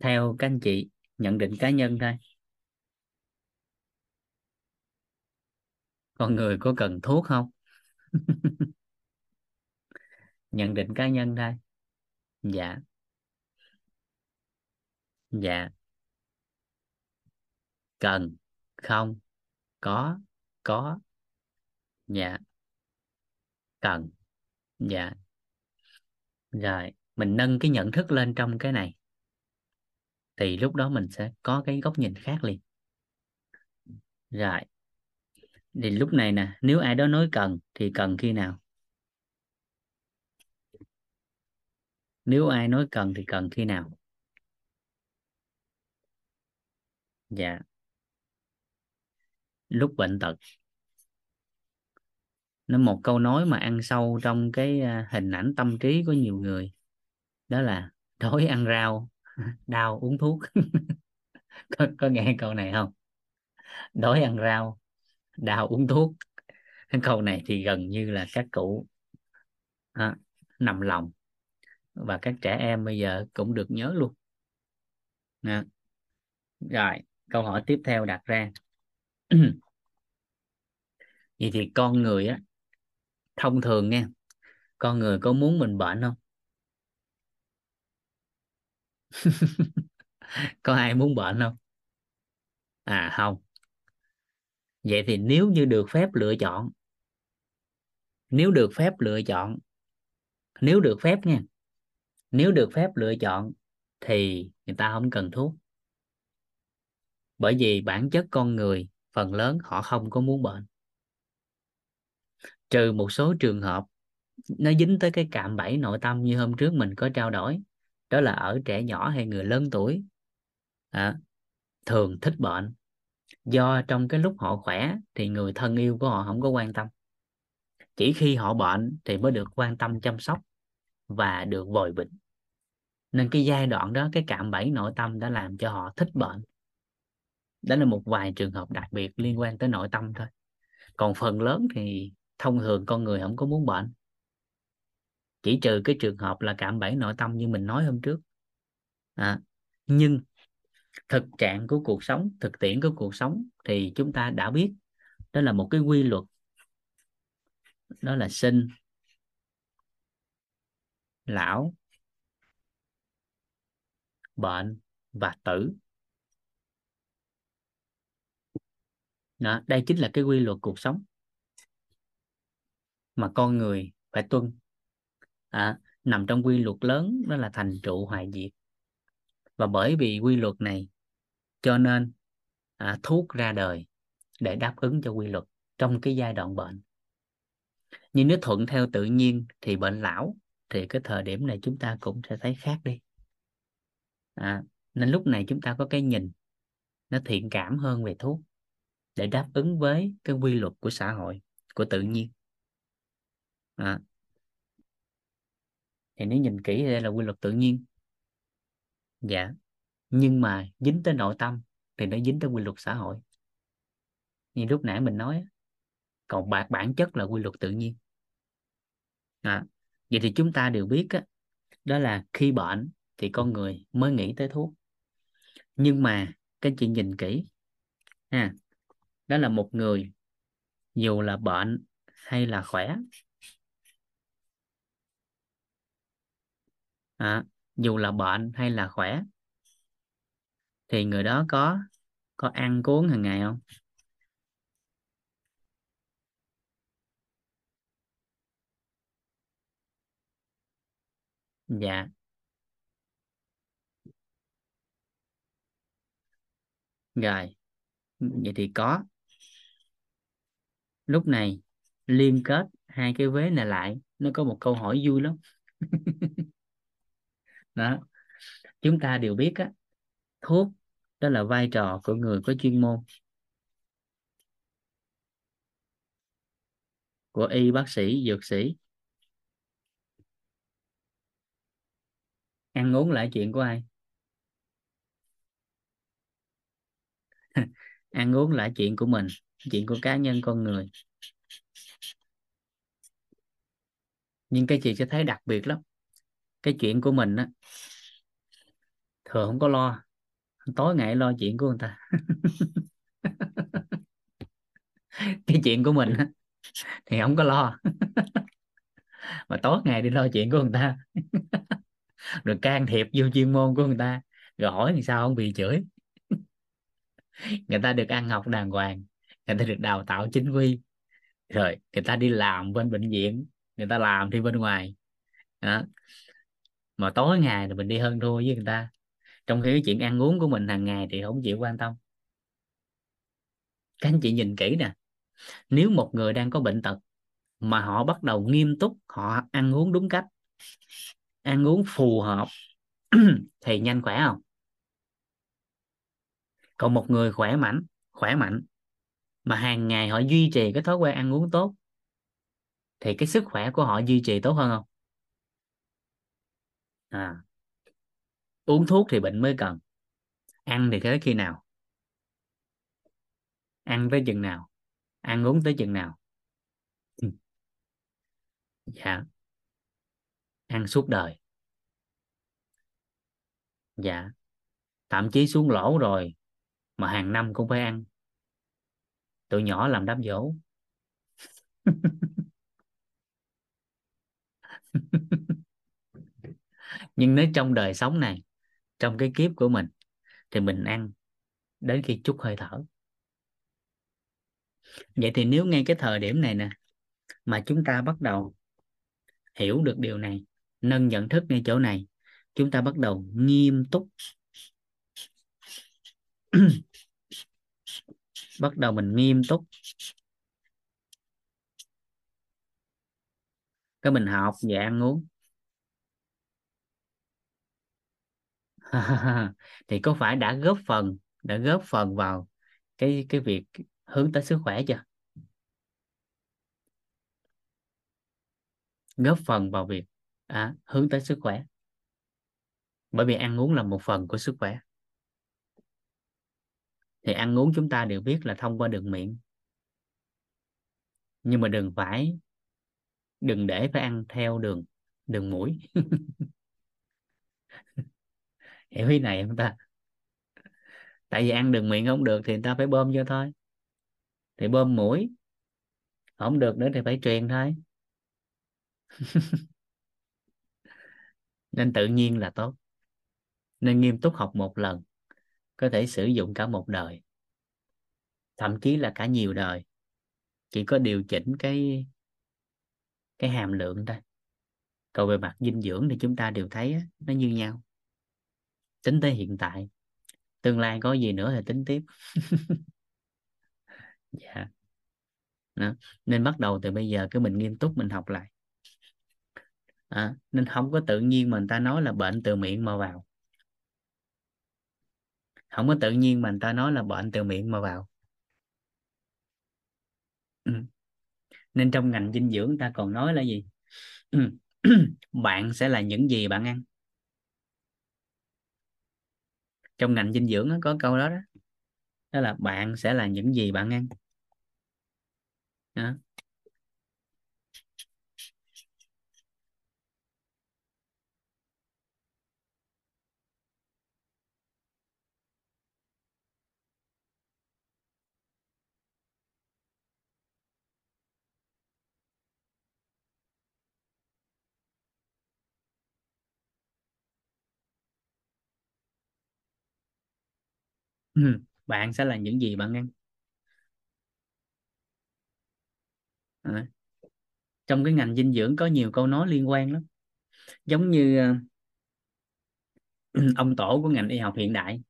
[SPEAKER 1] Theo các anh chị nhận định cá nhân thôi. Con người có cần thuốc không? nhận định cá nhân thôi. Dạ. Dạ. Cần. Không. Có. Có. Dạ. Cần. Dạ. Rồi, mình nâng cái nhận thức lên trong cái này. Thì lúc đó mình sẽ có cái góc nhìn khác liền. Rồi thì lúc này nè nếu ai đó nói cần thì cần khi nào? Nếu ai nói cần thì cần khi nào? Dạ. Lúc bệnh tật. Nó một câu nói mà ăn sâu trong cái à, hình ảnh tâm trí của nhiều người đó là đói ăn rau đau uống thuốc. Có, có nghe câu này không? Đói ăn rau đau uống thuốc. Cái câu này thì gần như là các cụ à, nằm lòng. Và các trẻ em bây giờ cũng được nhớ luôn. À. rồi câu hỏi tiếp theo đặt ra. Vậy thì con người á thông thường nha con người có muốn mình bệnh không? Có ai muốn bệnh không? À không vậy thì nếu như được phép lựa chọn nếu được phép lựa chọn nếu được phép nha nếu được phép lựa chọn thì người ta không cần thuốc. Bởi vì bản chất con người phần lớn họ không có muốn bệnh. Trừ một số trường hợp nó dính tới cái cạm bẫy nội tâm như hôm trước mình có trao đổi đó là ở trẻ nhỏ hay người lớn tuổi à, thường thích bệnh do trong cái lúc họ khỏe thì người thân yêu của họ không có quan tâm. Chỉ khi họ bệnh thì mới được quan tâm chăm sóc và được vòi bệnh nên cái giai đoạn đó cái cạm bẫy nội tâm đã làm cho họ thích bệnh. Đó là một vài trường hợp đặc biệt liên quan tới nội tâm thôi. Còn phần lớn thì thông thường con người không có muốn bệnh. Chỉ trừ cái trường hợp là cạm bẫy nội tâm như mình nói hôm trước. À, nhưng thực trạng của cuộc sống thực tiễn của cuộc sống thì chúng ta đã biết. Đó là một cái quy luật. Đó là sinh lão bệnh và tử. Đó, đây chính là cái quy luật cuộc sống mà con người phải tuân. À, nằm trong quy luật lớn đó là thành trụ hoại diệt và bởi vì quy luật này cho nên à, thuốc ra đời để đáp ứng cho quy luật trong cái giai đoạn bệnh. Nhưng nếu thuận theo tự nhiên thì bệnh lão thì cái thời điểm này chúng ta cũng sẽ thấy khác đi. À, nên lúc này chúng ta có cái nhìn nó thiện cảm hơn về thuốc để đáp ứng với cái quy luật của xã hội của tự nhiên. À, thì nếu nhìn kỹ thì đây là quy luật tự nhiên dạ. Nhưng mà dính tới nội tâm thì nó dính tới quy luật xã hội. Như lúc nãy mình nói còn bạc bản chất là quy luật tự nhiên. À, vậy thì chúng ta đều biết á, đó là khi bệnh thì con người mới nghĩ tới thuốc. Nhưng mà các chị nhìn kỹ ha đó là một người dù là bệnh hay là khỏe. À, dù là bệnh hay là khỏe, thì người đó có có ăn uống hàng ngày không? Dạ. Rồi, vậy thì có. Lúc này liên kết hai cái vế này lại, nó có một câu hỏi vui lắm. đó. Chúng ta đều biết á, thuốc đó là vai trò của người có chuyên môn. Của y bác sĩ, dược sĩ. Ăn uống lại chuyện của ai? Ăn uống lại chuyện của mình, chuyện của cá nhân con người. Nhưng cái chị sẽ thấy đặc biệt lắm cái chuyện của mình á thường không có lo. Tối ngày lo chuyện của người ta. Cái chuyện của mình á, thì không có lo. Mà tối ngày đi lo chuyện của người ta. Rồi can thiệp vô chuyên môn của người ta. Rồi hỏi thì sao không bị chửi. Người ta được ăn học đàng hoàng. Người ta được đào tạo chính quy. Rồi người ta đi làm bên bệnh viện. Người ta làm thì bên ngoài. Đó mà tối ngày thì mình đi hơn thua với người ta. Trong khi cái chuyện ăn uống của mình hàng ngày thì không chịu quan tâm. Các anh chị nhìn kỹ nè. Nếu một người đang có bệnh tật mà họ bắt đầu nghiêm túc, họ ăn uống đúng cách, ăn uống phù hợp, thì nhanh khỏe không? Còn một người khỏe mạnh khỏe mạnh mà hàng ngày họ duy trì cái thói quen ăn uống tốt, thì cái sức khỏe của họ duy trì tốt hơn không? À uống thuốc thì bệnh mới cần. Ăn thì tới khi nào? Ăn tới chừng nào? Ăn uống tới chừng nào? Ừ. Dạ. Ăn suốt đời. Dạ. Thậm chí xuống lỗ rồi mà hàng năm cũng phải ăn. Tụi nhỏ làm đám dỗ nhưng nếu trong đời sống này, trong cái kiếp của mình, thì mình ăn đến khi chút hơi thở. Vậy thì nếu ngay cái thời điểm này nè, mà chúng ta bắt đầu hiểu được điều này, nâng nhận thức ngay chỗ này, chúng ta bắt đầu nghiêm túc, bắt đầu mình nghiêm túc. Cái mình học về ăn uống. thì có phải đã góp phần đã góp phần vào cái cái việc hướng tới sức khỏe chưa? Góp phần vào việc à, hướng tới sức khỏe. Bởi vì ăn uống là một phần của sức khỏe. Thì ăn uống chúng ta đều biết là thông qua đường miệng. Nhưng mà đừng phải đừng để phải ăn theo đường đường mũi. hiểu ý này không ta? Tại vì ăn đường miệng không được thì người ta phải bơm vô thôi. Thì bơm mũi. Không được nữa thì phải truyền thôi. Nên tự nhiên là tốt. Nên nghiêm túc học một lần. Có thể sử dụng cả một đời. Thậm chí là cả nhiều đời. Chỉ có điều chỉnh cái cái hàm lượng thôi. Còn về mặt dinh dưỡng thì chúng ta đều thấy á, nó như nhau tính tới hiện tại. Tương lai có gì nữa thì tính tiếp. Dạ. Đó. nên bắt đầu từ bây giờ cái mình nghiêm túc mình học lại. À, nên không có tự nhiên mà người ta nói là bệnh từ miệng mà vào. Không có tự nhiên mà người ta nói là bệnh từ miệng mà vào. Ừ. nên trong ngành dinh dưỡng ta còn nói là gì? Bạn sẽ là những gì bạn ăn. Trong ngành dinh dưỡng đó, có câu đó đó đó là bạn sẽ là những gì bạn ăn đó. Ừ. bạn sẽ là những gì bạn ăn à. trong cái ngành dinh dưỡng có nhiều câu nói liên quan lắm giống như à, ông tổ của ngành y học hiện đại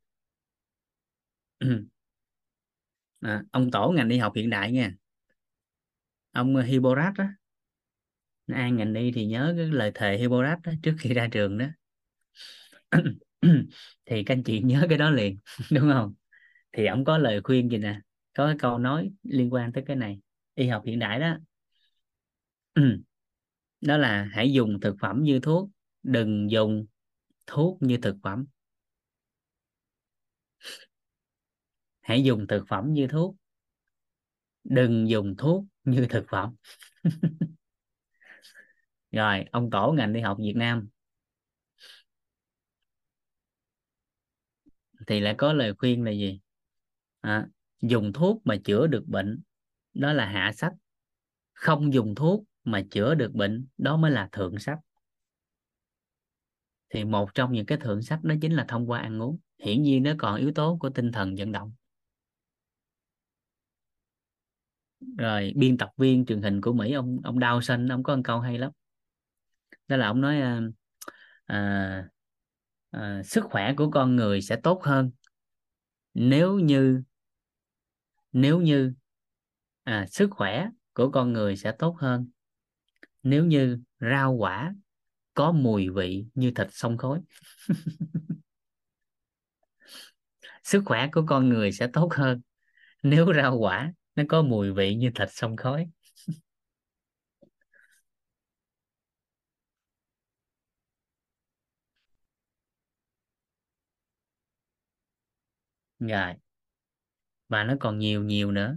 [SPEAKER 1] à, ông tổ ngành y học hiện đại nha ông Hippocrates đó ai ngành y thì nhớ cái lời thề Hippocrates đó, trước khi ra trường đó thì các anh chị nhớ cái đó liền, đúng không? Thì ông có lời khuyên gì nè? Có cái câu nói liên quan tới cái này. Y học hiện đại đó. Đó là hãy dùng thực phẩm như thuốc, đừng dùng thuốc như thực phẩm. Hãy dùng thực phẩm như thuốc, đừng dùng thuốc như thực phẩm. Rồi, ông tổ ngành y học Việt Nam thì lại có lời khuyên là gì? À, dùng thuốc mà chữa được bệnh đó là hạ sách. Không dùng thuốc mà chữa được bệnh đó mới là thượng sách. Thì một trong những cái thượng sách đó chính là thông qua ăn uống. Hiển nhiên nó còn yếu tố của tinh thần vận động. Rồi biên tập viên truyền hình của Mỹ ông ông đau xanh ông có một câu hay lắm. Đó là ông nói à, à, Ờ, sức khỏe của con người sẽ tốt hơn. Nếu như nếu như à, sức khỏe của con người sẽ tốt hơn. Nếu như rau quả có mùi vị như thịt sông khói. Sức khỏe của con người sẽ tốt hơn. Nếu rau quả nó có mùi vị như thịt sông khói. Rồi. Và nó còn nhiều nhiều nữa.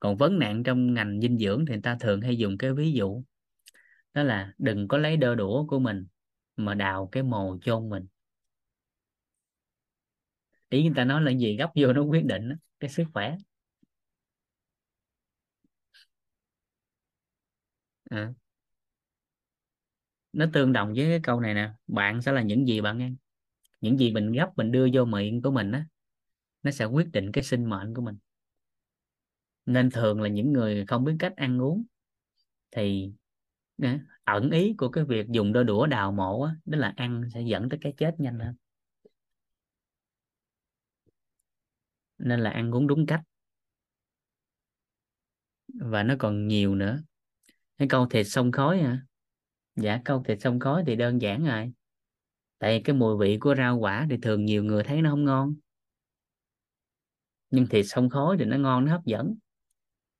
[SPEAKER 1] Còn vấn nạn trong ngành dinh dưỡng thì người ta thường hay dùng cái ví dụ đó là đừng có lấy đơ đũa của mình mà đào cái mồ chôn mình. Ý người ta nói là gì? Gấp vô nó quyết định đó, cái sức khỏe. À. nó tương đồng với cái câu này nè bạn sẽ là những gì bạn ăn những gì mình gấp mình đưa vô miệng của mình á nó sẽ quyết định cái sinh mệnh của mình. Nên thường là những người không biết cách ăn uống thì à, ẩn ý của cái việc dùng đôi đũa đào mộ á, đó là ăn sẽ dẫn tới cái chết nhanh hơn. Nên là ăn uống đúng cách. Và nó còn nhiều nữa. Cái câu thịt sông khói hả? Dạ câu thịt sông khói thì đơn giản rồi. Tại cái mùi vị của rau quả thì thường nhiều người thấy nó không ngon nhưng thịt sông khói thì nó ngon, nó hấp dẫn.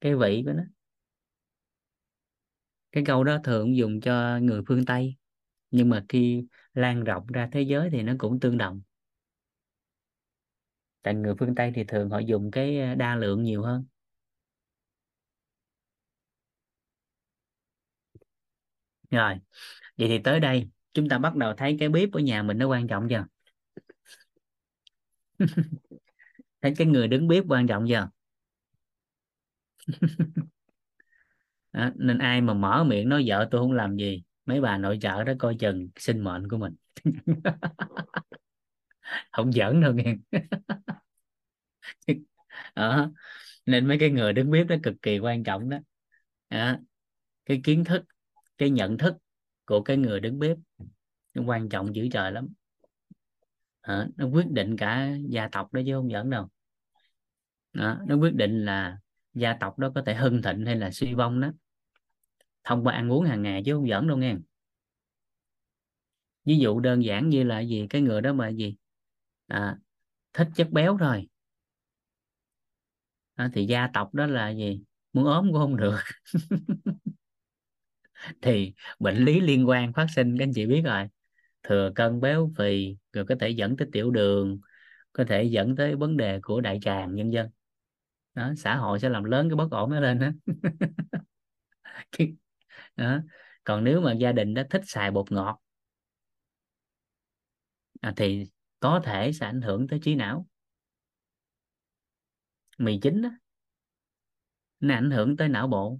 [SPEAKER 1] Cái vị của nó. Cái câu đó thường dùng cho người phương Tây. Nhưng mà khi lan rộng ra thế giới thì nó cũng tương đồng. Tại người phương Tây thì thường họ dùng cái ờ, đa lượng nhiều hơn. Rồi, vậy thì tới đây, chúng ta bắt đầu thấy cái bếp ở nhà mình nó quan trọng chưa? thấy cái người đứng bếp quan trọng chưa đó, nên ai mà mở miệng nói vợ tôi không làm gì mấy bà nội trợ đó coi chừng sinh mệnh của mình không giỡn đâu nghe đó. nên mấy cái người đứng bếp đó cực kỳ quan trọng đó, đó. cái kiến thức cái nhận thức của cái người đứng bếp nó quan trọng dữ trời lắm à, nó quyết định cả gia tộc đó chứ không giỡn đâu. Đó. nó quyết định là gia tộc đó có thể hưng thịnh hay là suy vong đó. Thông qua ăn uống hàng ngày chứ không giỡn đâu nghe. Ví dụ đơn giản như là gì? Cái người đó mà gì? À, thích chất béo thôi. À, thì gia tộc đó là gì? Muốn ốm cũng không được. Thì bệnh lý liên quan phát sinh các anh chị biết rồi thừa cân béo phì rồi có thể dẫn tới tiểu đường có thể dẫn tới vấn đề của đại tràng nhân dân đó xã hội sẽ làm lớn cái bất ổn nó lên đó, đó. còn nếu mà gia đình đó thích xài bột ngọt à, thì có thể sẽ ảnh hưởng tới trí não. Mì chính đó nó ảnh hưởng tới não bộ.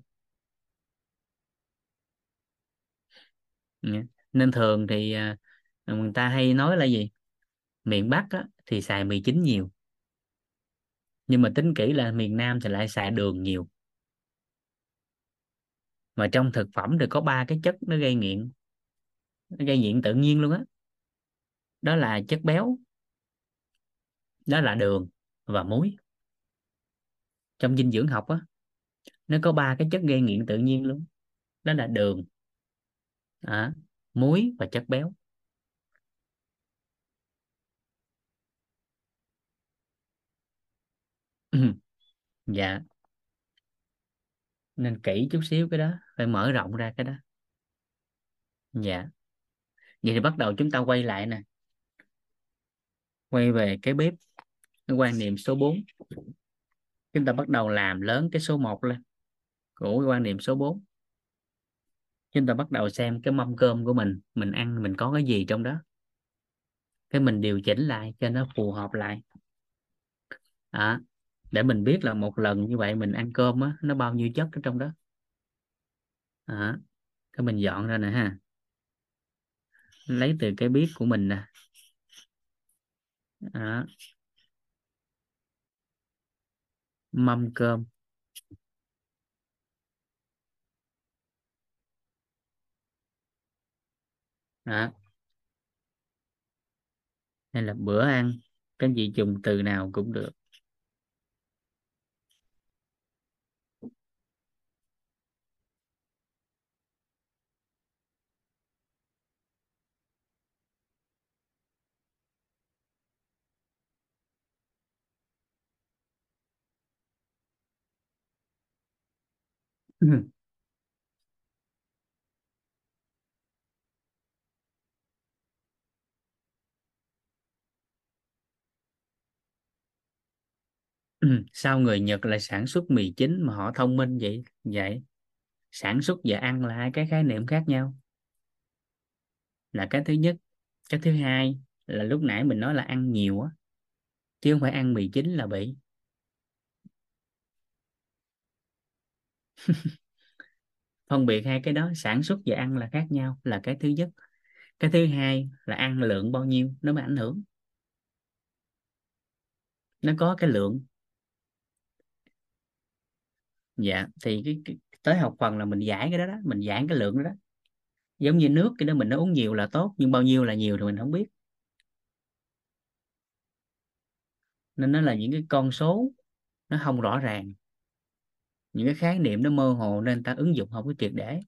[SPEAKER 1] Nên thường thì à, người ta hay nói là gì? Miền Bắc á, thì xài mì chính nhiều. Nhưng mà tính kỹ là miền Nam thì lại xài đường nhiều. Mà trong thực phẩm thì có ba cái chất nó gây nghiện. Nó gây nghiện tự nhiên luôn á. Đó. đó là chất béo đó là đường và muối. Trong dinh dưỡng học á nó có ba cái chất gây nghiện tự nhiên luôn. Đó là đường à, muối và chất béo. Dạ. Nên kỹ chút xíu cái đó phải mở rộng ra cái đó. Dạ. Vậy thì bắt đầu chúng ta quay lại nè. Quay về cái bếp cái quan niệm số 4 chúng ta bắt đầu làm lớn cái số 1 lên của cái quan niệm số 4 chúng ta bắt đầu xem cái mâm cơm của mình mình ăn mình có cái gì trong đó. Cái mình điều chỉnh lại cho nó phù hợp lại. À, để mình biết là một lần như vậy mình ăn cơm á nó bao nhiêu chất ở trong đó? À, cái mình dọn ra nè ha. Lấy từ cái biết của mình nè. À, mâm cơm. À, hay là bữa ăn cái gì dùng từ nào cũng được. sao người Nhật lại sản xuất mì chính mà họ thông minh vậy? Vậy, sản xuất và ăn là hai cái khái niệm khác nhau. Là cái thứ nhất, cái thứ hai là lúc nãy mình nói là ăn nhiều á, chứ không phải ăn mì chính là bị. phân biệt hai cái đó sản xuất và ăn là khác nhau là cái thứ nhất. Cái thứ hai là ăn lượng bao nhiêu nó mới ảnh hưởng. Nó có cái lượng. Dạ thì cái, cái tới học phần là mình giải cái đó đó mình giải cái lượng đó, đó. Giống như nước cái đó mình nó uống nhiều là tốt nhưng bao nhiêu là nhiều thì mình không biết. Nên nó là những cái con số nó không rõ ràng những cái khái niệm nó mơ hồ nên ta ứng dụng không có triệt để.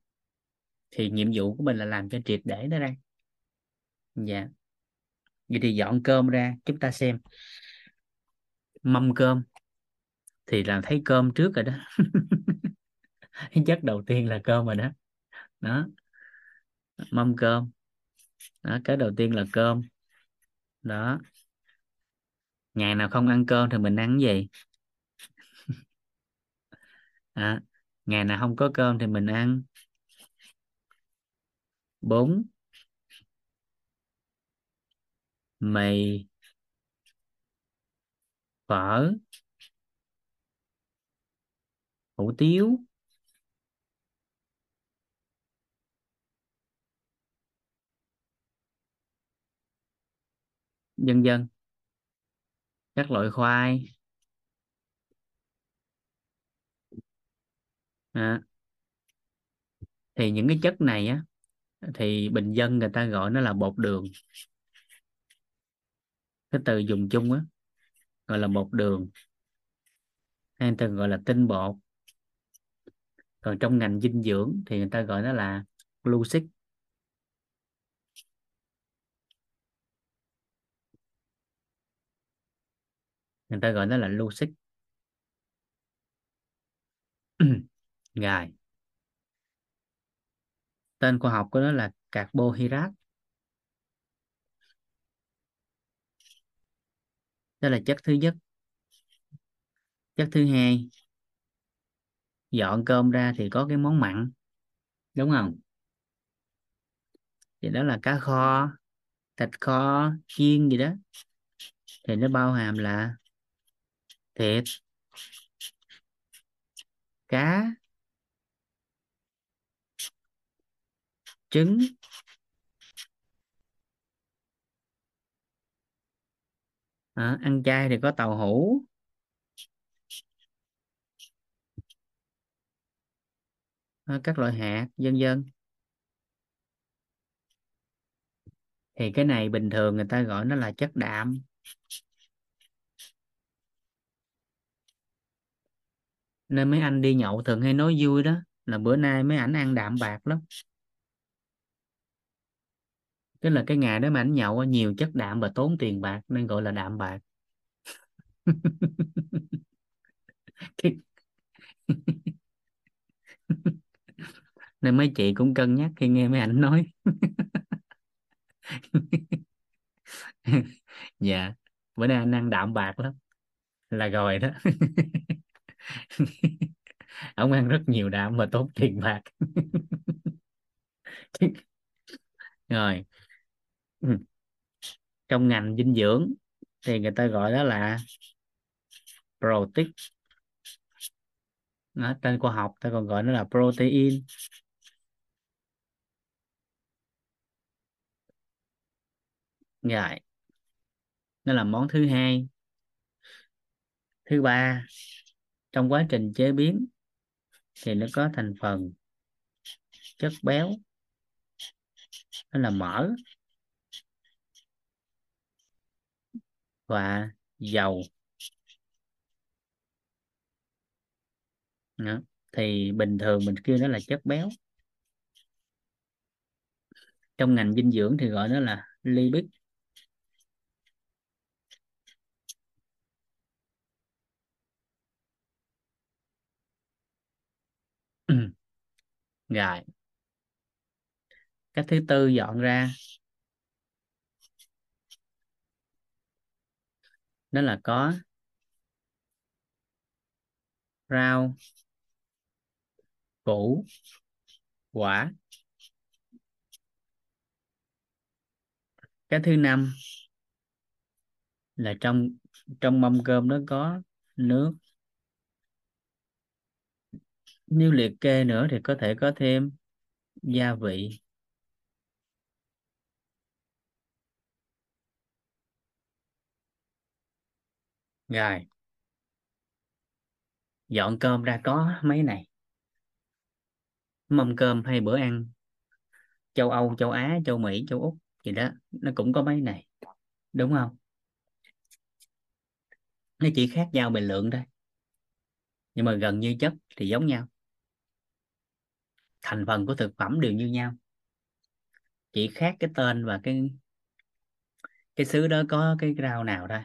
[SPEAKER 1] Thì nhiệm vụ của mình là làm cho triệt để nó ra. Dạ. Vậy thì dọn cơm ra, chúng ta xem. Mâm cơm. Thì là thấy cơm trước rồi đó. Chất đầu tiên là cơm rồi đó. Đó. Mâm cơm. Đó, cái đầu tiên là cơm. Đó. Ngày nào không ăn cơm thì mình ăn cái gì? À, ngày nào không có cơm thì mình ăn. Bún. Mì. Phở. Hủ tiếu. Dân dân các loại khoai. À, thì những cái chất này á thì bình dân người ta gọi nó là bột đường. Cái từ dùng chung á gọi là bột đường hay người ta gọi là tinh bột. Còn trong ngành dinh dưỡng thì người ta gọi nó là glucid người ta gọi nó là glucid rồi. Tên khoa học của nó là carbohydrate. Đó là chất thứ nhất. Chất thứ hai, dọn cơm ra thì có cái món mặn, đúng không? Thì đó là cá kho, thịt kho, chiên gì đó. Thì nó bao hàm là thịt, cá trứng. À, ăn chay thì có tàu hũ. À, các loại hạt vân vân. Thì cái này bình thường người ta gọi nó là chất đạm. Nên mấy anh đi nhậu thường hay nói vui đó là bữa nay mấy ảnh ăn đạm bạc lắm tức là cái ngày đó mà anh nhậu nhiều chất đạm và tốn tiền bạc, nên gọi là đạm bạc. Nên mấy chị cũng cân nhắc khi nghe mấy ảnh nói. Dạ bữa nay anh ăn đạm bạc lắm, là rồi đó. Ông ăn rất nhiều đạm mà tốn tiền bạc. Rồi ừ. trong ngành dinh dưỡng thì người ta gọi đó là protein. Đó, tên khoa học ta còn gọi nó là protein. Dạ. Rồi nó là món thứ hai. Thứ ba trong quá trình chế biến thì nó có thành phần chất béo. Nó là mỡ. Và dầu. Đó. thì bình thường mình kêu nó là chất béo. Trong ngành dinh dưỡng thì gọi nó là lipid rồi cái thứ tư dọn ra. Đó là có rau, củ, quả. Cái thứ năm là trong trong mâm cơm nó có nước. Nếu liệt kê nữa thì có thể có thêm gia vị. Rồi. Dọn cơm ra có mấy này? Mâm cơm hay bữa ăn? Châu Âu, châu Á, châu Mỹ, châu Úc gì đó, nó cũng có mấy này. Đúng không? Nó chỉ khác nhau về lượng thôi. Nhưng mà gần như chất thì giống nhau. Thành phần của thực phẩm đều như nhau. Chỉ khác cái tên và cái cái xứ đó có cái rau nào thôi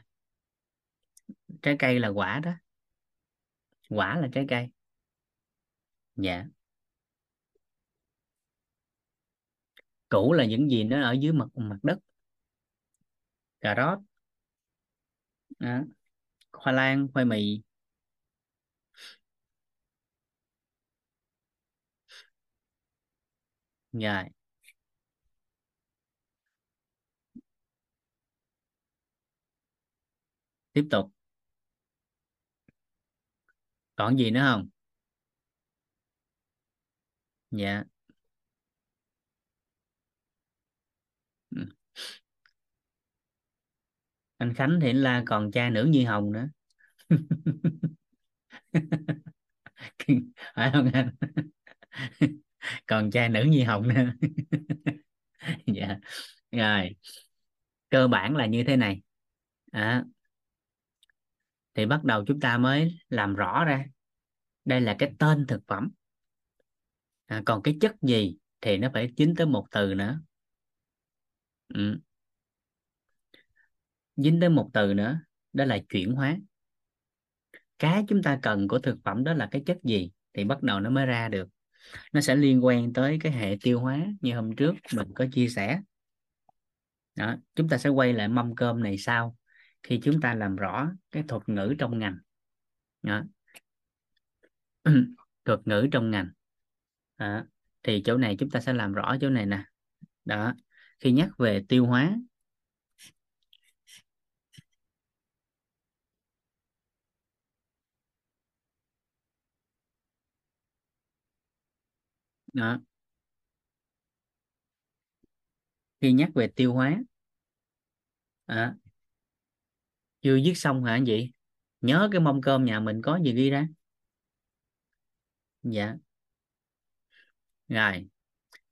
[SPEAKER 1] trái cây là quả đó. Quả là trái cây. Dạ. Củ là những gì nó ở dưới mặt mặt đất. Cà rốt. Đó. khoai lang, khoai mì. Dạ. Tiếp tục còn gì nữa không? Dạ. Ừ. anh Khánh thì là còn cha nữ như Hồng nữa. Phải không anh? Còn cha nữ như Hồng nữa. Dạ. Rồi. Cơ bản là như thế này. À, thì bắt đầu chúng ta mới làm rõ ra. Đây là cái tên thực phẩm. À, còn cái chất gì thì nó phải chính tới một từ nữa. Ừ. dính tới một từ nữa đó là chuyển hóa. Cái chúng ta cần của thực phẩm đó là cái chất gì thì bắt đầu nó mới ra được. Nó sẽ liên quan tới cái hệ tiêu hóa như hôm trước mình có chia sẻ. Đó chúng ta sẽ quay lại mâm cơm này sau khi chúng ta làm rõ cái thuật ngữ trong ngành. Đó. thuật ngữ trong ngành. Đó. thì chỗ này chúng ta sẽ làm rõ chỗ này nè. Đó. Khi nhắc về tiêu hóa đó. Khi nhắc về tiêu hóa à, chưa viết xong hả anh chị? Nhớ cái mâm cơm nhà mình có gì ghi ra. Dạ. Rồi,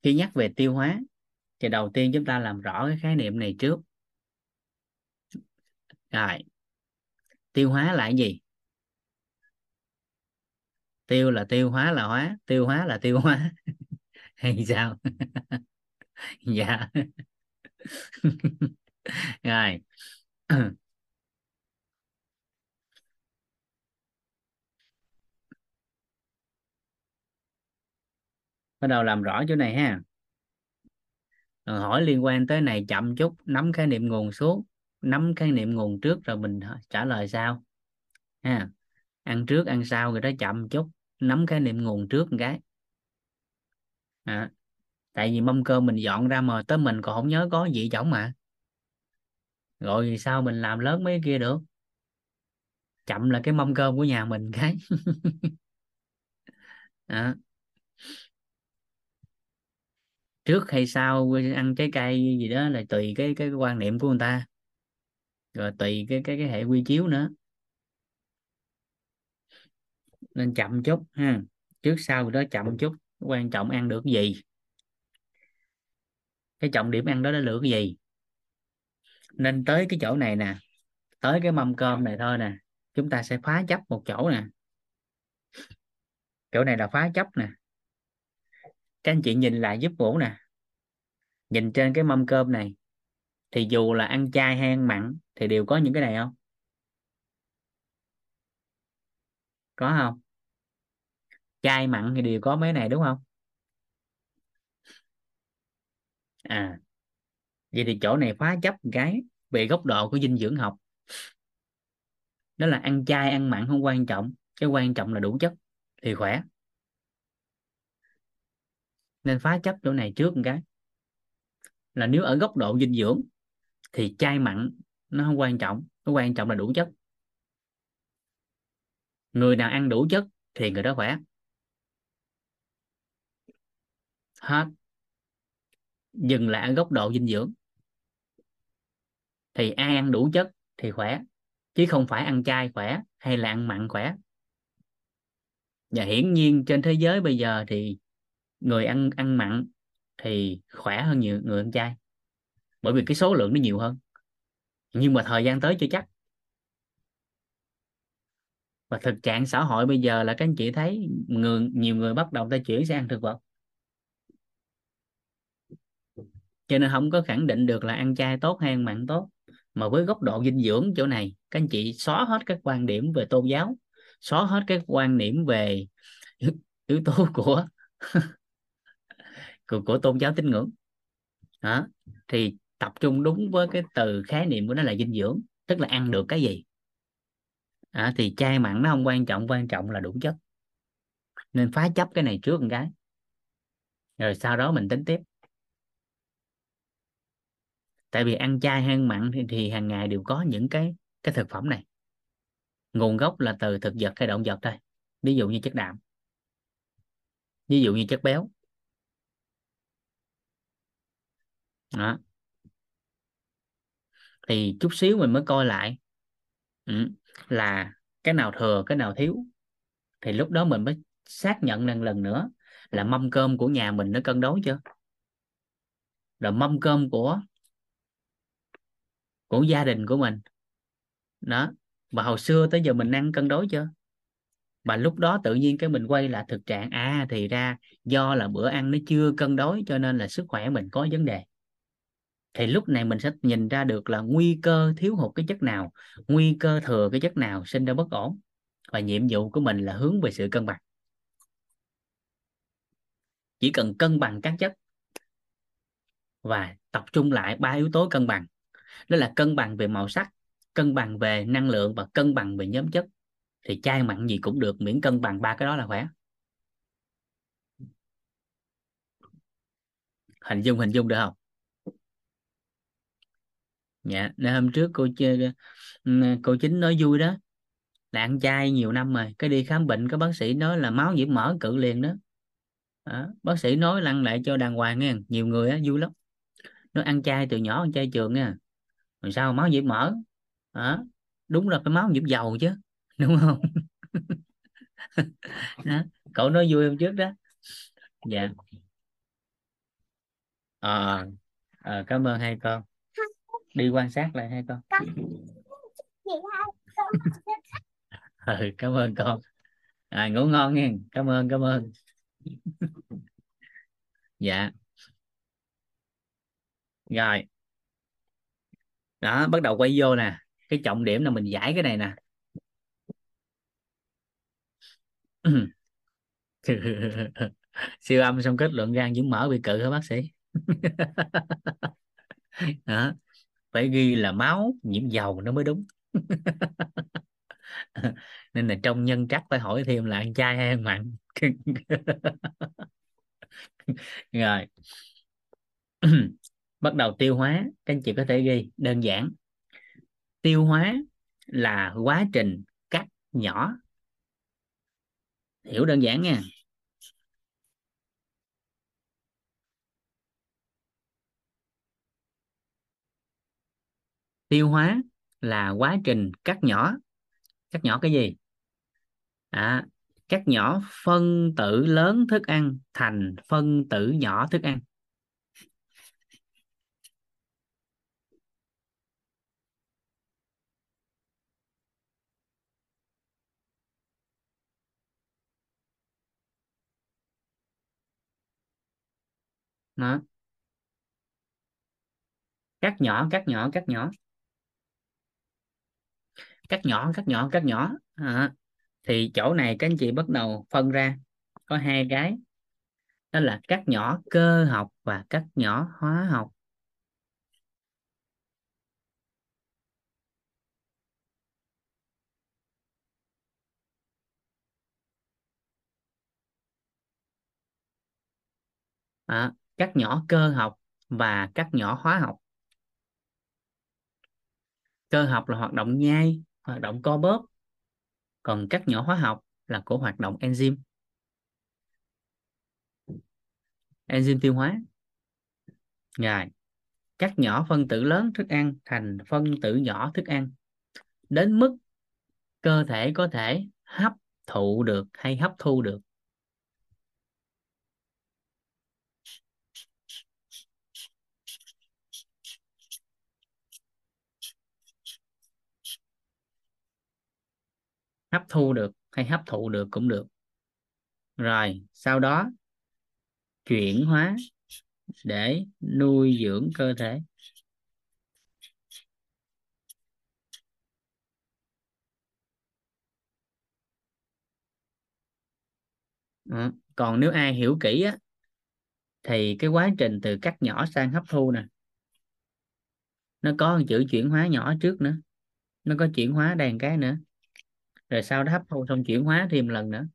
[SPEAKER 1] khi nhắc về tiêu hóa thì đầu tiên chúng ta làm rõ cái khái niệm này trước. Rồi, tiêu hóa là cái gì? Tiêu là tiêu, hóa là hóa, tiêu hóa là tiêu hóa. Hay sao? Dạ. Rồi. bắt đầu làm rõ chỗ này ha. Rồi hỏi liên quan tới này chậm chút nắm khái niệm nguồn xuống nắm khái niệm nguồn trước rồi mình trả lời sau. Ha ăn trước ăn sau rồi đó chậm chút nắm khái niệm nguồn trước một cái. À, tại vì mâm cơm mình dọn ra mà tới mình còn không nhớ có gì chổng mà. Rồi sao mình làm lớn mấy kia được? Chậm là cái mâm cơm của nhà mình cái. À trước hay sau, ăn trái cây gì đó, là tùy cái cái quan niệm của người ta. Rồi tùy cái cái cái hệ quy chiếu nữa. Nên chậm chút ha. Trước sau đó chậm chút, quan trọng ăn được gì? Cái trọng điểm ăn đó là được cái gì? Nên tới cái chỗ này nè, tới cái mâm cơm này thôi nè, chúng ta sẽ phá chấp một chỗ nè. Chỗ này là phá chấp nè các anh chị nhìn lại giúp vũ nè. Nhìn trên cái mâm cơm này, thì dù là ăn chay hay ăn mặn, thì đều có những cái này không? Có không? Chay, mặn thì đều có mấy này, đúng không? À vậy thì chỗ này phá chấp một cái về góc độ của dinh dưỡng học. Đó là ăn chay, ăn mặn không quan trọng, cái quan trọng là đủ chất thì khỏe nên phá chấp chỗ này trước một cái. Là nếu ở góc độ dinh dưỡng thì chay mặn nó không quan trọng, nó quan trọng là đủ chất. Người nào ăn đủ chất thì người đó khỏe. Hết. Dừng lại ở góc độ dinh dưỡng. Thì ai ăn đủ chất thì khỏe, chứ không phải ăn chay khỏe hay là ăn mặn khỏe. Và hiển nhiên trên thế giới bây giờ thì người ăn ăn mặn thì khỏe hơn nhiều, người ăn chay. Bởi vì cái số lượng nó nhiều hơn. Nhưng mà thời gian tới chưa chắc. Và thực trạng xã hội bây giờ là các anh chị thấy người, nhiều người bắt đầu ta chuyển sang ăn thực vật. Cho nên không có khẳng định được là ăn chay tốt hay ăn mặn tốt. Mà với góc độ dinh dưỡng chỗ này, các anh chị xóa hết các quan điểm về tôn giáo, xóa hết các quan điểm về yếu tố của của, của tôn giáo tín ngưỡng. Đó. Thì tập trung đúng với cái từ khái niệm của nó là dinh dưỡng tức là ăn được cái gì. À, thì chay mặn nó không quan trọng quan trọng là đủ chất. Nên phá chấp cái này trước một cái. Rồi sau đó mình tính tiếp. Tại vì ăn chay hay ăn mặn thì, thì hàng ngày đều có những cái cái thực phẩm này. Nguồn gốc là từ thực vật hay động vật thôi. Ví dụ như chất đạm. Ví dụ như chất béo. Đó. Thì chút xíu mình mới coi lại. Ừ, là cái nào thừa cái nào thiếu. Thì lúc đó mình mới xác nhận lần lần nữa là mâm cơm của nhà mình nó cân đối chưa? Rồi mâm cơm của của gia đình của mình. Đó. Mà hồi xưa tới giờ mình ăn cân đối chưa? Mà lúc đó tự nhiên cái mình quay lại thực trạng à thì ra do là bữa ăn nó chưa cân đối cho nên là sức khỏe mình có vấn đề thì lúc này mình sẽ nhìn ra được là nguy cơ thiếu hụt cái chất nào, nguy cơ thừa cái chất nào sinh ra bất ổn. Và nhiệm vụ của mình là hướng về sự cân bằng. Chỉ cần cân bằng các chất và tập trung lại ba yếu tố cân bằng. Đó là cân bằng về màu sắc, cân bằng về năng lượng và cân bằng về nhóm chất. Thì chai mặn gì cũng được, miễn cân bằng ba cái đó là khỏe. Hình dung hình dung được không? Dạ nên hôm trước cô chơi ừ, cô chính nói vui đó. Là ăn chay nhiều năm rồi cái đi khám bệnh có bác sĩ nói là máu nhiễm mỡ cự liền đó. à, bác sĩ nói lăn lại cho đàng hoàng nghe nhiều người á vui lắm. Nó ăn chay từ nhỏ ăn chay trường nha rồi sao máu nhiễm mỡ? À, đúng là cái máu nhiễm dầu chứ đúng không? Đó. cậu nói vui hôm trước đó. Dạ. À, à, cảm ơn hai con đi quan sát lại hai con. Ừ, cảm ơn con. À, ngủ ngon nha. Cảm ơn cảm ơn. Dạ. Rồi. Đó bắt đầu quay vô nè. Cái trọng điểm là mình giải cái này nè. Siêu âm xong kết luận gan nhiễm mỡ bị cự hả bác sĩ? Đó phải ghi là máu nhiễm dầu nó mới đúng. Nên là trong nhân trắc phải hỏi thêm là ăn chay hay ăn mặn. Rồi. Bắt đầu tiêu hóa, các anh chị có thể ghi đơn giản. Tiêu hóa là quá trình cắt nhỏ. Hiểu đơn giản nha. Tiêu hóa là quá trình cắt nhỏ. Cắt nhỏ cái gì? À, cắt nhỏ phân tử lớn thức ăn thành phân tử nhỏ thức ăn. Đó. Cắt nhỏ cắt nhỏ cắt nhỏ cắt nhỏ cắt nhỏ cắt nhỏ. À, thì chỗ này các anh chị bắt đầu phân ra. Có hai cái. Đó là cắt nhỏ cơ học và cắt nhỏ hóa học. À, cắt nhỏ cơ học và cắt nhỏ hóa học. Cơ học là hoạt động nhai hoạt động co bóp còn cắt nhỏ hóa học là của hoạt động enzyme. Enzyme tiêu hóa. Rồi cắt nhỏ phân tử lớn thức ăn thành phân tử nhỏ thức ăn, đến mức cơ thể có thể hấp thụ được hay hấp thu được hấp thu được hay hấp thụ được cũng được. Rồi sau đó chuyển hóa để nuôi dưỡng cơ thể. À, còn nếu ai hiểu kỹ á thì cái quá trình từ cắt nhỏ sang hấp thu nè nó có một chữ chuyển hóa nhỏ trước nữa nó có chuyển hóa đàn cái nữa rồi sau đó hấp thu xong chuyển hóa thêm lần nữa.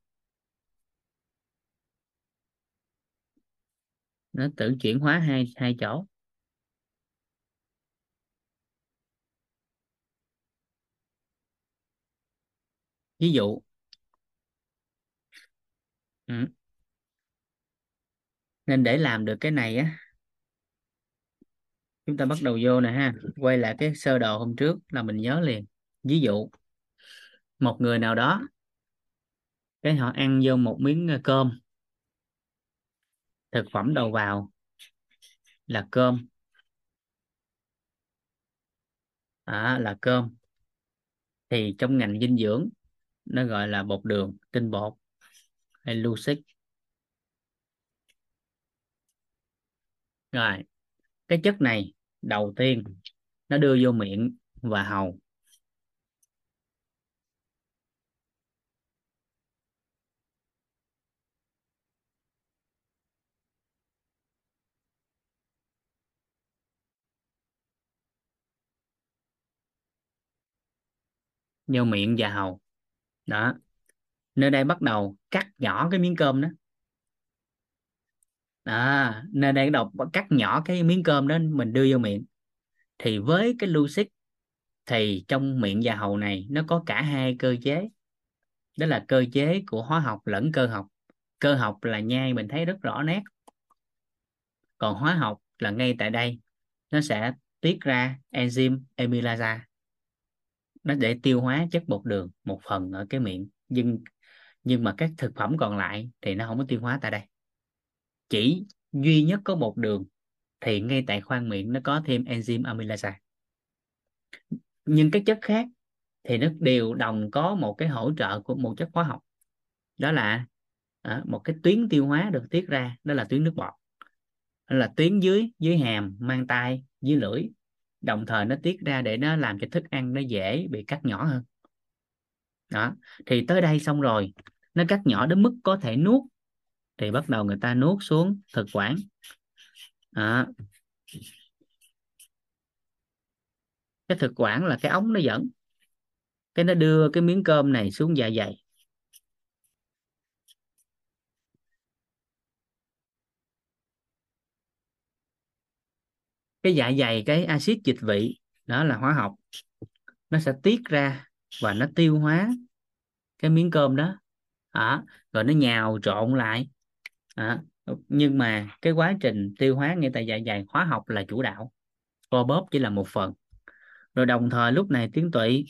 [SPEAKER 1] Nó tự chuyển hóa hai hai chỗ. Ví dụ. Ừ. nên để làm được cái này á, chúng ta bắt đầu vô nè ha. Quay lại cái sơ đồ hôm trước là mình nhớ liền. Ví dụ một người nào đó. Cái họ ăn vô một miếng ờ, cơm. Thực phẩm đầu vào là cơm. À, là cơm. Thì trong ngành dinh dưỡng nó gọi là bột đường tinh bột hay lusic rồi cái chất này đầu tiên nó đưa vô miệng và hầu. Vô miệng và hầu. Đó. Nơi đây bắt đầu cắt nhỏ cái miếng cơm đó. À, nơi đây đầu cắt nhỏ cái miếng cơm đó mình đưa vô miệng. Thì với cái lucid thì trong miệng và hầu này nó có cả hai cơ chế. Đó là cơ chế của hóa học lẫn cơ học. Cơ học là nhai mình thấy rất rõ nét. Còn hóa học là ngay tại đây nó sẽ tiết ra enzyme amylase nó để tiêu hóa chất bột đường một phần ở cái miệng. Nhưng nhưng mà các thực phẩm còn lại thì nó không có tiêu hóa tại đây. Chỉ duy nhất có bột đường thì ngay tại khoang miệng nó có thêm enzyme amylase. Nhưng các chất khác thì nó đều đồng có một cái hỗ trợ của một chất hóa học. Đó là à, một cái tuyến tiêu hóa được tiết ra đó là tuyến nước bọt. Đó là tuyến dưới dưới hàm mang tay dưới lưỡi đồng thời nó tiết ra để nó làm cho thức ăn nó dễ bị cắt nhỏ hơn. Đó, thì tới đây xong rồi, nó cắt nhỏ đến mức có thể nuốt. Thì bắt đầu người ta nuốt xuống thực quản. Đó. cái thực quản là cái ống nó dẫn. Cái nó đưa cái miếng cơm này xuống dạ dày. Cái dạ dày cái axit dịch vị đó là hóa học. Nó sẽ tiết ra và nó tiêu hóa cái miếng cơm đó. À, rồi nó nhào trộn lại. À, nhưng mà cái quá trình tiêu hóa ngay tại dạ dày hóa học là chủ đạo co bóp chỉ là một phần. Rồi đồng thời lúc này tuyến tụy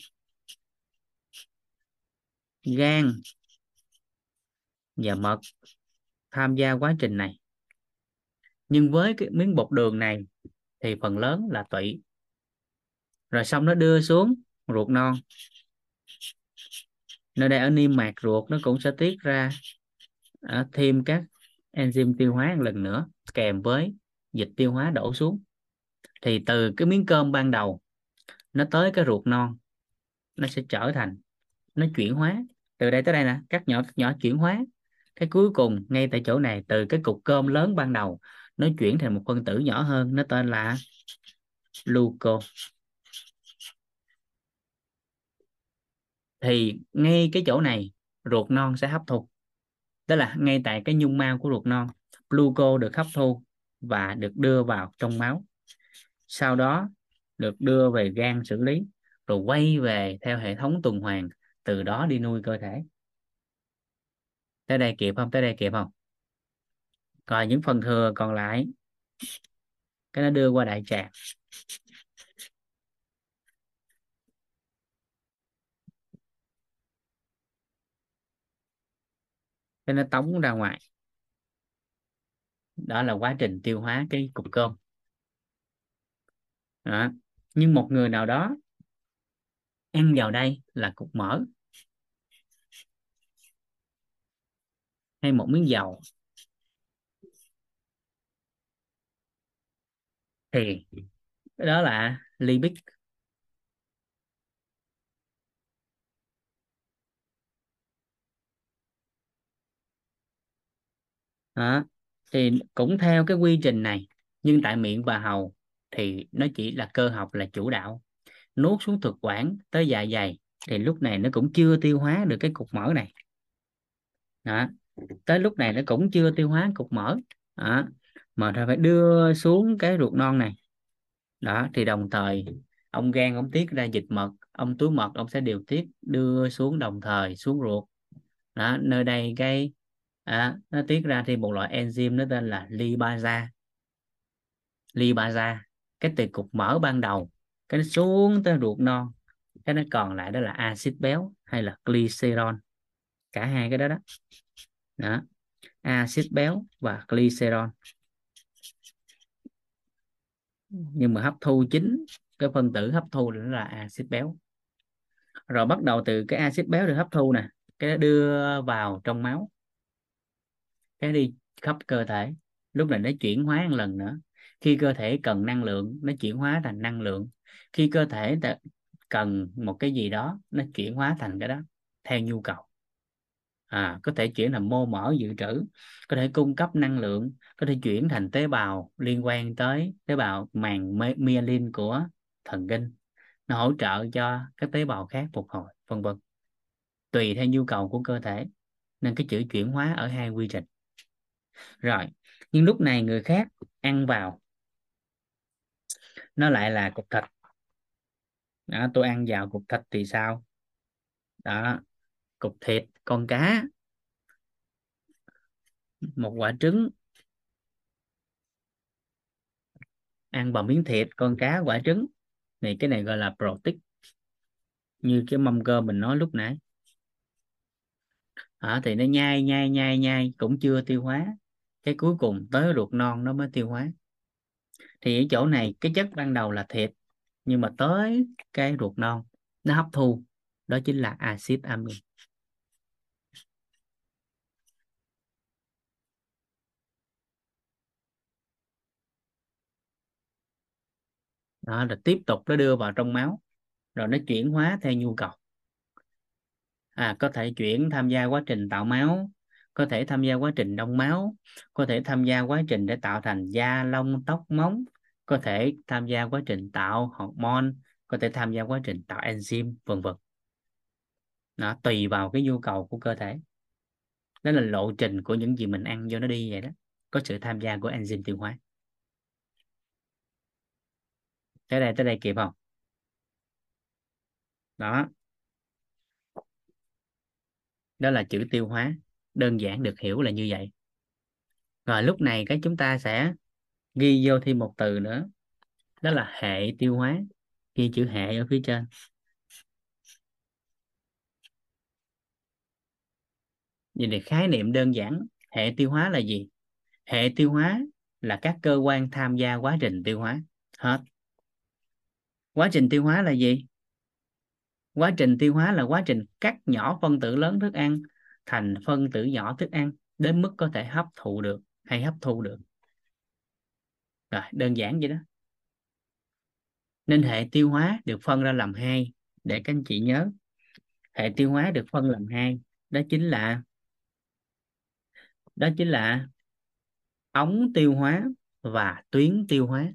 [SPEAKER 1] gan và mật tham gia quá trình này. Nhưng với cái miếng bột đường này thì phần lớn là tụy. Rồi xong nó đưa xuống ruột non. Nơi đây ở niêm mạc ruột nó cũng sẽ tiết ra à, thêm các enzyme tiêu hóa một lần nữa kèm với dịch tiêu hóa đổ xuống. Thì từ cái miếng cơm ban đầu nó tới cái ruột non nó sẽ trở thành nó chuyển hóa. Từ đây tới đây nè cắt nhỏ cắt nhỏ chuyển hóa. Cái cuối cùng ngay tại chỗ này từ cái cục cơm lớn ban đầu nó chuyển thành một phân tử nhỏ hơn, nó tên là gluco thì ngay cái chỗ này, ruột non sẽ hấp thu. Tức là ngay tại cái nhung mao của ruột non gluco được hấp thu và được đưa vào trong máu. Sau đó được đưa về gan xử lý, rồi quay về theo hệ thống tuần hoàn, từ đó đi nuôi cơ thể. Tới đây kịp không? Tới đây kịp không? Còn những phần thừa còn lại, cái nó đưa qua đại tràng. Cái nó tống ra ngoài. Đó là quá trình tiêu hóa cái cục cơm. Đó. nhưng một người nào đó ăn vào đây là cục mỡ. Hay một miếng dầu. Thì cái đó là lipid đó. thì cũng theo cái quy trình này, nhưng tại miệng và hầu thì nó chỉ là cơ học, là chủ đạo nuốt xuống thực quản tới dạ dày thì lúc này nó cũng chưa tiêu hóa được cái cục mỡ này đó, tới lúc này nó cũng chưa tiêu hóa cục mỡ đó mà ta phải đưa xuống cái ruột non này. Đó thì đồng thời ông gan ông tiết ra dịch mật ông túi mật ông sẽ điều tiết đưa xuống đồng thời xuống ruột. Đó nơi đây cái à, nó tiết ra thì một loại enzyme nó tên là lipasa. Lipasa cái từ cục mỡ ban đầu cái nó xuống tới ruột non cái nó còn lại đó là axit béo hay là glycerol cả hai cái đó đó. Đó axit béo và glycerol nhưng mà hấp thu chính cái phân tử hấp thu đó là axit béo. Rồi bắt đầu từ cái axit béo được hấp thu nè, cái đưa vào trong máu. Cái đi khắp cơ thể, lúc này nó chuyển hóa một lần nữa. Khi cơ thể cần năng lượng, nó chuyển hóa thành năng lượng. Khi cơ thể cần một cái gì đó, nó chuyển hóa thành cái đó, theo nhu cầu à, có thể chuyển thành mô mỡ dự trữ có thể cung cấp năng lượng có thể chuyển thành tế bào liên quan tới tế bào màng myelin của thần kinh. Nó hỗ trợ cho các tế bào khác phục hồi vân vân. Tùy theo nhu cầu của cơ thể nên cái chữ chuyển hóa ở hai quy trình. Rồi nhưng lúc này người khác ăn vào nó lại là cục thịt. Đó, tôi ăn vào cục thịt thì sao? Đó cục thịt con cá một quả trứng ăn bằng miếng thịt con cá quả trứng. Thì cái này gọi là protein như cái mâm cơm mình nói lúc nãy. À, thì nó nhai nhai nhai nhai cũng chưa tiêu hóa. Cái cuối cùng tới ruột non nó mới tiêu hóa. Thì ở chỗ này cái chất ban đầu là thịt nhưng mà tới cái ruột non nó hấp thu đó chính là axit amin. Đó là tiếp tục nó đưa vào trong máu, rồi nó chuyển hóa theo nhu cầu. À có thể chuyển tham gia quá trình tạo máu, có thể tham gia quá trình đông máu, có thể tham gia quá trình để tạo thành da lông, tóc, móng, có thể tham gia quá trình tạo hormone, có thể tham gia quá trình tạo enzyme, vân vân. Nó tùy vào cái nhu cầu của cơ thể. Đó là lộ trình của những gì mình ăn vô nó đi vậy đó. Có sự tham gia của enzyme tiêu hóa. Tới đây tới đây kịp không? Đó. Đó là chữ tiêu hóa. Đơn giản được hiểu là như vậy. Rồi lúc này cái chúng ta sẽ ghi vô thêm một từ nữa. Đó là hệ tiêu hóa. Ghi chữ hệ ở phía trên. Vậy thì khái niệm đơn giản, hệ tiêu hóa là gì? Hệ tiêu hóa là các cơ quan tham gia quá trình tiêu hóa. Hết quá trình tiêu hóa là gì? Quá trình tiêu hóa là quá trình cắt nhỏ phân tử lớn thức ăn thành phân tử nhỏ thức ăn đến mức có thể hấp thụ được hay hấp thu được. Rồi, đơn giản vậy đó. Nên hệ tiêu hóa được phân ra làm hai, để các anh chị nhớ. Hệ tiêu hóa được phân làm hai, đó chính là, đó chính là ống tiêu hóa và tuyến tiêu hóa.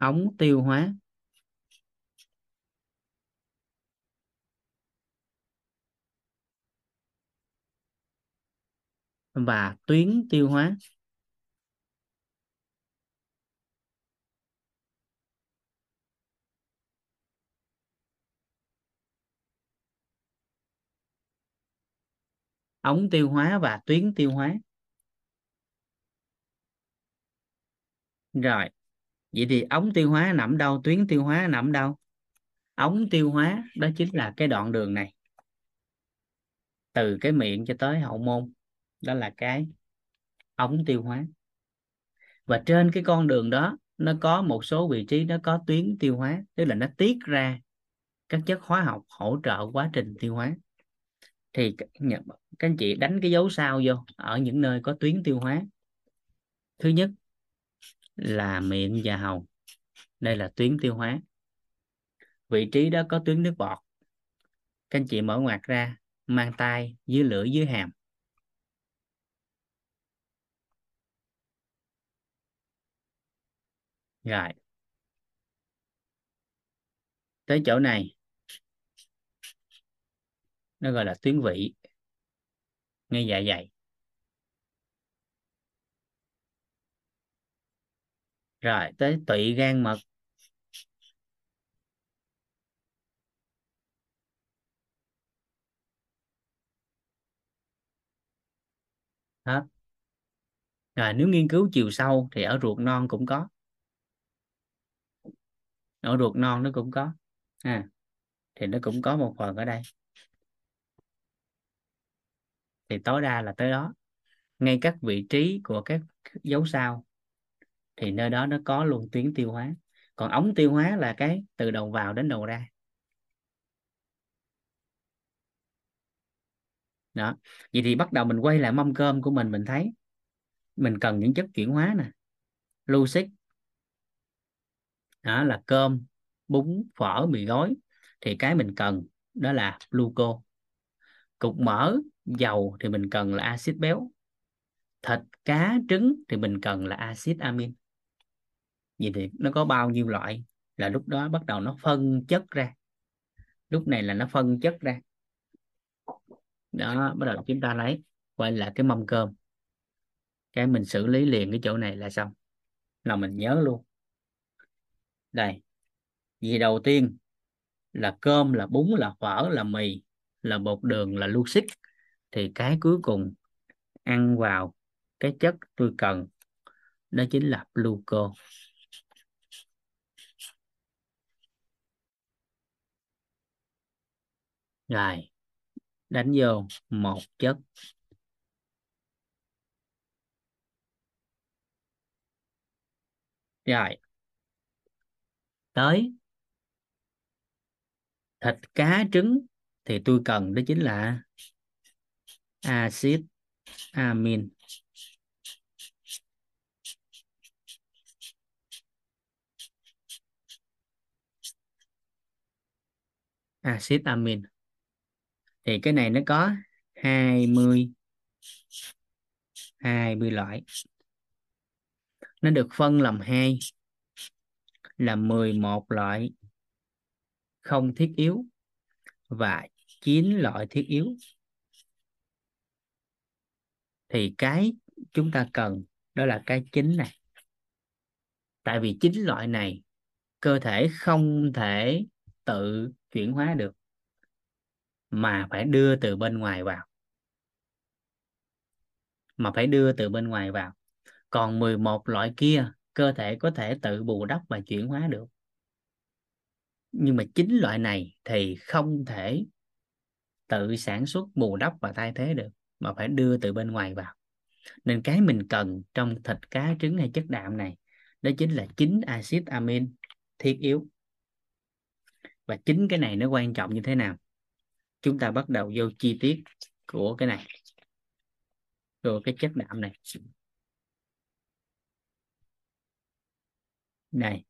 [SPEAKER 1] Ống tiêu hóa. Và tuyến tiêu hóa. Ống tiêu hóa và tuyến tiêu hóa. Rồi vậy thì ống tiêu hóa nằm đâu, tuyến tiêu hóa nằm đâu? Ống tiêu hóa đó chính là cái đoạn đường này. Từ cái miệng cho tới hậu môn, đó là cái ống tiêu hóa. Và trên cái con đường đó, nó có một số vị trí nó có tuyến tiêu hóa, tức là nó tiết ra các chất hóa học hỗ trợ quá trình tiêu hóa. Thì các anh chị đánh cái dấu sao vô, ở những nơi có tuyến tiêu hóa. Thứ nhất là miệng và hầu. Đây là tuyến tiêu hóa. Vị trí đó có tuyến nước bọt. Các anh chị mở ngoặt ra, mang tay dưới lưỡi, dưới hàm. Rồi. Tới chỗ này. Nó gọi là tuyến vị. Ngay dạ dày. Rồi tới tụy gan mật. Hết. Rồi nếu nghiên cứu chiều sâu thì ở ruột non cũng có. Ở ruột non nó cũng có. À, thì nó cũng có một phần ở đây. Thì tối đa là tới đó. Ngay các vị trí của các dấu sao thì nơi đó nó có luôn tuyến tiêu hóa. Còn ống tiêu hóa là cái từ đầu vào đến đầu ra. Đó. Vậy thì bắt đầu mình quay lại mâm cơm của mình mình thấy mình cần những chất chuyển hóa nè. Lưu xích đó là cơm, bún, phở, mì gói. Thì cái mình cần đó là gluco. Cục mỡ, dầu thì mình cần là axit béo. Thịt, cá, trứng thì mình cần là axit amin vậy thì nó có bao nhiêu loại? Là lúc đó bắt đầu nó phân chất ra. Lúc này là nó phân chất ra. Đó, bắt đầu chúng ta lấy, quay lại cái mâm cơm. Cái mình xử lý liền cái chỗ này là xong. Là mình nhớ luôn. Đây. Vì đầu tiên là cơm là bún, là phở, là mì, là bột đường, là xích thì cái cuối cùng ăn vào, cái chất tôi cần, đó chính là glucose. Rồi, đánh vô một chất. Rồi. Tới thịt cá trứng thì tôi cần đó chính là axit amin. Axit amin thì cái này nó có 20 20 loại. Nó được phân làm hai, là 11 loại không thiết yếu và 9 loại thiết yếu. Thì cái chúng ta cần đó là cái chính này. Tại vì chín loại này cơ thể không thể tự chuyển hóa được mà phải đưa từ bên ngoài vào. Mà phải đưa từ bên ngoài vào. Còn 11 loại kia, cơ thể có thể tự bù đắp và chuyển hóa được. Nhưng mà chín loại này thì không thể tự sản xuất, bù đắp và thay thế được, mà phải đưa từ bên ngoài vào. Nên cái mình cần trong thịt cá, trứng hay chất đạm này, đó chính là chín axit amin thiết yếu. Và chính cái này nó quan trọng như thế nào? Chúng ta bắt đầu vô chi tiết của cái này. Của cái chất đạm này. Này.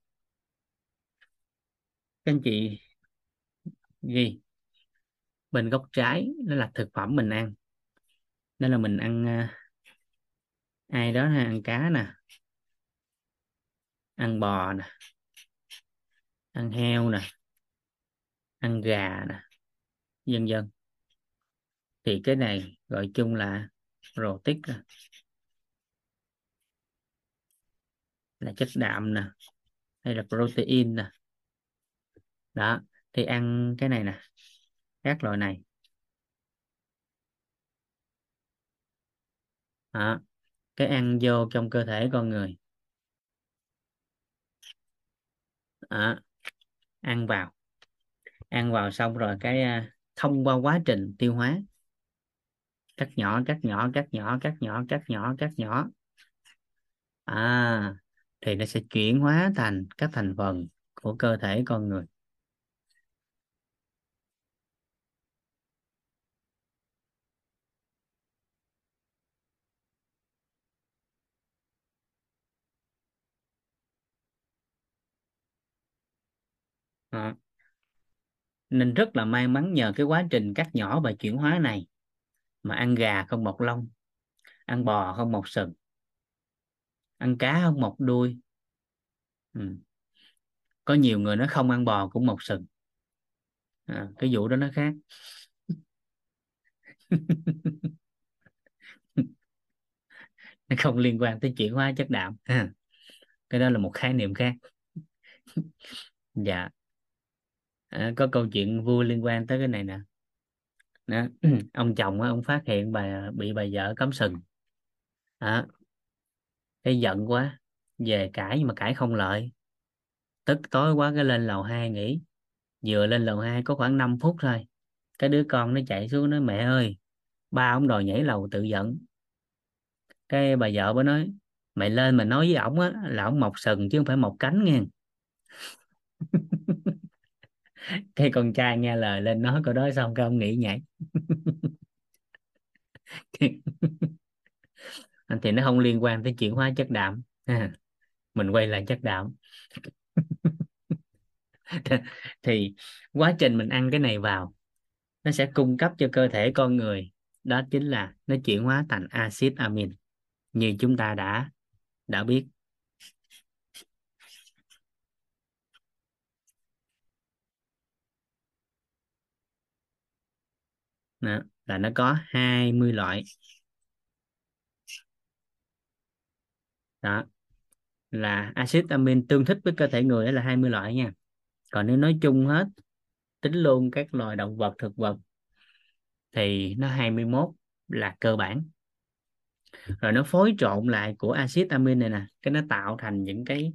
[SPEAKER 1] Các anh chị ghi. Bên góc trái nó là thực phẩm mình ăn. Đó là mình ăn à, ai đó ha, ăn cá nè. Ăn bò nè. Ăn heo nè. Ăn gà nè vân vân thì cái này gọi chung là protein là chất đạm nè, hay là protein nè đó, thì ăn cái này nè, các loại này đó. cái ăn vô trong cơ thể con người đó. ăn vào ăn vào xong rồi cái à, thông qua quá trình tiêu hóa. Cắt nhỏ cắt nhỏ cắt nhỏ cắt nhỏ cắt nhỏ cắt nhỏ. À thì nó sẽ chuyển hóa thành các thành phần của cơ thể con người. À nên rất là may mắn nhờ cái quá trình cắt nhỏ và chuyển hóa này. Mà ăn gà không mọc lông ăn bò không mọc sừng ăn cá không mọc đuôi. Ừ. có nhiều người nó không ăn bò cũng mọc sừng. À, cái vụ đó nó khác. Nó không liên quan tới chuyển hóa chất đạm. Cái đó là một khái niệm khác. Dạ à, có câu chuyện vui liên quan tới cái này nè. Đó. ông chồng á, ông phát hiện bà bị bà vợ cắm sừng. Đó. cái giận quá về cãi nhưng mà cãi không lợi. Tức tối quá cái lên lầu 2 nghỉ. Vừa lên lầu 2 có khoảng 5 phút thôi. Cái đứa con nó chạy xuống nói mẹ ơi ba ông đòi nhảy lầu tự giận, cái bà vợ mới nói mày lên mà nói với ổng á là ổng mọc sừng chứ không phải mọc cánh nghe. cái con trai nghe lời lên nói câu đó xong cái ông nghĩ nhảy. Thì nó không liên quan tới chuyển hóa chất đạm. À, mình quay lại chất đạm. Thì quá trình mình ăn cái này vào, nó sẽ cung cấp cho cơ thể con người, đó chính là nó chuyển hóa thành axit amin, như chúng ta đã đã biết. Đó, là nó có 20 loại. Đó là axit amin tương thích với cơ thể người đó là 20 loại nha. Còn nếu nói chung hết tính luôn các loài động vật thực vật thì nó 21 là cơ bản. Rồi nó phối trộn lại của axit amin này nè cái nó tạo thành những cái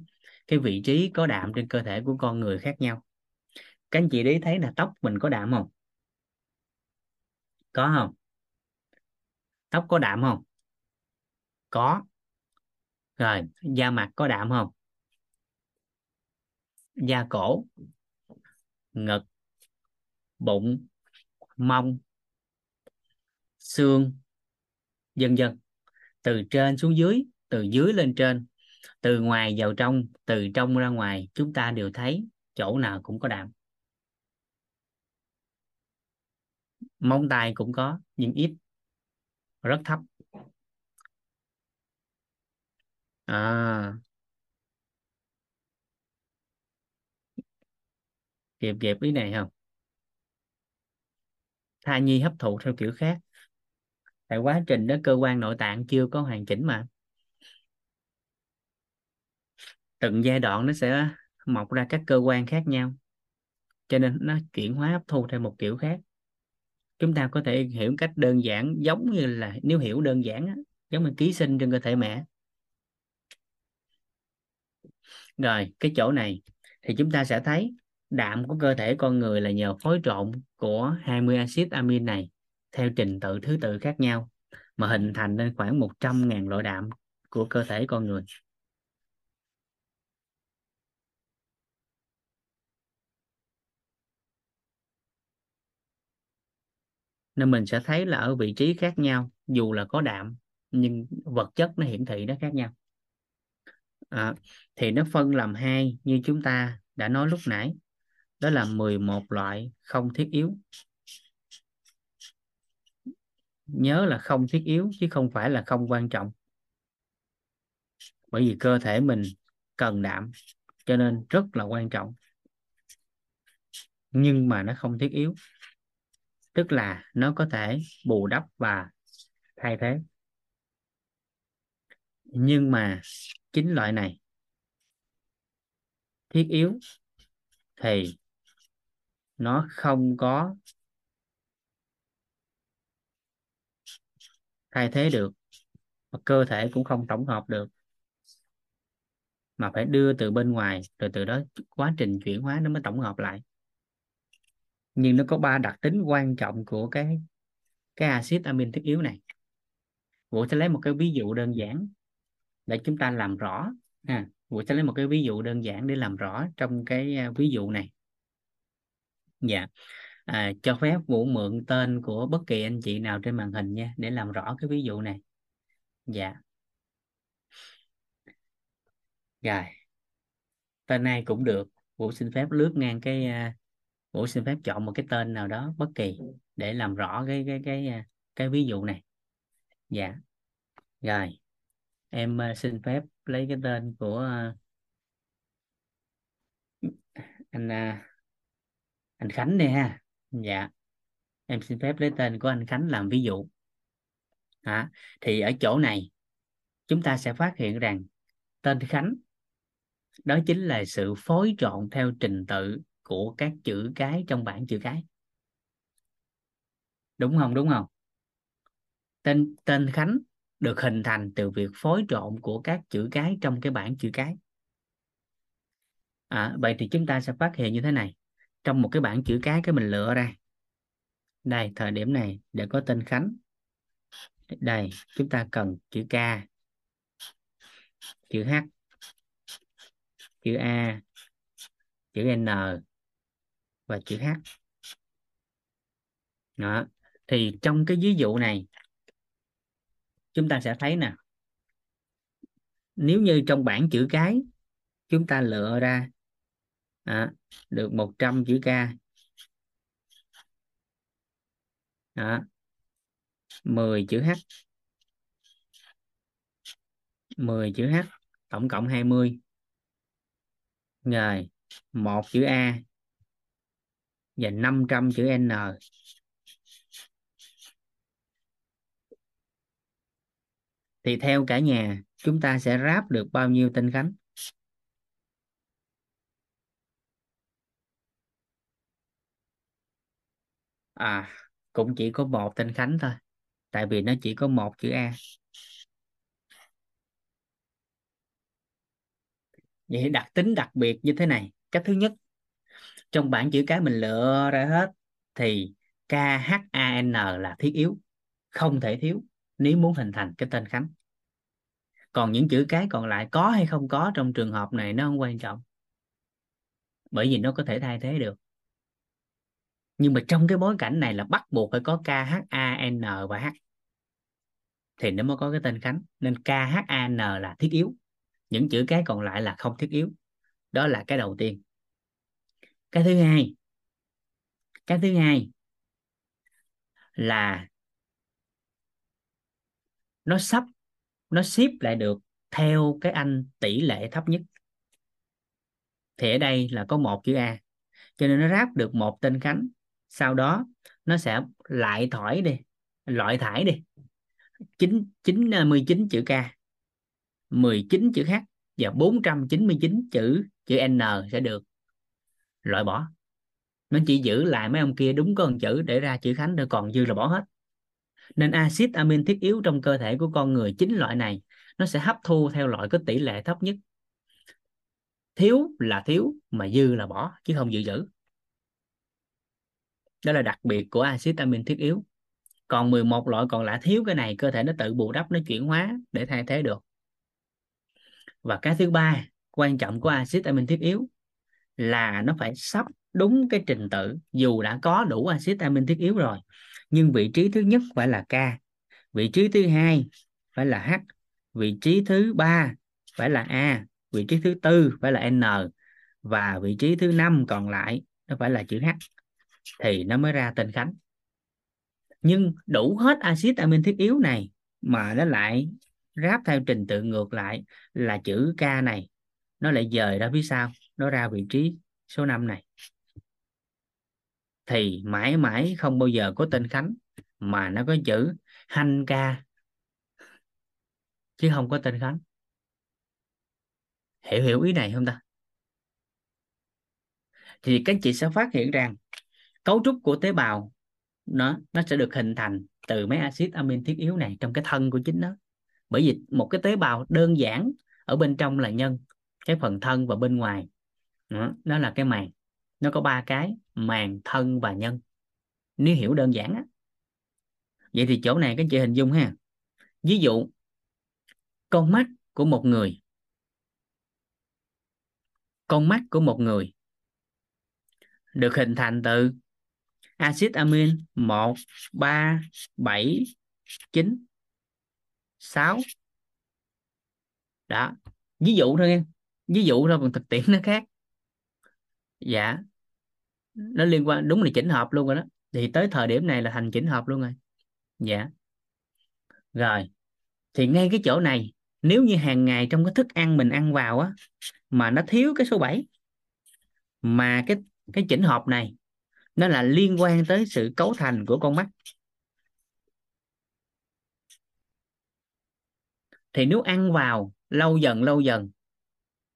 [SPEAKER 1] cái vị trí có đạm trên cơ thể của con người khác nhau. Các anh chị để thấy là tóc mình có đạm không? Có không? Tóc có đạm không? Có. Rồi, da mặt có đạm không? Da cổ, ngực, bụng, mông, xương, vân vân. Từ trên xuống dưới, từ dưới lên trên, từ ngoài vào trong, từ trong ra ngoài, chúng ta đều thấy chỗ nào cũng có đạm. Móng tay cũng có, nhưng ít. Rất thấp. À. Kịp kịp ý này không? Thai nhi hấp thụ theo kiểu khác. Tại quá trình đó, cơ quan nội tạng chưa có hoàn chỉnh mà. Từng giai đoạn nó sẽ mọc ra các cơ quan khác nhau. Cho nên nó chuyển hóa hấp thu theo một kiểu khác chúng ta có thể hiểu cách đơn giản, giống như là nếu hiểu đơn giản giống như ký sinh trên cơ thể mẹ. Rồi, cái chỗ này thì chúng ta sẽ thấy đạm của cơ thể con người là nhờ phối trộn của 20 axit amin này theo trình tự thứ tự khác nhau, mà hình thành nên khoảng 100.000 loại đạm của cơ thể con người. Nên mình sẽ thấy là ở vị trí khác nhau dù là có đạm nhưng vật chất nó hiển thị nó khác nhau. À, thì nó phân làm hai như chúng ta đã nói lúc nãy. Đó là 11 loại không thiết yếu. Nhớ là không thiết yếu chứ không phải là không quan trọng. Bởi vì cơ thể mình cần đạm cho nên rất là quan trọng. Nhưng mà nó không thiết yếu tức là nó có thể bù đắp và thay thế. Nhưng mà chính loại này thiết yếu thì nó không có thay thế được và cơ thể cũng không tổng hợp được, mà phải đưa từ bên ngoài, rồi từ đó quá trình chuyển hóa nó mới tổng hợp lại nhưng nó có ba đặc tính quan trọng của cái cái axit amin thiết yếu này. Vũ sẽ lấy một cái ví dụ đơn giản để chúng ta làm rõ. Ha Vũ sẽ lấy một cái ví dụ đơn giản để làm rõ trong cái à, ví dụ này. Dạ. À, cho phép Vũ mượn tên của bất kỳ anh chị nào trên màn hình nha để làm rõ cái ví dụ này. Dạ. Rồi. Tên này cũng được. Vũ xin phép lướt ngang cái à, Vũ xin phép chọn một cái tên nào đó bất kỳ để làm rõ cái cái cái à, cái ví dụ này. Dạ. Rồi em à, xin phép lấy cái tên của à, anh anh Khánh đi ha. Dạ. Em xin phép lấy tên của anh Khánh làm ví dụ. À, thì ở chỗ này chúng ta sẽ phát hiện rằng tên Khánh đó chính là sự phối trộn theo trình tự của các chữ cái trong bảng chữ cái. Đúng không? Đúng không? Tên tên Khánh được hình thành từ việc phối trộn của các chữ cái trong cái bảng chữ cái. À, vậy thì chúng ta sẽ phát hiện như thế này. Trong một cái bảng chữ cái cái mình lựa ra. Đây thời điểm này để có tên Khánh. Đây chúng ta cần chữ K chữ H chữ A chữ N và chữ H. Đó. Thì trong cái ví dụ này chúng ta sẽ thấy nè nếu như trong bảng chữ cái chúng ta lựa ra à, được 100 chữ K. Đó, 10 chữ H. 10 chữ H tổng cộng 20 rồi một chữ A. Dạ, và 500 chữ N. Thì theo cả nhà, chúng ta sẽ ráp được bao nhiêu tên Khánh? À cũng chỉ có một tên Khánh thôi, tại vì nó chỉ có một chữ A. Vậy đặc tính đặc biệt như thế này. Cách thứ nhất trong bảng chữ cái mình lựa ra hết thì KHAN là thiết yếu, không thể thiếu nếu muốn hình thành cái tên Khánh. Còn những chữ cái còn lại có hay không có trong trường hợp này nó không quan trọng, bởi vì nó có thể thay thế được. Nhưng mà trong cái bối cảnh này là bắt buộc phải có KHAN và H thì nó mới có cái tên Khánh. Nên KHAN là thiết yếu, những chữ cái còn lại là không thiết yếu. Đó là cái đầu tiên cái thứ hai cái thứ hai là nó sắp nó ship lại được theo cái anh tỷ lệ thấp nhất. Thì ở đây là có một chữ A cho nên nó ráp được một tên Khánh. Sau đó nó sẽ lại thổi đi loại thải đi. Chín chín à, ờ, mươi chín chữ K 19 chữ H và 499 chữ chữ N sẽ được loại bỏ. Nó chỉ giữ lại mấy ông kia đúng con chữ để ra chữ Khánh rồi còn dư là bỏ hết. Nên axit amin thiết yếu trong cơ thể của con người chính loại này, nó sẽ hấp thu theo loại có tỷ lệ thấp nhất. Thiếu là thiếu, mà dư là bỏ, chứ không dự trữ. Đó là đặc biệt của axit amin thiết yếu. Còn 11 loại còn lại thiếu cái này, cơ thể nó tự bù đắp, nó chuyển hóa để thay thế được. Và cái thứ ba quan trọng của axit amin thiết yếu là nó phải sắp đúng cái trình tự, dù đã có đủ axit amin thiết yếu rồi, nhưng vị trí thứ nhất phải là K, vị trí thứ hai phải là H, vị trí thứ ba phải là A, vị trí thứ tư phải là N, và vị trí thứ năm còn lại nó phải là chữ H. Thì nó mới ra tên Khánh. Nhưng đủ hết axit amin thiết yếu này mà nó lại ráp theo trình tự ngược lại là chữ K này, nó lại dời ra phía sau nó ra vị trí số 5 này. Thì mãi mãi không bao giờ có tên Khánh, mà nó có chữ Hanh ca. Chứ không có tên Khánh. Hiểu hiểu ý này không ta? Thì các chị sẽ phát hiện rằng cấu trúc của tế bào nó nó sẽ được hình thành từ mấy axit amin thiết yếu này trong cái thân của chính nó. Bởi vì một cái tế bào đơn giản ở bên trong là nhân, cái phần thân và bên ngoài đó, đó là cái màng nó có ba cái màng thân và nhân. Nếu hiểu đơn giản á. Vậy thì chỗ này các chị hình dung ha. Ví dụ con mắt của một người. Con mắt của một người được hình thành từ axit amin 1 3 7 9 6 đó ví dụ thôi nha. Ví dụ thôi còn thực tiễn nó khác dạ. Nó liên quan đúng là chỉnh hợp luôn rồi đó. Thì tới thời điểm này là thành chỉnh hợp luôn rồi. Dạ. Rồi. Thì ngay cái chỗ này nếu như hàng ngày trong cái thức ăn mình ăn vào á mà nó thiếu cái số 7 mà cái cái chỉnh hợp này nó là liên quan tới sự cấu thành của con mắt. Thì nếu ăn vào lâu dần lâu dần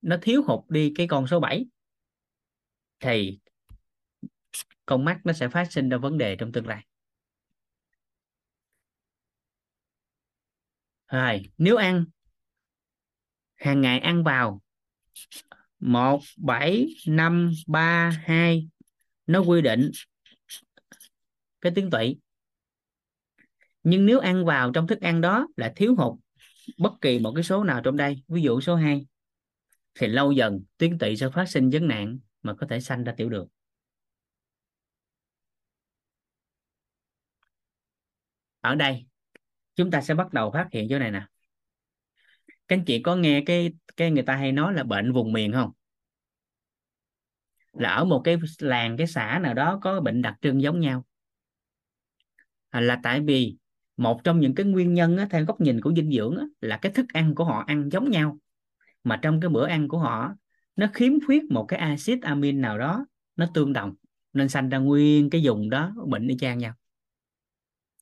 [SPEAKER 1] nó thiếu hụt đi cái con số 7 thì con mắt nó sẽ phát sinh ra vấn đề trong tương lai. Rồi, nếu ăn, hàng ngày ăn vào, một, bảy, năm, ba, hai, nó quy định cái tiếng tụy. Nhưng nếu ăn vào trong thức ăn đó là thiếu hụt bất kỳ một cái số nào trong đây, ví dụ số 2 thì lâu dần tuyến tụy sẽ phát sinh vấn nạn mà có thể sanh ra tiểu đường. Ở đây chúng ta sẽ bắt đầu phát hiện chỗ này nè. Các anh chị có nghe cái cái người ta hay nói là bệnh vùng miền không? Là ở một cái làng cái xã nào đó có bệnh đặc trưng giống nhau. À, là tại vì một trong những cái nguyên nhân á, theo góc nhìn của dinh dưỡng á, là cái thức ăn của họ ăn giống nhau. Mà trong cái bữa ăn của họ nó khiếm khuyết một cái axit amin nào đó nó tương đồng nên sanh ra nguyên cái vùng đó bệnh y chang nhau.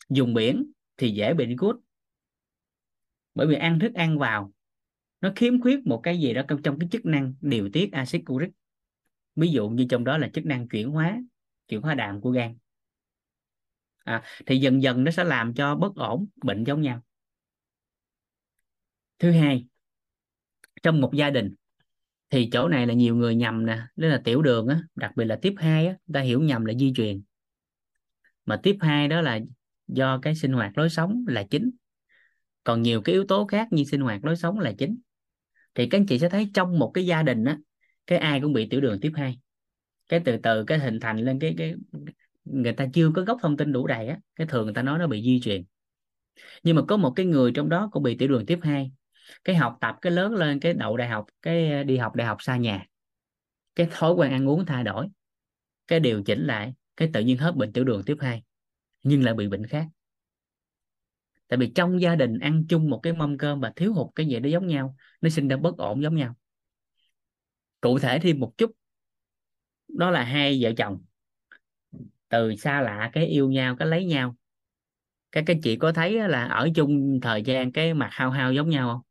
[SPEAKER 1] Dùng biển thì dễ bị gút bởi vì ăn thức ăn vào nó khiếm khuyết một cái gì đó trong cái chức năng điều tiết axit uric. Ví dụ như trong đó là chức năng chuyển hóa chuyển hóa đạm của gan. À, thì dần dần nó sẽ làm cho bất ổn bệnh giống nhau. Thứ hai trong một gia đình thì chỗ này là nhiều người nhầm nè đó là tiểu đường á, đặc biệt là tiếp 2 á ta hiểu nhầm là di truyền. Mà tiếp 2 đó là do cái sinh hoạt lối sống là chính. Còn nhiều cái yếu tố khác như sinh hoạt lối sống là chính. Thì các anh chị sẽ thấy trong một cái gia đình á, cái ai cũng bị tiểu đường tiếp 2 cái từ từ, cái hình thành lên cái cái, người ta chưa có gốc thông tin đủ đầy á, cái thường người ta nói nó bị di truyền. Nhưng mà có một cái người trong đó cũng bị tiểu đường tiếp 2 cái học tập cái lớn lên, cái đậu đại học, cái ờ, đi học đại học xa nhà. Cái thói quen ăn uống thay đổi. Cái điều chỉnh lại, cái tự nhiên hết bệnh tiểu đường tiếp 2 nhưng lại bị bệnh khác. Tại vì trong gia đình ăn chung một cái mâm cơm và thiếu hụt cái gì đó giống nhau, nó sinh ra bất ổn giống nhau. Cụ thể thêm một chút, đó là hai vợ chồng. Từ xa lạ, cái yêu nhau, cái lấy nhau. Các cái chị có thấy là ở chung thời gian cái mặt hao hao giống nhau không?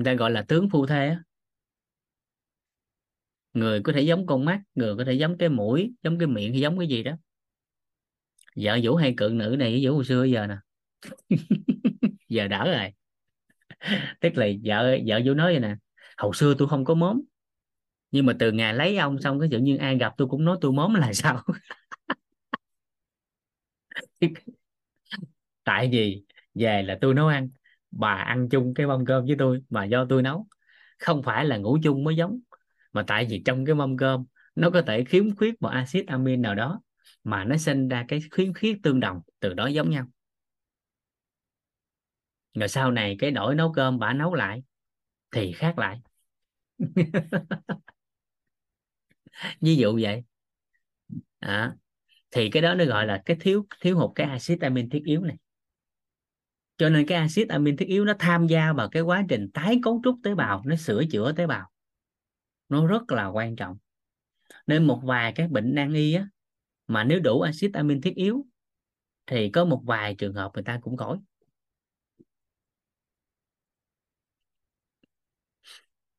[SPEAKER 1] Người ta gọi là tướng phu thê á. Người có thể giống con mắt, người có thể giống cái mũi, giống cái miệng hay giống cái gì đó. Vợ vũ hay cự nữ này vũ hồi xưa giờ nè. Giờ đỡ rồi. Tức là vợ vợ vũ nói vậy nè. Hồi xưa tôi không có móm nhưng mà từ ngày lấy ông xong cái tự nhiên ai gặp tôi cũng nói tôi móm là sao? Tại vì về là tôi nấu ăn bà ăn chung cái mâm cơm với tôi mà do tôi nấu. Không phải là ngủ chung mới giống mà tại vì trong cái mâm cơm nó có thể khiếm khuyết một axit amin nào đó mà nó sinh ra cái khiếm khuyết tương đồng từ đó giống nhau. Rồi sau này cái đổi nấu cơm bà nấu lại thì khác lại. Ví dụ vậy. À, thì cái đó nó gọi là cái thiếu thiếu hụt cái axit amin thiết yếu này cho nên cái axit amin thiết yếu nó tham gia vào cái quá trình tái cấu trúc tế bào, nó sửa chữa tế bào. Nó rất là quan trọng. Nên một vài các bệnh nan y á, mà nếu đủ axit amin thiết yếu, thì có một vài trường hợp người ta cũng khỏi.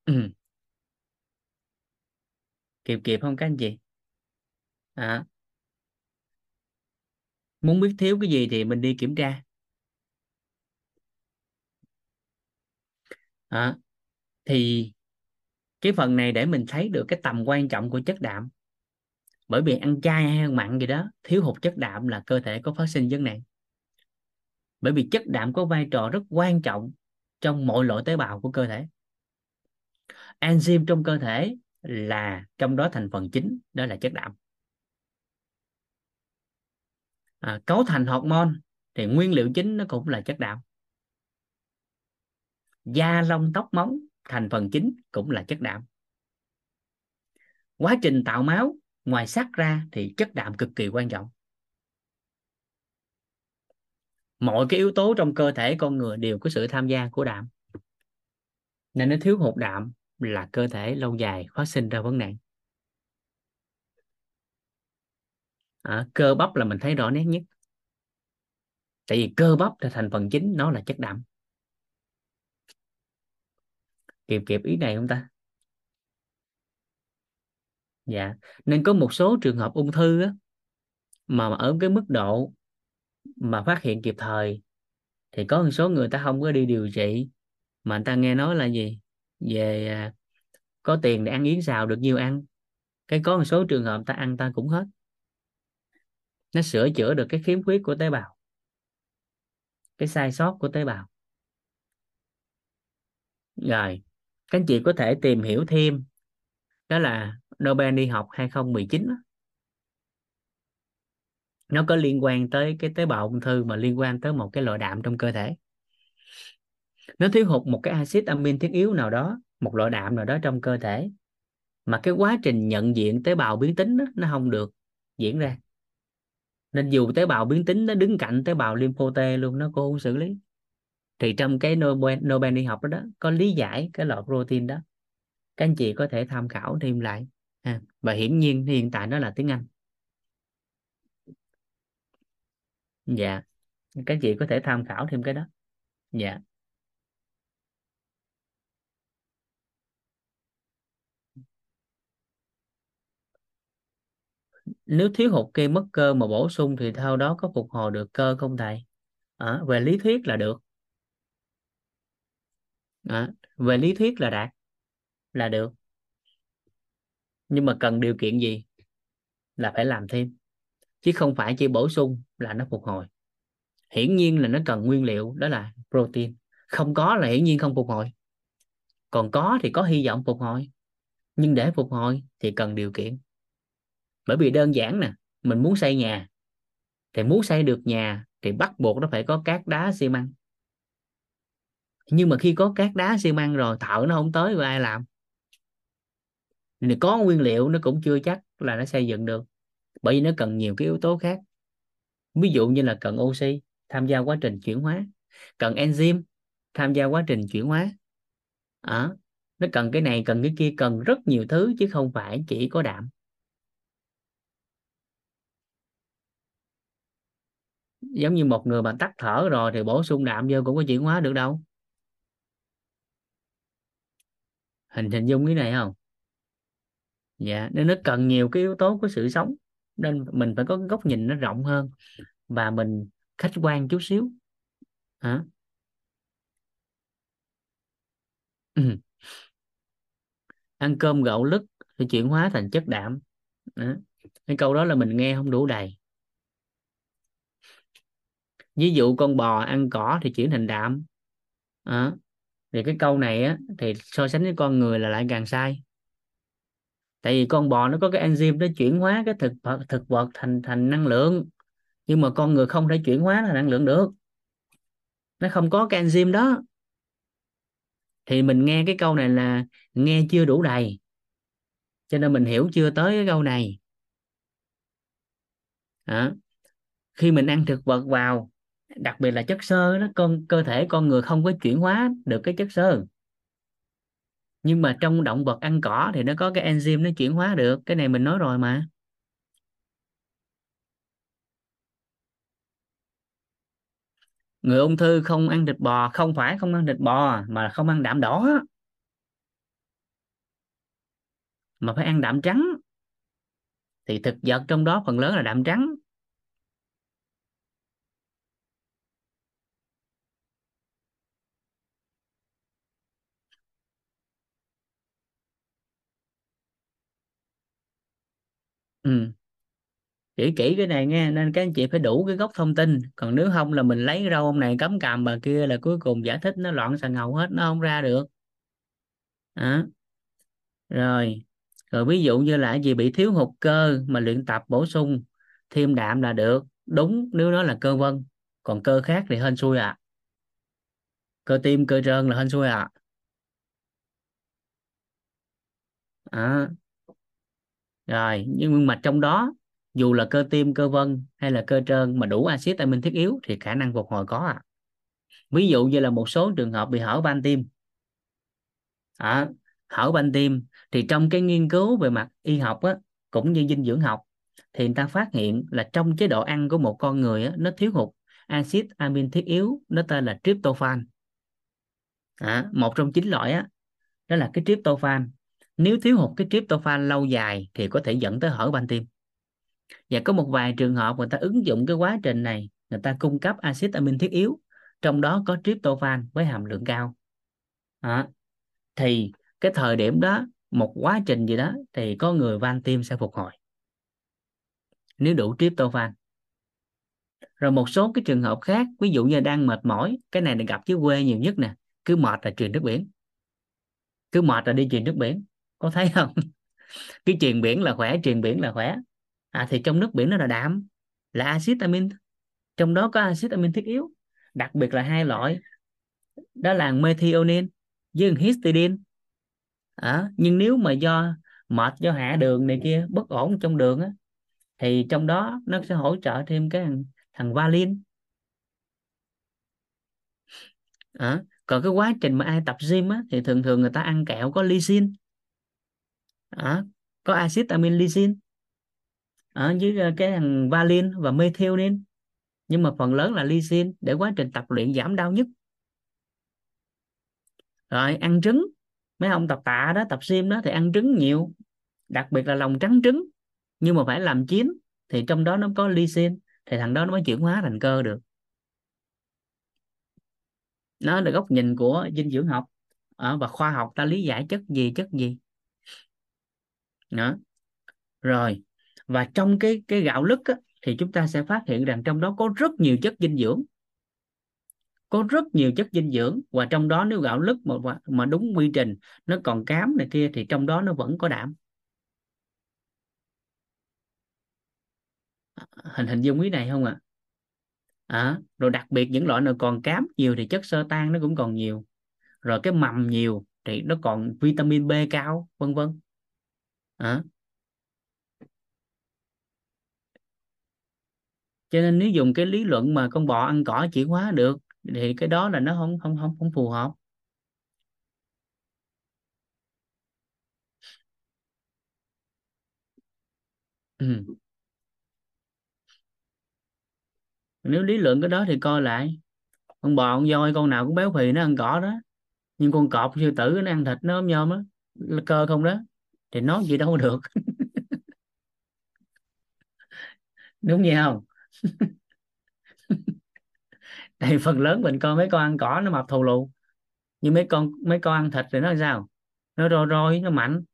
[SPEAKER 1] Ừ. kịp kịp không các anh chị? À. muốn biết thiếu cái gì thì mình đi kiểm tra. À. thì cái phần này để mình thấy được cái tầm quan trọng của chất đạm. Bởi vì ăn chay hay ăn mặn gì đó thiếu hụt chất đạm là cơ thể có phát sinh vấn nạn. Bởi vì chất đạm có vai trò rất quan trọng trong mọi loại tế bào của cơ thể. Enzyme trong cơ thể là trong đó thành phần chính đó là chất đạm. À, cấu thành hormone thì nguyên liệu chính nó cũng là chất đạm da lông tóc móng thành phần chính cũng là chất đạm. Quá trình tạo máu ngoài sắt ra thì chất đạm cực kỳ quan trọng. Mọi cái yếu tố trong cơ thể con người đều có sự tham gia của đạm. Nên nó thiếu hụt đạm là cơ thể lâu dài phát sinh ra vấn nạn. À, cơ bắp là mình thấy rõ nét nhất. Tại vì cơ bắp là thành phần chính nó là chất đạm kịp kịp ý này không ta? Dạ nên có một số trường hợp ung thư á, mà ở cái mức độ mà phát hiện kịp thời thì có một số người ta không có đi điều trị. Mà người ta nghe nói là gì? Về à, có tiền để ăn yến xào được nhiều ăn. Cái có một số trường hợp ta ăn ta cũng hết. Nó sửa chữa được cái khiếm khuyết của tế bào. Cái sai sót của tế bào. Rồi các anh chị có thể tìm hiểu thêm. Đó là Nobel đi học 2019 đó. nó có liên quan tới cái tế bào ung thư mà liên quan tới một cái loại đạm trong cơ thể. Nó thiếu hụt một cái axit amin thiết yếu nào đó một loại đạm nào đó trong cơ thể. Mà cái quá trình nhận diện tế bào biến tính đó, nó không được diễn ra. Nên dù tế bào biến tính nó đứng cạnh tế bào lympho T luôn nó cũng không xử lý thì trong cái Nobel, Nobel đi học đó, đó có lý giải cái loại protein đó. Các anh chị có thể tham khảo thêm lại. Ha. và hiển nhiên hiện tại nó là tiếng Anh. Dạ. Các anh chị có thể tham khảo thêm cái đó. Dạ. Nếu thiếu hụt cây mất cơ mà bổ sung thì theo đó có phục hồi được cơ không thầy? À, về lý thuyết là được đó. về lý thuyết là đạt, là được. Nhưng mà cần điều kiện gì là phải làm thêm. Chứ không phải chỉ bổ sung là nó phục hồi. Hiển nhiên là nó cần nguyên liệu, đó là protein. Không có là hiển nhiên không phục hồi. Còn có thì có hy vọng phục hồi. Nhưng để phục hồi thì cần điều kiện. Bởi vì đơn giản nè, mình muốn xây nhà, thì muốn xây được nhà thì bắt buộc nó phải có cát đá xi măng nhưng mà khi có cát đá xi măng rồi thợ nó không tới và ai làm? Thì có nguyên liệu nó cũng chưa chắc là nó xây dựng được bởi vì nó cần nhiều cái yếu tố khác. Ví dụ như là cần oxy tham gia quá trình chuyển hóa. Cần enzyme tham gia quá trình chuyển hóa. À, nó cần cái này cần cái kia cần rất nhiều thứ chứ không phải chỉ có đạm. Giống như một người mà tắt thở rồi thì bổ sung đạm vô cũng có chuyển hóa được đâu. Hình hình dung cái này không? Dạ nên nó cần nhiều cái yếu tố của sự sống, nên mình phải có góc nhìn nó rộng hơn và mình khách quan chút xíu. Hả? Ăn cơm gạo lứt thì chuyển hóa thành chất đạm. Đó. cái câu đó là mình nghe không đủ đầy. Ví dụ con bò ăn cỏ thì chuyển thành đạm. Đó thì cái câu này á thì so sánh với con người là lại càng sai. Tại vì con bò nó có cái enzyme nó chuyển hóa cái thực vật thực vật thành thành năng lượng. Nhưng mà con người không thể chuyển hóa thành năng lượng được. Nó không có cái enzyme đó. Thì mình nghe cái câu này là nghe chưa đủ đầy. Cho nên mình hiểu chưa tới cái câu này. À, khi mình ăn thực vật vào đặc biệt là chất xơ đó, con, cơ thể con người không có chuyển hóa được cái chất xơ. Nhưng mà trong động vật ăn cỏ thì nó có cái enzyme nó chuyển hóa được. Cái này mình nói rồi mà. Người ung thư không ăn thịt bò, không phải không ăn thịt bò mà không ăn đạm đỏ. Mà phải ăn đạm trắng. Thì thực vật trong đó phần lớn là đạm trắng ừ chỉ kỹ cái này nghe, nên các anh chị phải đủ cái gốc thông tin. Còn nếu không là mình lấy rau ông này cấm cằm bà kia là cuối cùng giải thích nó loạn xà ngầu hết, nó không ra được. À. rồi rồi ví dụ như là gì bị thiếu hụt cơ mà luyện tập bổ sung thêm đạm là được. Đúng, nếu nó là cơ vân, còn cơ khác thì hên xui à cơ tim, cơ trơn là hên xui à à. rồi, nhưng mà trong đó dù là cơ tim cơ vân hay là cơ trơn mà đủ axit amin thiết yếu thì khả năng phục hồi có à. Ví dụ như là một số trường hợp bị hở van tim. À, hở van tim thì trong cái nghiên cứu về mặt y học á, cũng như dinh dưỡng học thì người ta phát hiện là trong chế độ ăn của một con người á, nó thiếu hụt axit amin thiết yếu nó tên là tryptophan. À, một trong chín loại á đó là cái tryptophan. Nếu thiếu hụt cái tryptophan lâu dài thì có thể dẫn tới hở van tim và có một vài trường hợp người ta ứng dụng cái quá trình này người ta cung cấp axit amin thiết yếu trong đó có tryptophan với hàm lượng cao. À, thì cái thời điểm đó một quá trình gì đó thì có người van tim sẽ phục hồi nếu đủ tryptophan. Rồi một số cái trường hợp khác ví dụ như đang mệt mỏi cái này là gặp dưới quê nhiều nhất nè cứ mệt là truyền nước biển. Cứ mệt là đi truyền nước biển có thấy không? Cái truyền biển là khỏe truyền biển là khỏe à thì trong nước biển nó là đạm là axit amin trong đó có axit amin thiết yếu đặc biệt là hai loại. Đó là methionine với histidine. À, nhưng nếu mà do mệt do hạ đường này kia bất ổn trong đường á thì trong đó nó sẽ hỗ trợ thêm cái thằng, thằng valin à, còn cái quá trình mà ai tập gym á thì thường thường người ta ăn kẹo có lysine à, có axit amin lysine ở dưới ờ, cái thằng valin và methionine. Nhưng mà phần lớn là lysine để quá trình tập luyện giảm đau nhất. Rồi, ăn trứng. Mấy ông tập tạ đó, tập sim đó thì ăn trứng nhiều, đặc biệt là lòng trắng trứng. Nhưng mà phải làm chín thì trong đó nó có lysine thì thằng đó nó mới chuyển hóa thành cơ được. Nó là góc nhìn của dinh dưỡng học. Ở và khoa học ta lý giải chất gì chất gì. Đó. Rồi và trong cái cái gạo lứt á, thì chúng ta sẽ phát hiện rằng trong đó có rất nhiều chất dinh dưỡng. Có rất nhiều chất dinh dưỡng và trong đó nếu gạo lứt mà mà đúng quy trình nó còn cám này kia thì trong đó nó vẫn có đạm. Hình hình dung ý này không ạ? À? à, rồi đặc biệt những loại nào còn cám nhiều thì chất xơ tan nó cũng còn nhiều. Rồi cái mầm nhiều thì nó còn vitamin B cao vân vân. À, cho nên nếu dùng cái lý luận mà con bò ăn cỏ chuyển hóa được, thì cái đó là nó không không không không phù hợp. Ừ. nếu lý luận cái đó thì coi lại. Con bò con voi con nào cũng béo phì nó ăn cỏ đó. Nhưng con cọp sư tử nó ăn thịt nó ốm nhôm á cơ không đó, thì nói gì đâu được. Đúng vậy không? tại phần lớn mình coi mấy con ăn cỏ nó mập thù lù. Nhưng mấy con mấy con ăn thịt thì nó sao? Nó roi roi nó mạnh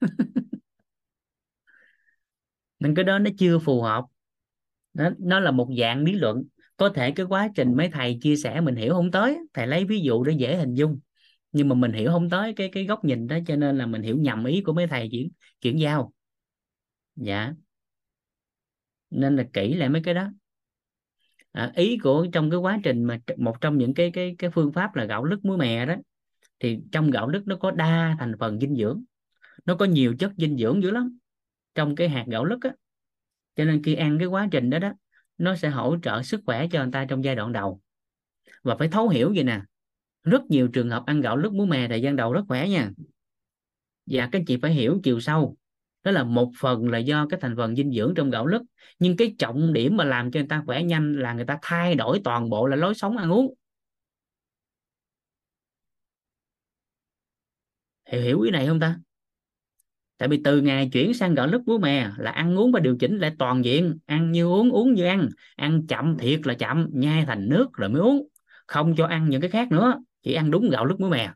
[SPEAKER 1] nên cái đó nó chưa phù hợp. Nó, nó là một dạng lý luận. Có thể cái quá trình mấy thầy chia sẻ mình hiểu không tới. Thầy lấy ví dụ để dễ hình dung. Nhưng mà mình hiểu không tới cái cái góc nhìn đó cho nên là mình hiểu nhầm ý của mấy thầy chuyển chuyển giao. Dạ nên là kỹ lại mấy cái đó. À, ý của trong cái quá trình mà một trong những cái cái cái phương pháp là gạo lứt muối mè đó thì trong gạo lứt nó có đa thành phần dinh dưỡng nó có nhiều chất dinh dưỡng dữ lắm trong cái hạt gạo lứt á. Cho nên khi ăn cái quá trình đó đó nó sẽ hỗ trợ sức khỏe cho người ta trong giai đoạn đầu. Và phải thấu hiểu vậy nè rất nhiều trường hợp ăn gạo lứt muối mè thời gian đầu rất khỏe nha. Và các chị phải hiểu chiều sâu đó là một phần là do cái thành phần dinh dưỡng trong gạo lứt. Nhưng cái trọng điểm mà làm cho người ta khỏe nhanh là người ta thay đổi toàn bộ là lối sống ăn uống. Hiểu hiểu ý này không ta? Tại vì từ ngày chuyển sang gạo lứt muối mè là ăn uống và điều chỉnh lại toàn diện. Ăn như uống uống như ăn. Ăn chậm thiệt là chậm, nhai thành nước rồi mới uống. Không cho ăn những cái khác nữa, chỉ ăn đúng gạo lứt muối mè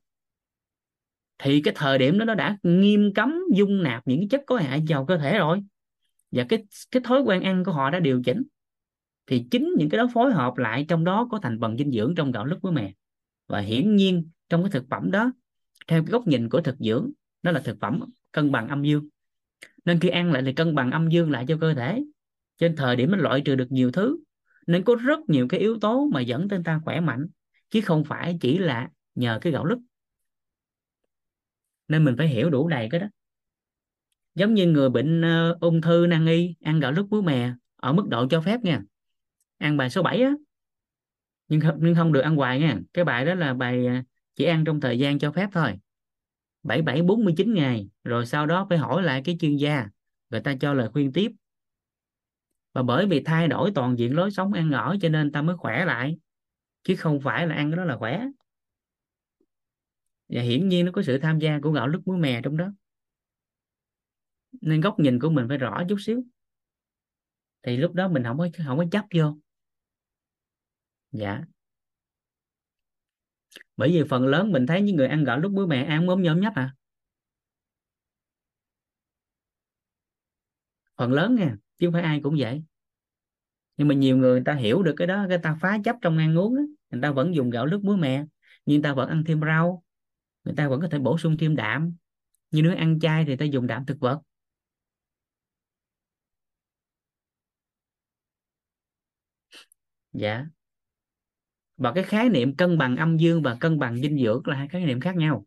[SPEAKER 1] thì cái thời điểm đó nó đã nghiêm cấm dung nạp những chất có hại vào cơ thể rồi. Và cái cái thói quen ăn của họ đã điều chỉnh. Thì chính những cái đó phối hợp lại trong đó có thành phần dinh dưỡng trong gạo lứt của mè và hiển nhiên trong cái thực phẩm đó, theo cái góc nhìn của thực dưỡng, nó là thực phẩm cân bằng âm dương. Nên khi ăn lại thì cân bằng âm dương lại cho cơ thể. Trên thời điểm nó loại trừ được nhiều thứ, nên có rất nhiều cái yếu tố mà dẫn tới ta khỏe mạnh. Chứ không phải chỉ là nhờ cái gạo lứt nên mình phải hiểu đủ đầy cái đó. Giống như người bệnh uh, ung thư nan y ăn gạo lứt muối mè ở mức độ cho phép nha. Ăn bài số 7 á. Nhưng không, nhưng không được ăn hoài nha. Cái bài đó là bài ờ, chỉ ăn trong thời gian cho phép thôi. 77 49 ngày. Rồi sau đó phải hỏi lại cái chuyên gia. Người ta cho lời khuyên tiếp. Và bởi vì thay đổi toàn diện lối sống ăn ở cho nên ta mới khỏe lại. Chứ không phải là ăn cái đó là khỏe và hiển nhiên nó có sự tham gia của gạo lứt muối mè trong đó. Nên góc nhìn của mình phải rõ chút xíu. Thì lúc đó mình không có không có chấp vô. Dạ. Bởi vì phần lớn mình thấy những người ăn gạo lứt muối mè ăn mớm nhôm nhấp à. Phần lớn nha chứ không phải ai cũng vậy. Nhưng mà nhiều người, người ta hiểu được cái đó người ta phá chấp trong ăn uống đó. người ta vẫn dùng gạo lứt muối mè nhưng người ta vẫn ăn thêm rau người ta vẫn có thể bổ sung thêm đạm. Như nếu ăn chay thì ta dùng đạm thực vật. Dạ. Và cái khái niệm cân bằng âm dương và cân bằng dinh dưỡng là hai khái niệm khác nhau.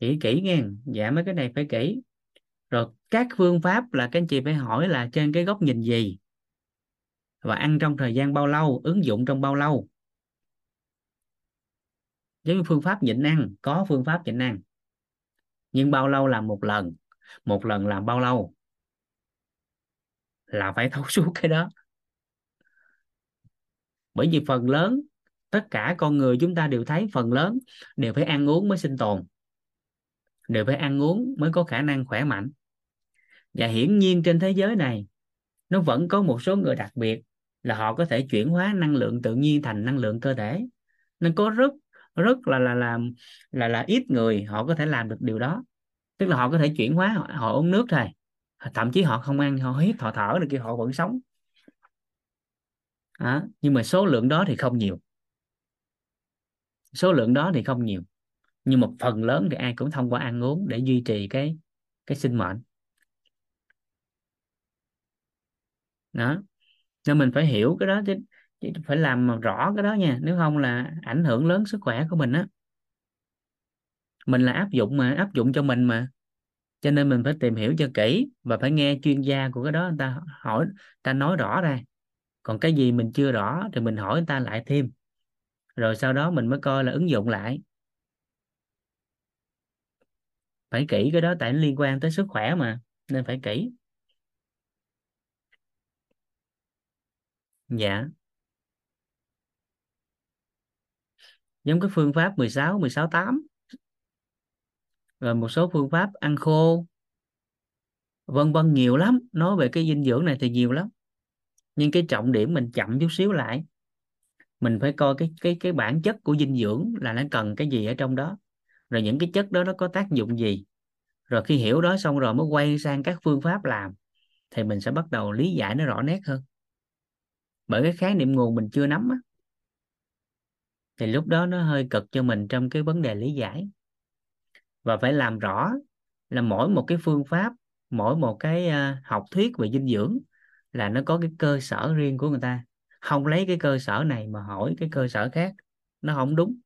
[SPEAKER 1] Kỹ kỹ nghe. Dạ mấy cái này phải kỹ. Rồi các phương pháp là các anh chị phải hỏi là trên cái góc nhìn gì? Và ăn trong thời gian bao lâu, ứng dụng trong bao lâu? Với phương pháp nhịn ăn, có phương pháp nhịn ăn. Nhưng bao lâu làm một lần? Một lần làm bao lâu? Là phải thấu suốt cái đó. Bởi vì phần lớn, tất cả con người chúng ta đều thấy phần lớn đều phải ăn uống mới sinh tồn. Đều phải ăn uống mới có khả năng khỏe mạnh và hiển nhiên trên thế giới này nó vẫn có một số người đặc biệt là họ có thể chuyển hóa năng lượng tự nhiên thành năng lượng cơ thể. Nên có rất rất là là là là là ít người họ có thể làm được điều đó. Tức là họ có thể chuyển hóa họ, họ uống nước thôi. Thậm chí họ không ăn họ hít họ thở được kia họ vẫn sống. À, nhưng mà số lượng đó thì không nhiều. Số lượng đó thì không nhiều. Nhưng một phần lớn thì ai cũng thông qua ăn uống để duy trì cái cái sinh mệnh. Đó. Nên mình phải hiểu cái đó chứ, chứ phải làm rõ cái đó nha nếu không là ảnh hưởng lớn sức khỏe của mình á. Mình là áp dụng mà áp dụng cho mình mà. Cho nên mình phải tìm hiểu cho kỹ và phải nghe chuyên gia của cái đó người ta hỏi ta nói rõ ra. Còn cái gì mình chưa rõ thì mình hỏi người ta lại thêm. Rồi sau đó mình mới coi là ứng dụng lại. Phải kỹ cái đó tại nó liên quan tới sức khỏe mà nên phải kỹ. Dạ. Giống cái phương pháp 16 16 8 rồi một số phương pháp ăn khô. Vân vân, nhiều lắm. Nói về cái dinh dưỡng này thì nhiều lắm. Nhưng cái trọng điểm mình chậm chút xíu lại. Mình phải coi cái cái cái bản chất của dinh dưỡng là nó cần cái gì ở trong đó. Rồi những cái chất đó nó có tác dụng gì. Rồi khi hiểu đó xong rồi mới quay sang các phương pháp làm. Thì mình sẽ bắt đầu lý giải nó rõ nét hơn bởi cái khái niệm nguồn mình chưa nắm á, thì lúc đó nó hơi cực cho mình trong cái vấn đề lý giải. Và phải làm rõ là mỗi một cái phương pháp, mỗi một cái à, học thuyết về dinh dưỡng là nó có cái cơ sở riêng của người ta. Không lấy cái cơ sở này mà hỏi cái cơ sở khác, nó không đúng.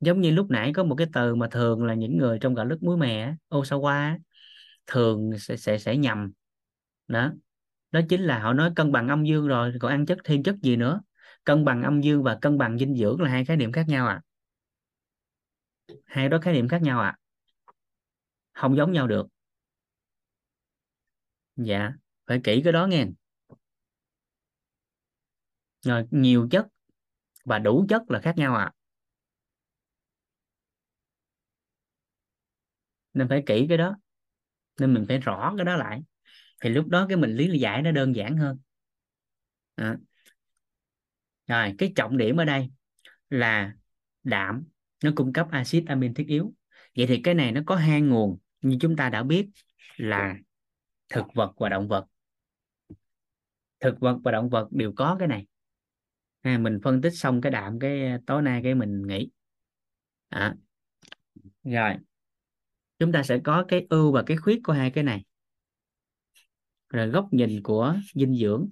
[SPEAKER 1] Giống như lúc nãy có một cái từ mà thường là những người trong gạo lứt muối mè Osawa thường sẽ sẽ sẽ nhầm. Đó đó chính là họ nói cân bằng âm dương rồi, còn ăn chất thêm chất gì nữa? Cân bằng âm dương và cân bằng dinh dưỡng là hai khái niệm khác nhau à hai đó khái niệm khác nhau à không giống nhau được. Dạ phải kỹ cái đó nghe. Rồi, nhiều chất và đủ chất là khác nhau à nên phải kỹ cái đó, nên mình phải rõ cái đó lại thì lúc đó cái mình lý giải nó đơn giản hơn. À. rồi cái trọng điểm ở đây là đạm nó cung cấp axit amin thiết yếu. Vậy thì cái này nó có hai nguồn như chúng ta đã biết là thực vật và động vật. Thực vật và động vật đều có cái này. À, mình phân tích xong cái đạm cái à, tối nay cái mình nghĩ à. rồi chúng ta sẽ có cái ưu và cái khuyết của hai cái này rồi góc nhìn của dinh dưỡng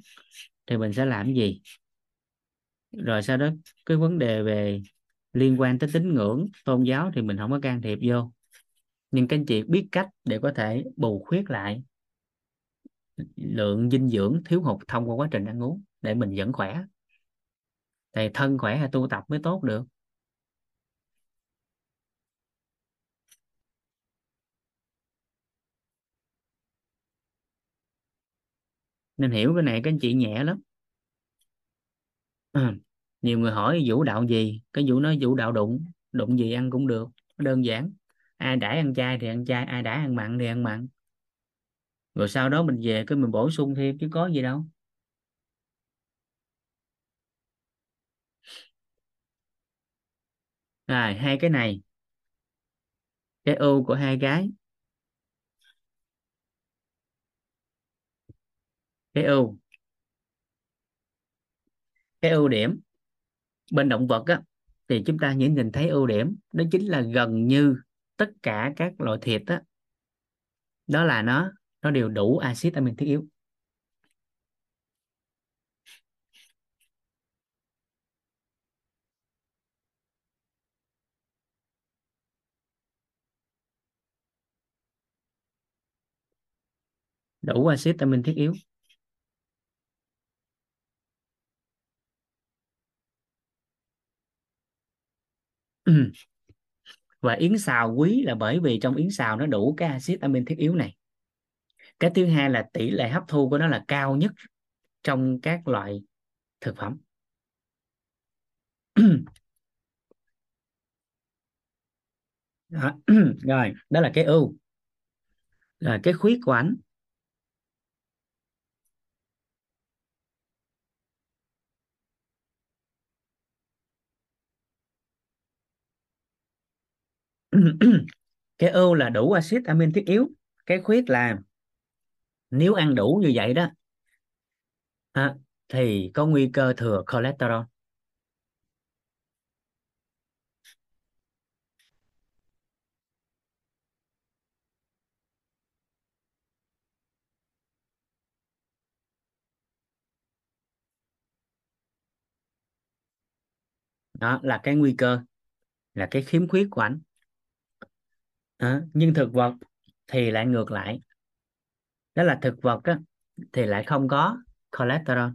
[SPEAKER 1] thì mình sẽ làm gì? Rồi sau đó cái vấn đề về liên quan tới tín ngưỡng, tôn giáo thì mình không có can thiệp vô. Nhưng các anh chị biết cách để có thể bù khuyết lại lượng dinh dưỡng thiếu hụt thông qua quá trình ăn uống để mình vẫn khỏe. Thì thân khỏe hay tu tập mới tốt được. Nên hiểu cái này các anh chị nhẹ lắm. À, nhiều người hỏi vũ đạo gì? Cái vũ nói vũ đạo đụng đụng gì ăn cũng được đơn giản. Ai đãi ăn chay thì ăn chay ai đãi ăn mặn thì ăn mặn. Rồi sau đó mình về cái mình bổ sung thêm chứ có gì đâu. À hai cái này. Cái ưu của hai cái. Cái ưu cái ưu điểm. Bên động vật á, thì chúng ta nhìn nhìn thấy ưu điểm, đó chính là gần như tất cả các loại thịt á, đó là nó nó đều đủ axit amin thiết yếu. Đủ axit amin thiết yếu. Và yến xào quý là bởi vì trong yến xào nó đủ cái axit amin thiết yếu này. Cái thứ hai là tỷ lệ hấp thu của nó là cao nhất trong các loại thực phẩm. Đó. rồi, đó là cái ưu. Rồi, cái khuyết của ảnh. Cái ưu là đủ axit amin thiết yếu cái khuyết là nếu ăn đủ như vậy đó à, thì có nguy cơ thừa cholesterol. Đó là cái nguy cơ là cái khiếm khuyết của anh à, nhưng thực vật thì lại ngược lại. Đó là thực vật á, thì lại không có cholesterol.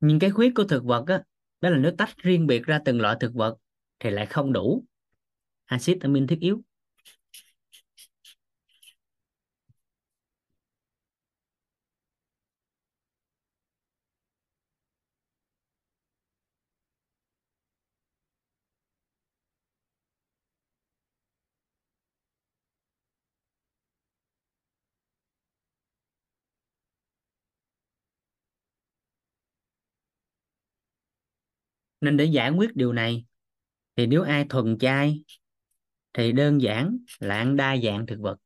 [SPEAKER 1] Nhưng cái khuyết của thực vật á đó là nếu tách riêng biệt ra từng loại thực vật thì lại không đủ axit amin thiết yếu. Nên để giải quyết điều này, thì nếu ai thuần chay thì đơn giản là ăn đa dạng thực vật.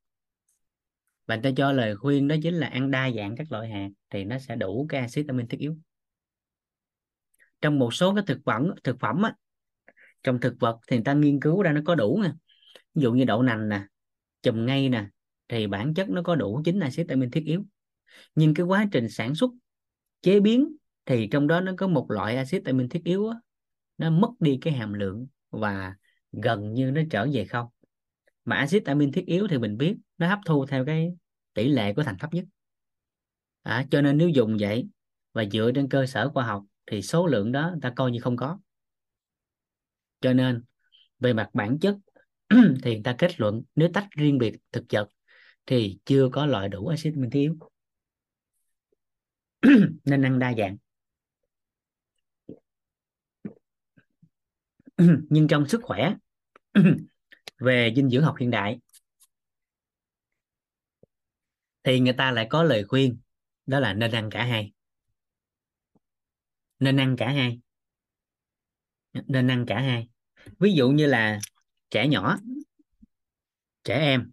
[SPEAKER 1] Và ta cho lời khuyên đó chính là ăn đa dạng các loại hạt thì nó sẽ đủ cái axit amin thiết yếu. Trong một số cái thực phẩm thực phẩm á, trong thực vật thì người ta nghiên cứu ra nó có đủ nè. Ví dụ như đậu nành nè chùm ngay nè thì bản chất nó có đủ chính axit amin thiết yếu. Nhưng cái quá trình sản xuất chế biến thì trong đó nó có một loại axit amin thiết yếu á, nó mất đi cái hàm lượng và gần như nó trở về không? Mà axit amin thiết yếu thì mình biết nó hấp thu theo cái tỷ lệ của thành thấp nhất. À, cho nên nếu dùng vậy và dựa trên cơ sở khoa học thì số lượng đó ta coi như không có. Cho nên về mặt bản chất thì người ta kết luận nếu tách riêng biệt thực vật thì chưa có loại đủ axit amin thiết yếu. Nên ăn đa dạng. nhưng trong sức khỏe, về dinh dưỡng học hiện đại, thì người ta lại có lời khuyên, đó là nên ăn cả hai. Nên ăn cả hai. Nên ăn cả hai. Ví dụ như là trẻ nhỏ, trẻ em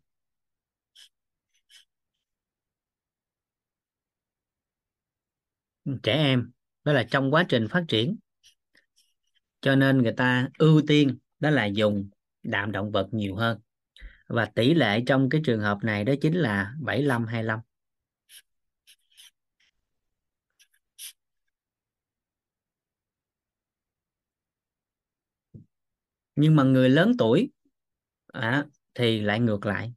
[SPEAKER 1] trẻ em, đó là trong quá trình phát triển cho nên người ta ưu tiên đó là dùng đạm động vật nhiều hơn. Và tỷ lệ trong cái trường hợp này đó chính là 75 25 nhưng mà người lớn tuổi à, thì lại ngược lại.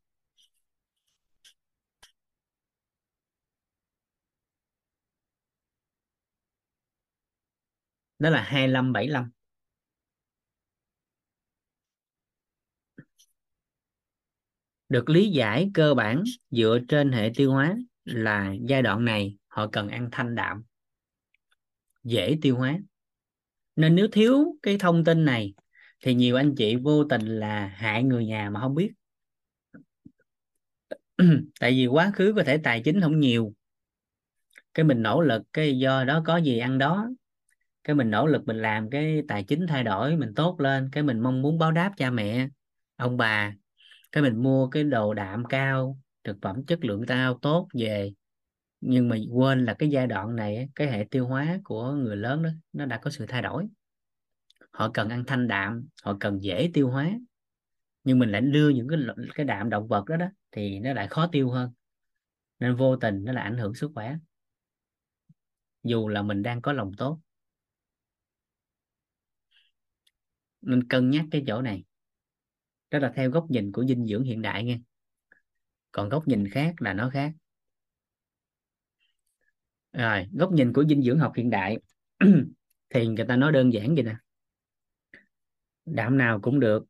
[SPEAKER 1] Đó là 25 75 được lý giải cơ bản dựa trên hệ tiêu hóa là giai đoạn này, họ cần ăn thanh đạm, dễ tiêu hóa. Nên nếu thiếu cái thông tin này, thì nhiều anh chị vô tình là hại người nhà mà không biết. Tại vì quá khứ có thể tài chính không nhiều. Cái mình nỗ lực, cái do đó có gì ăn đó. Cái mình nỗ lực mình làm, cái tài chính thay đổi, mình tốt lên. Cái mình mong muốn báo đáp cha mẹ, ông bà cái mình mua cái đồ đạm cao, thực phẩm chất lượng cao, tốt về. Nhưng mà quên là cái giai đoạn này cái hệ tiêu hóa của người lớn đó, nó đã có sự thay đổi. Họ cần ăn thanh đạm, họ cần dễ tiêu hóa. Nhưng mình lại đưa những cái cái đạm động vật đó đó, thì nó lại khó tiêu hơn. Nên vô tình nó là ảnh hưởng sức khỏe. Dù là mình đang có lòng tốt. Nên cân nhắc cái chỗ này đó là theo góc nhìn của dinh dưỡng hiện đại nha. Còn góc nhìn khác là nó khác. Rồi, góc nhìn của dinh dưỡng học hiện đại thì người ta nói đơn giản vậy nè. Đạm nào cũng được,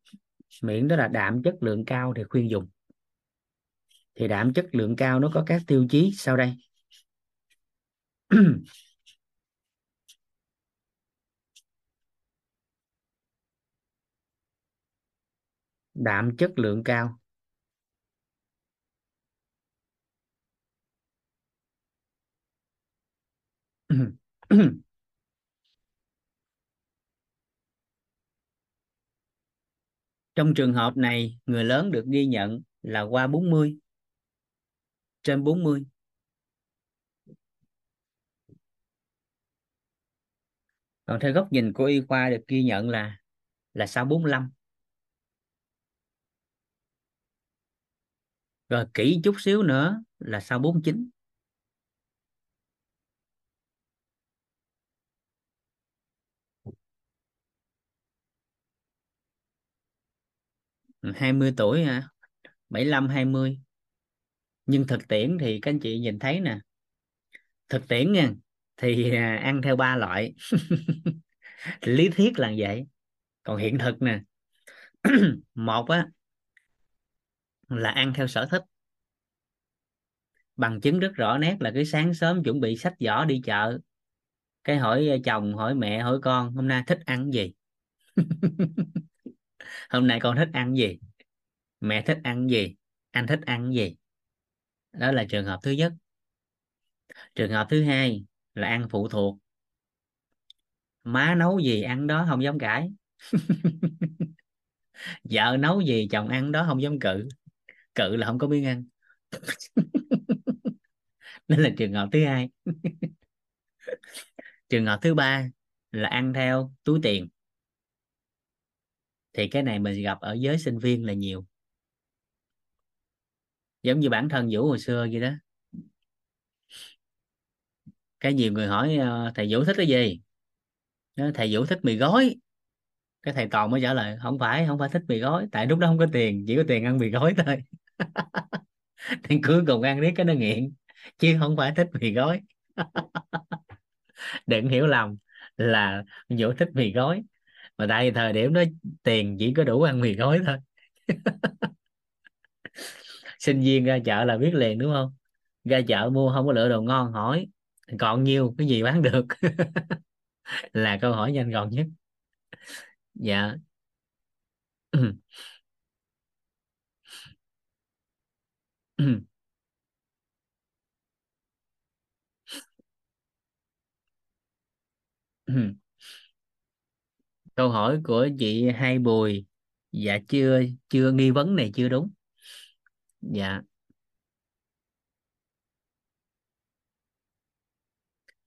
[SPEAKER 1] miễn đó là đạm chất lượng cao thì khuyên dùng. Thì đạm chất lượng cao nó có các tiêu chí sau đây. đạm chất lượng cao. Trong trường hợp này, người lớn được ghi nhận là qua 40 trên 40 còn theo góc nhìn của y khoa được ghi nhận là là sau 45 rồi kỹ chút xíu nữa là sau 49 20 ừ, tuổi hả? 75 20 nhưng thực tiễn thì các anh chị nhìn thấy nè. Thực tiễn nha, thì à, ăn theo ba loại. Lý thuyết là vậy. Còn hiện thực nè. Một á là ăn theo sở thích. Bằng chứng rất rõ nét là cứ sáng sớm chuẩn bị sách giỏ đi chợ. Cái hỏi ờ, chồng hỏi mẹ, hỏi con, hôm nay thích ăn gì? Hôm nay con thích ăn gì? Mẹ thích ăn gì? Anh thích ăn gì? Đó là trường hợp thứ nhất. Trường hợp thứ hai là ăn phụ thuộc. Má nấu gì ăn đó không dám cãi. Vợ nấu gì chồng ăn đó không dám cự cự là không có miếng ăn. Nên là trường hợp thứ hai. Trường hợp thứ ba là ăn theo túi tiền. Thì cái này mình gặp ở giới sinh viên là nhiều. Giống như bản thân vũ hồi xưa vậy đó. Cái nhiều người hỏi ờ, thầy vũ thích cái gì? Thầy vũ thích mì gói cái thầy toàn mới trả lời, không phải không phải thích mì gói, tại lúc đó không có tiền, chỉ có tiền ăn mì gói thôi. Thì cuối cùng ăn riết cái nó nghiện, chứ không phải thích mì gói. Đừng hiểu lầm là vũ thích mì gói, mà tại vì thời điểm đó tiền chỉ có đủ ăn mì gói thôi. Sinh viên ra chợ là biết liền, đúng không? Ra chợ mua không có lựa đồ ngon, hỏi, còn nhiêu cái gì bán được? Là câu hỏi nhanh gọn nhất dạ. Câu hỏi của chị hai bùi. Dạ chưa chưa nghi vấn này, chưa đúng. Dạ.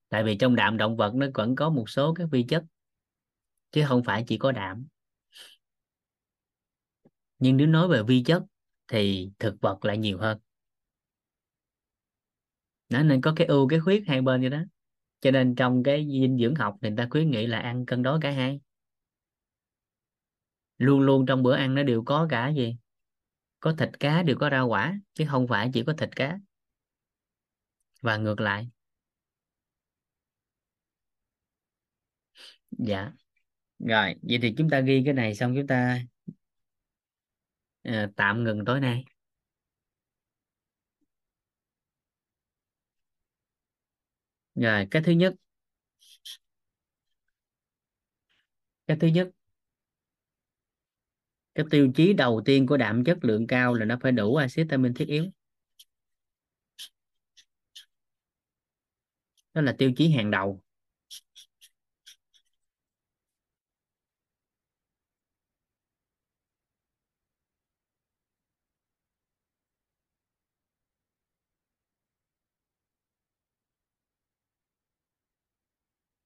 [SPEAKER 1] Tại vì trong đạm động vật nó vẫn có một số các vi chất chứ không phải chỉ có đạm. Nhưng nếu nói về vi chất thì thực vật lại nhiều hơn. Đó nên có cái ưu, cái khuyết hai bên vậy đó. Cho nên trong cái dinh dưỡng học thì người ta khuyến nghị là ăn cân đối cả hai. Luôn luôn trong bữa ăn nó đều có cả gì? Có thịt cá đều có rau quả, chứ không phải chỉ có thịt cá. Và ngược lại. Dạ rồi vậy thì chúng ta ghi cái này xong chúng ta à, tạm ngừng tối nay. Rồi cái thứ nhất. Cái thứ nhất. Cái tiêu chí đầu tiên của đạm chất lượng cao là nó phải đủ axit amin thiết yếu. Đó là tiêu chí hàng đầu.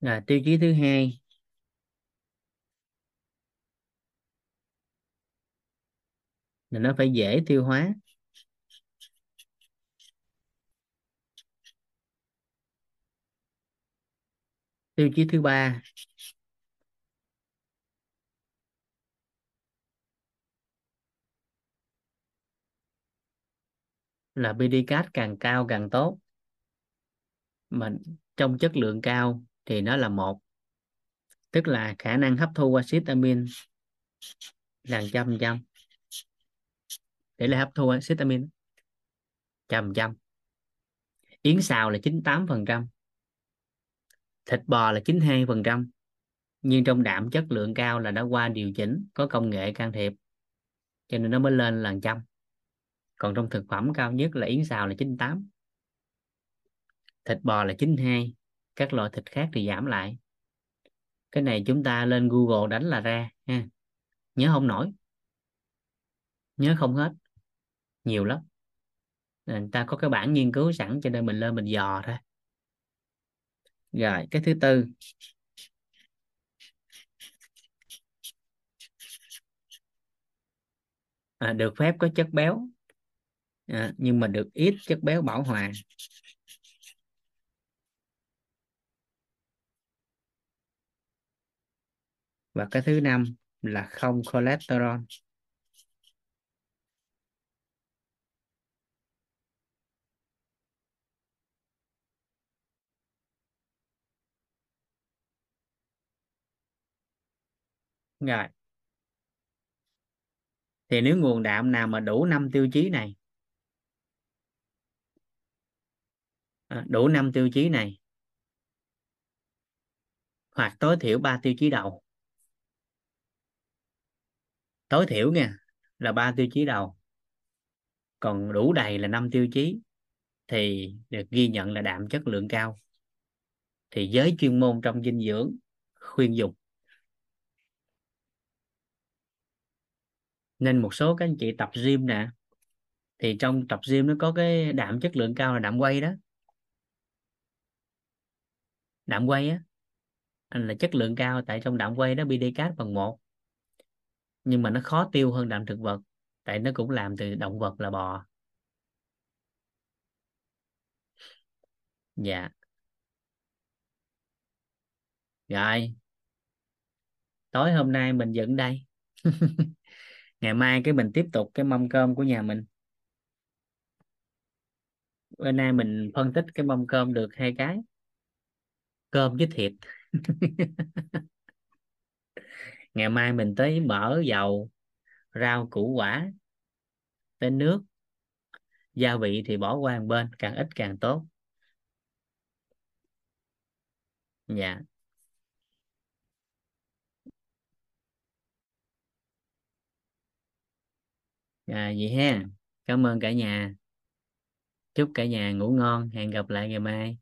[SPEAKER 1] Là tiêu chí thứ hai. Là nó phải dễ tiêu hóa. Tiêu chí thứ ba. Là BDCAT càng cao càng tốt. Mà trong chất lượng cao thì nó là một, tức là khả năng hấp thu axit amin là trăm trăm. Để là hấp thu axit amin, trăm trăm. Yến xào là 98 phần trăm, thịt bò là 92 phần trăm, nhưng trong đạm chất lượng cao là đã qua điều chỉnh, có công nghệ can thiệp, cho nên nó mới lên là trăm. Còn trong thực phẩm cao nhất là yến xào là 98 thịt bò là 92 các loại thịt khác thì giảm lại. Cái này chúng ta lên Google đánh là ra ha. Nhớ không nổi. Nhớ không hết. Nhiều lắm. Người ta có cái bản nghiên cứu sẵn cho nên mình lên mình dò thôi rồi cái thứ tư. À, được phép có chất béo. À, nhưng mà được ít chất béo bảo hòa và cái thứ năm là không cholesterol. Rồi. Thì nếu nguồn đạm nào mà đủ năm tiêu chí này? À, đủ năm tiêu chí này. Hoặc tối thiểu ba tiêu chí đầu tối thiểu nha, là ba tiêu chí đầu. Còn đủ đầy là năm tiêu chí thì được ghi nhận là đạm chất lượng cao. Thì giới chuyên môn trong dinh dưỡng, khuyên dùng nên một số các anh chị tập gym nè, thì trong tập gym nó có cái đạm chất lượng cao là đạm quay đó. Đạm quay á là chất lượng cao tại trong đạm quay đó bd cát bằng một nhưng mà nó khó tiêu hơn đạm thực vật, tại nó cũng làm từ động vật là bò. Dạ. Rồi. Tối hôm nay mình dựng đây. Ngày mai cái mình tiếp tục cái mâm cơm của nhà mình. Bữa nay mình phân tích cái mâm cơm được hai cái. Cơm với thịt. ngày mai mình tới mỡ dầu rau củ quả tới nước. Gia vị thì bỏ qua một bên càng ít càng tốt. Dạ. À, vậy ha. Cảm ơn cả nhà. Chúc cả nhà ngủ ngon. Hẹn gặp lại ngày mai.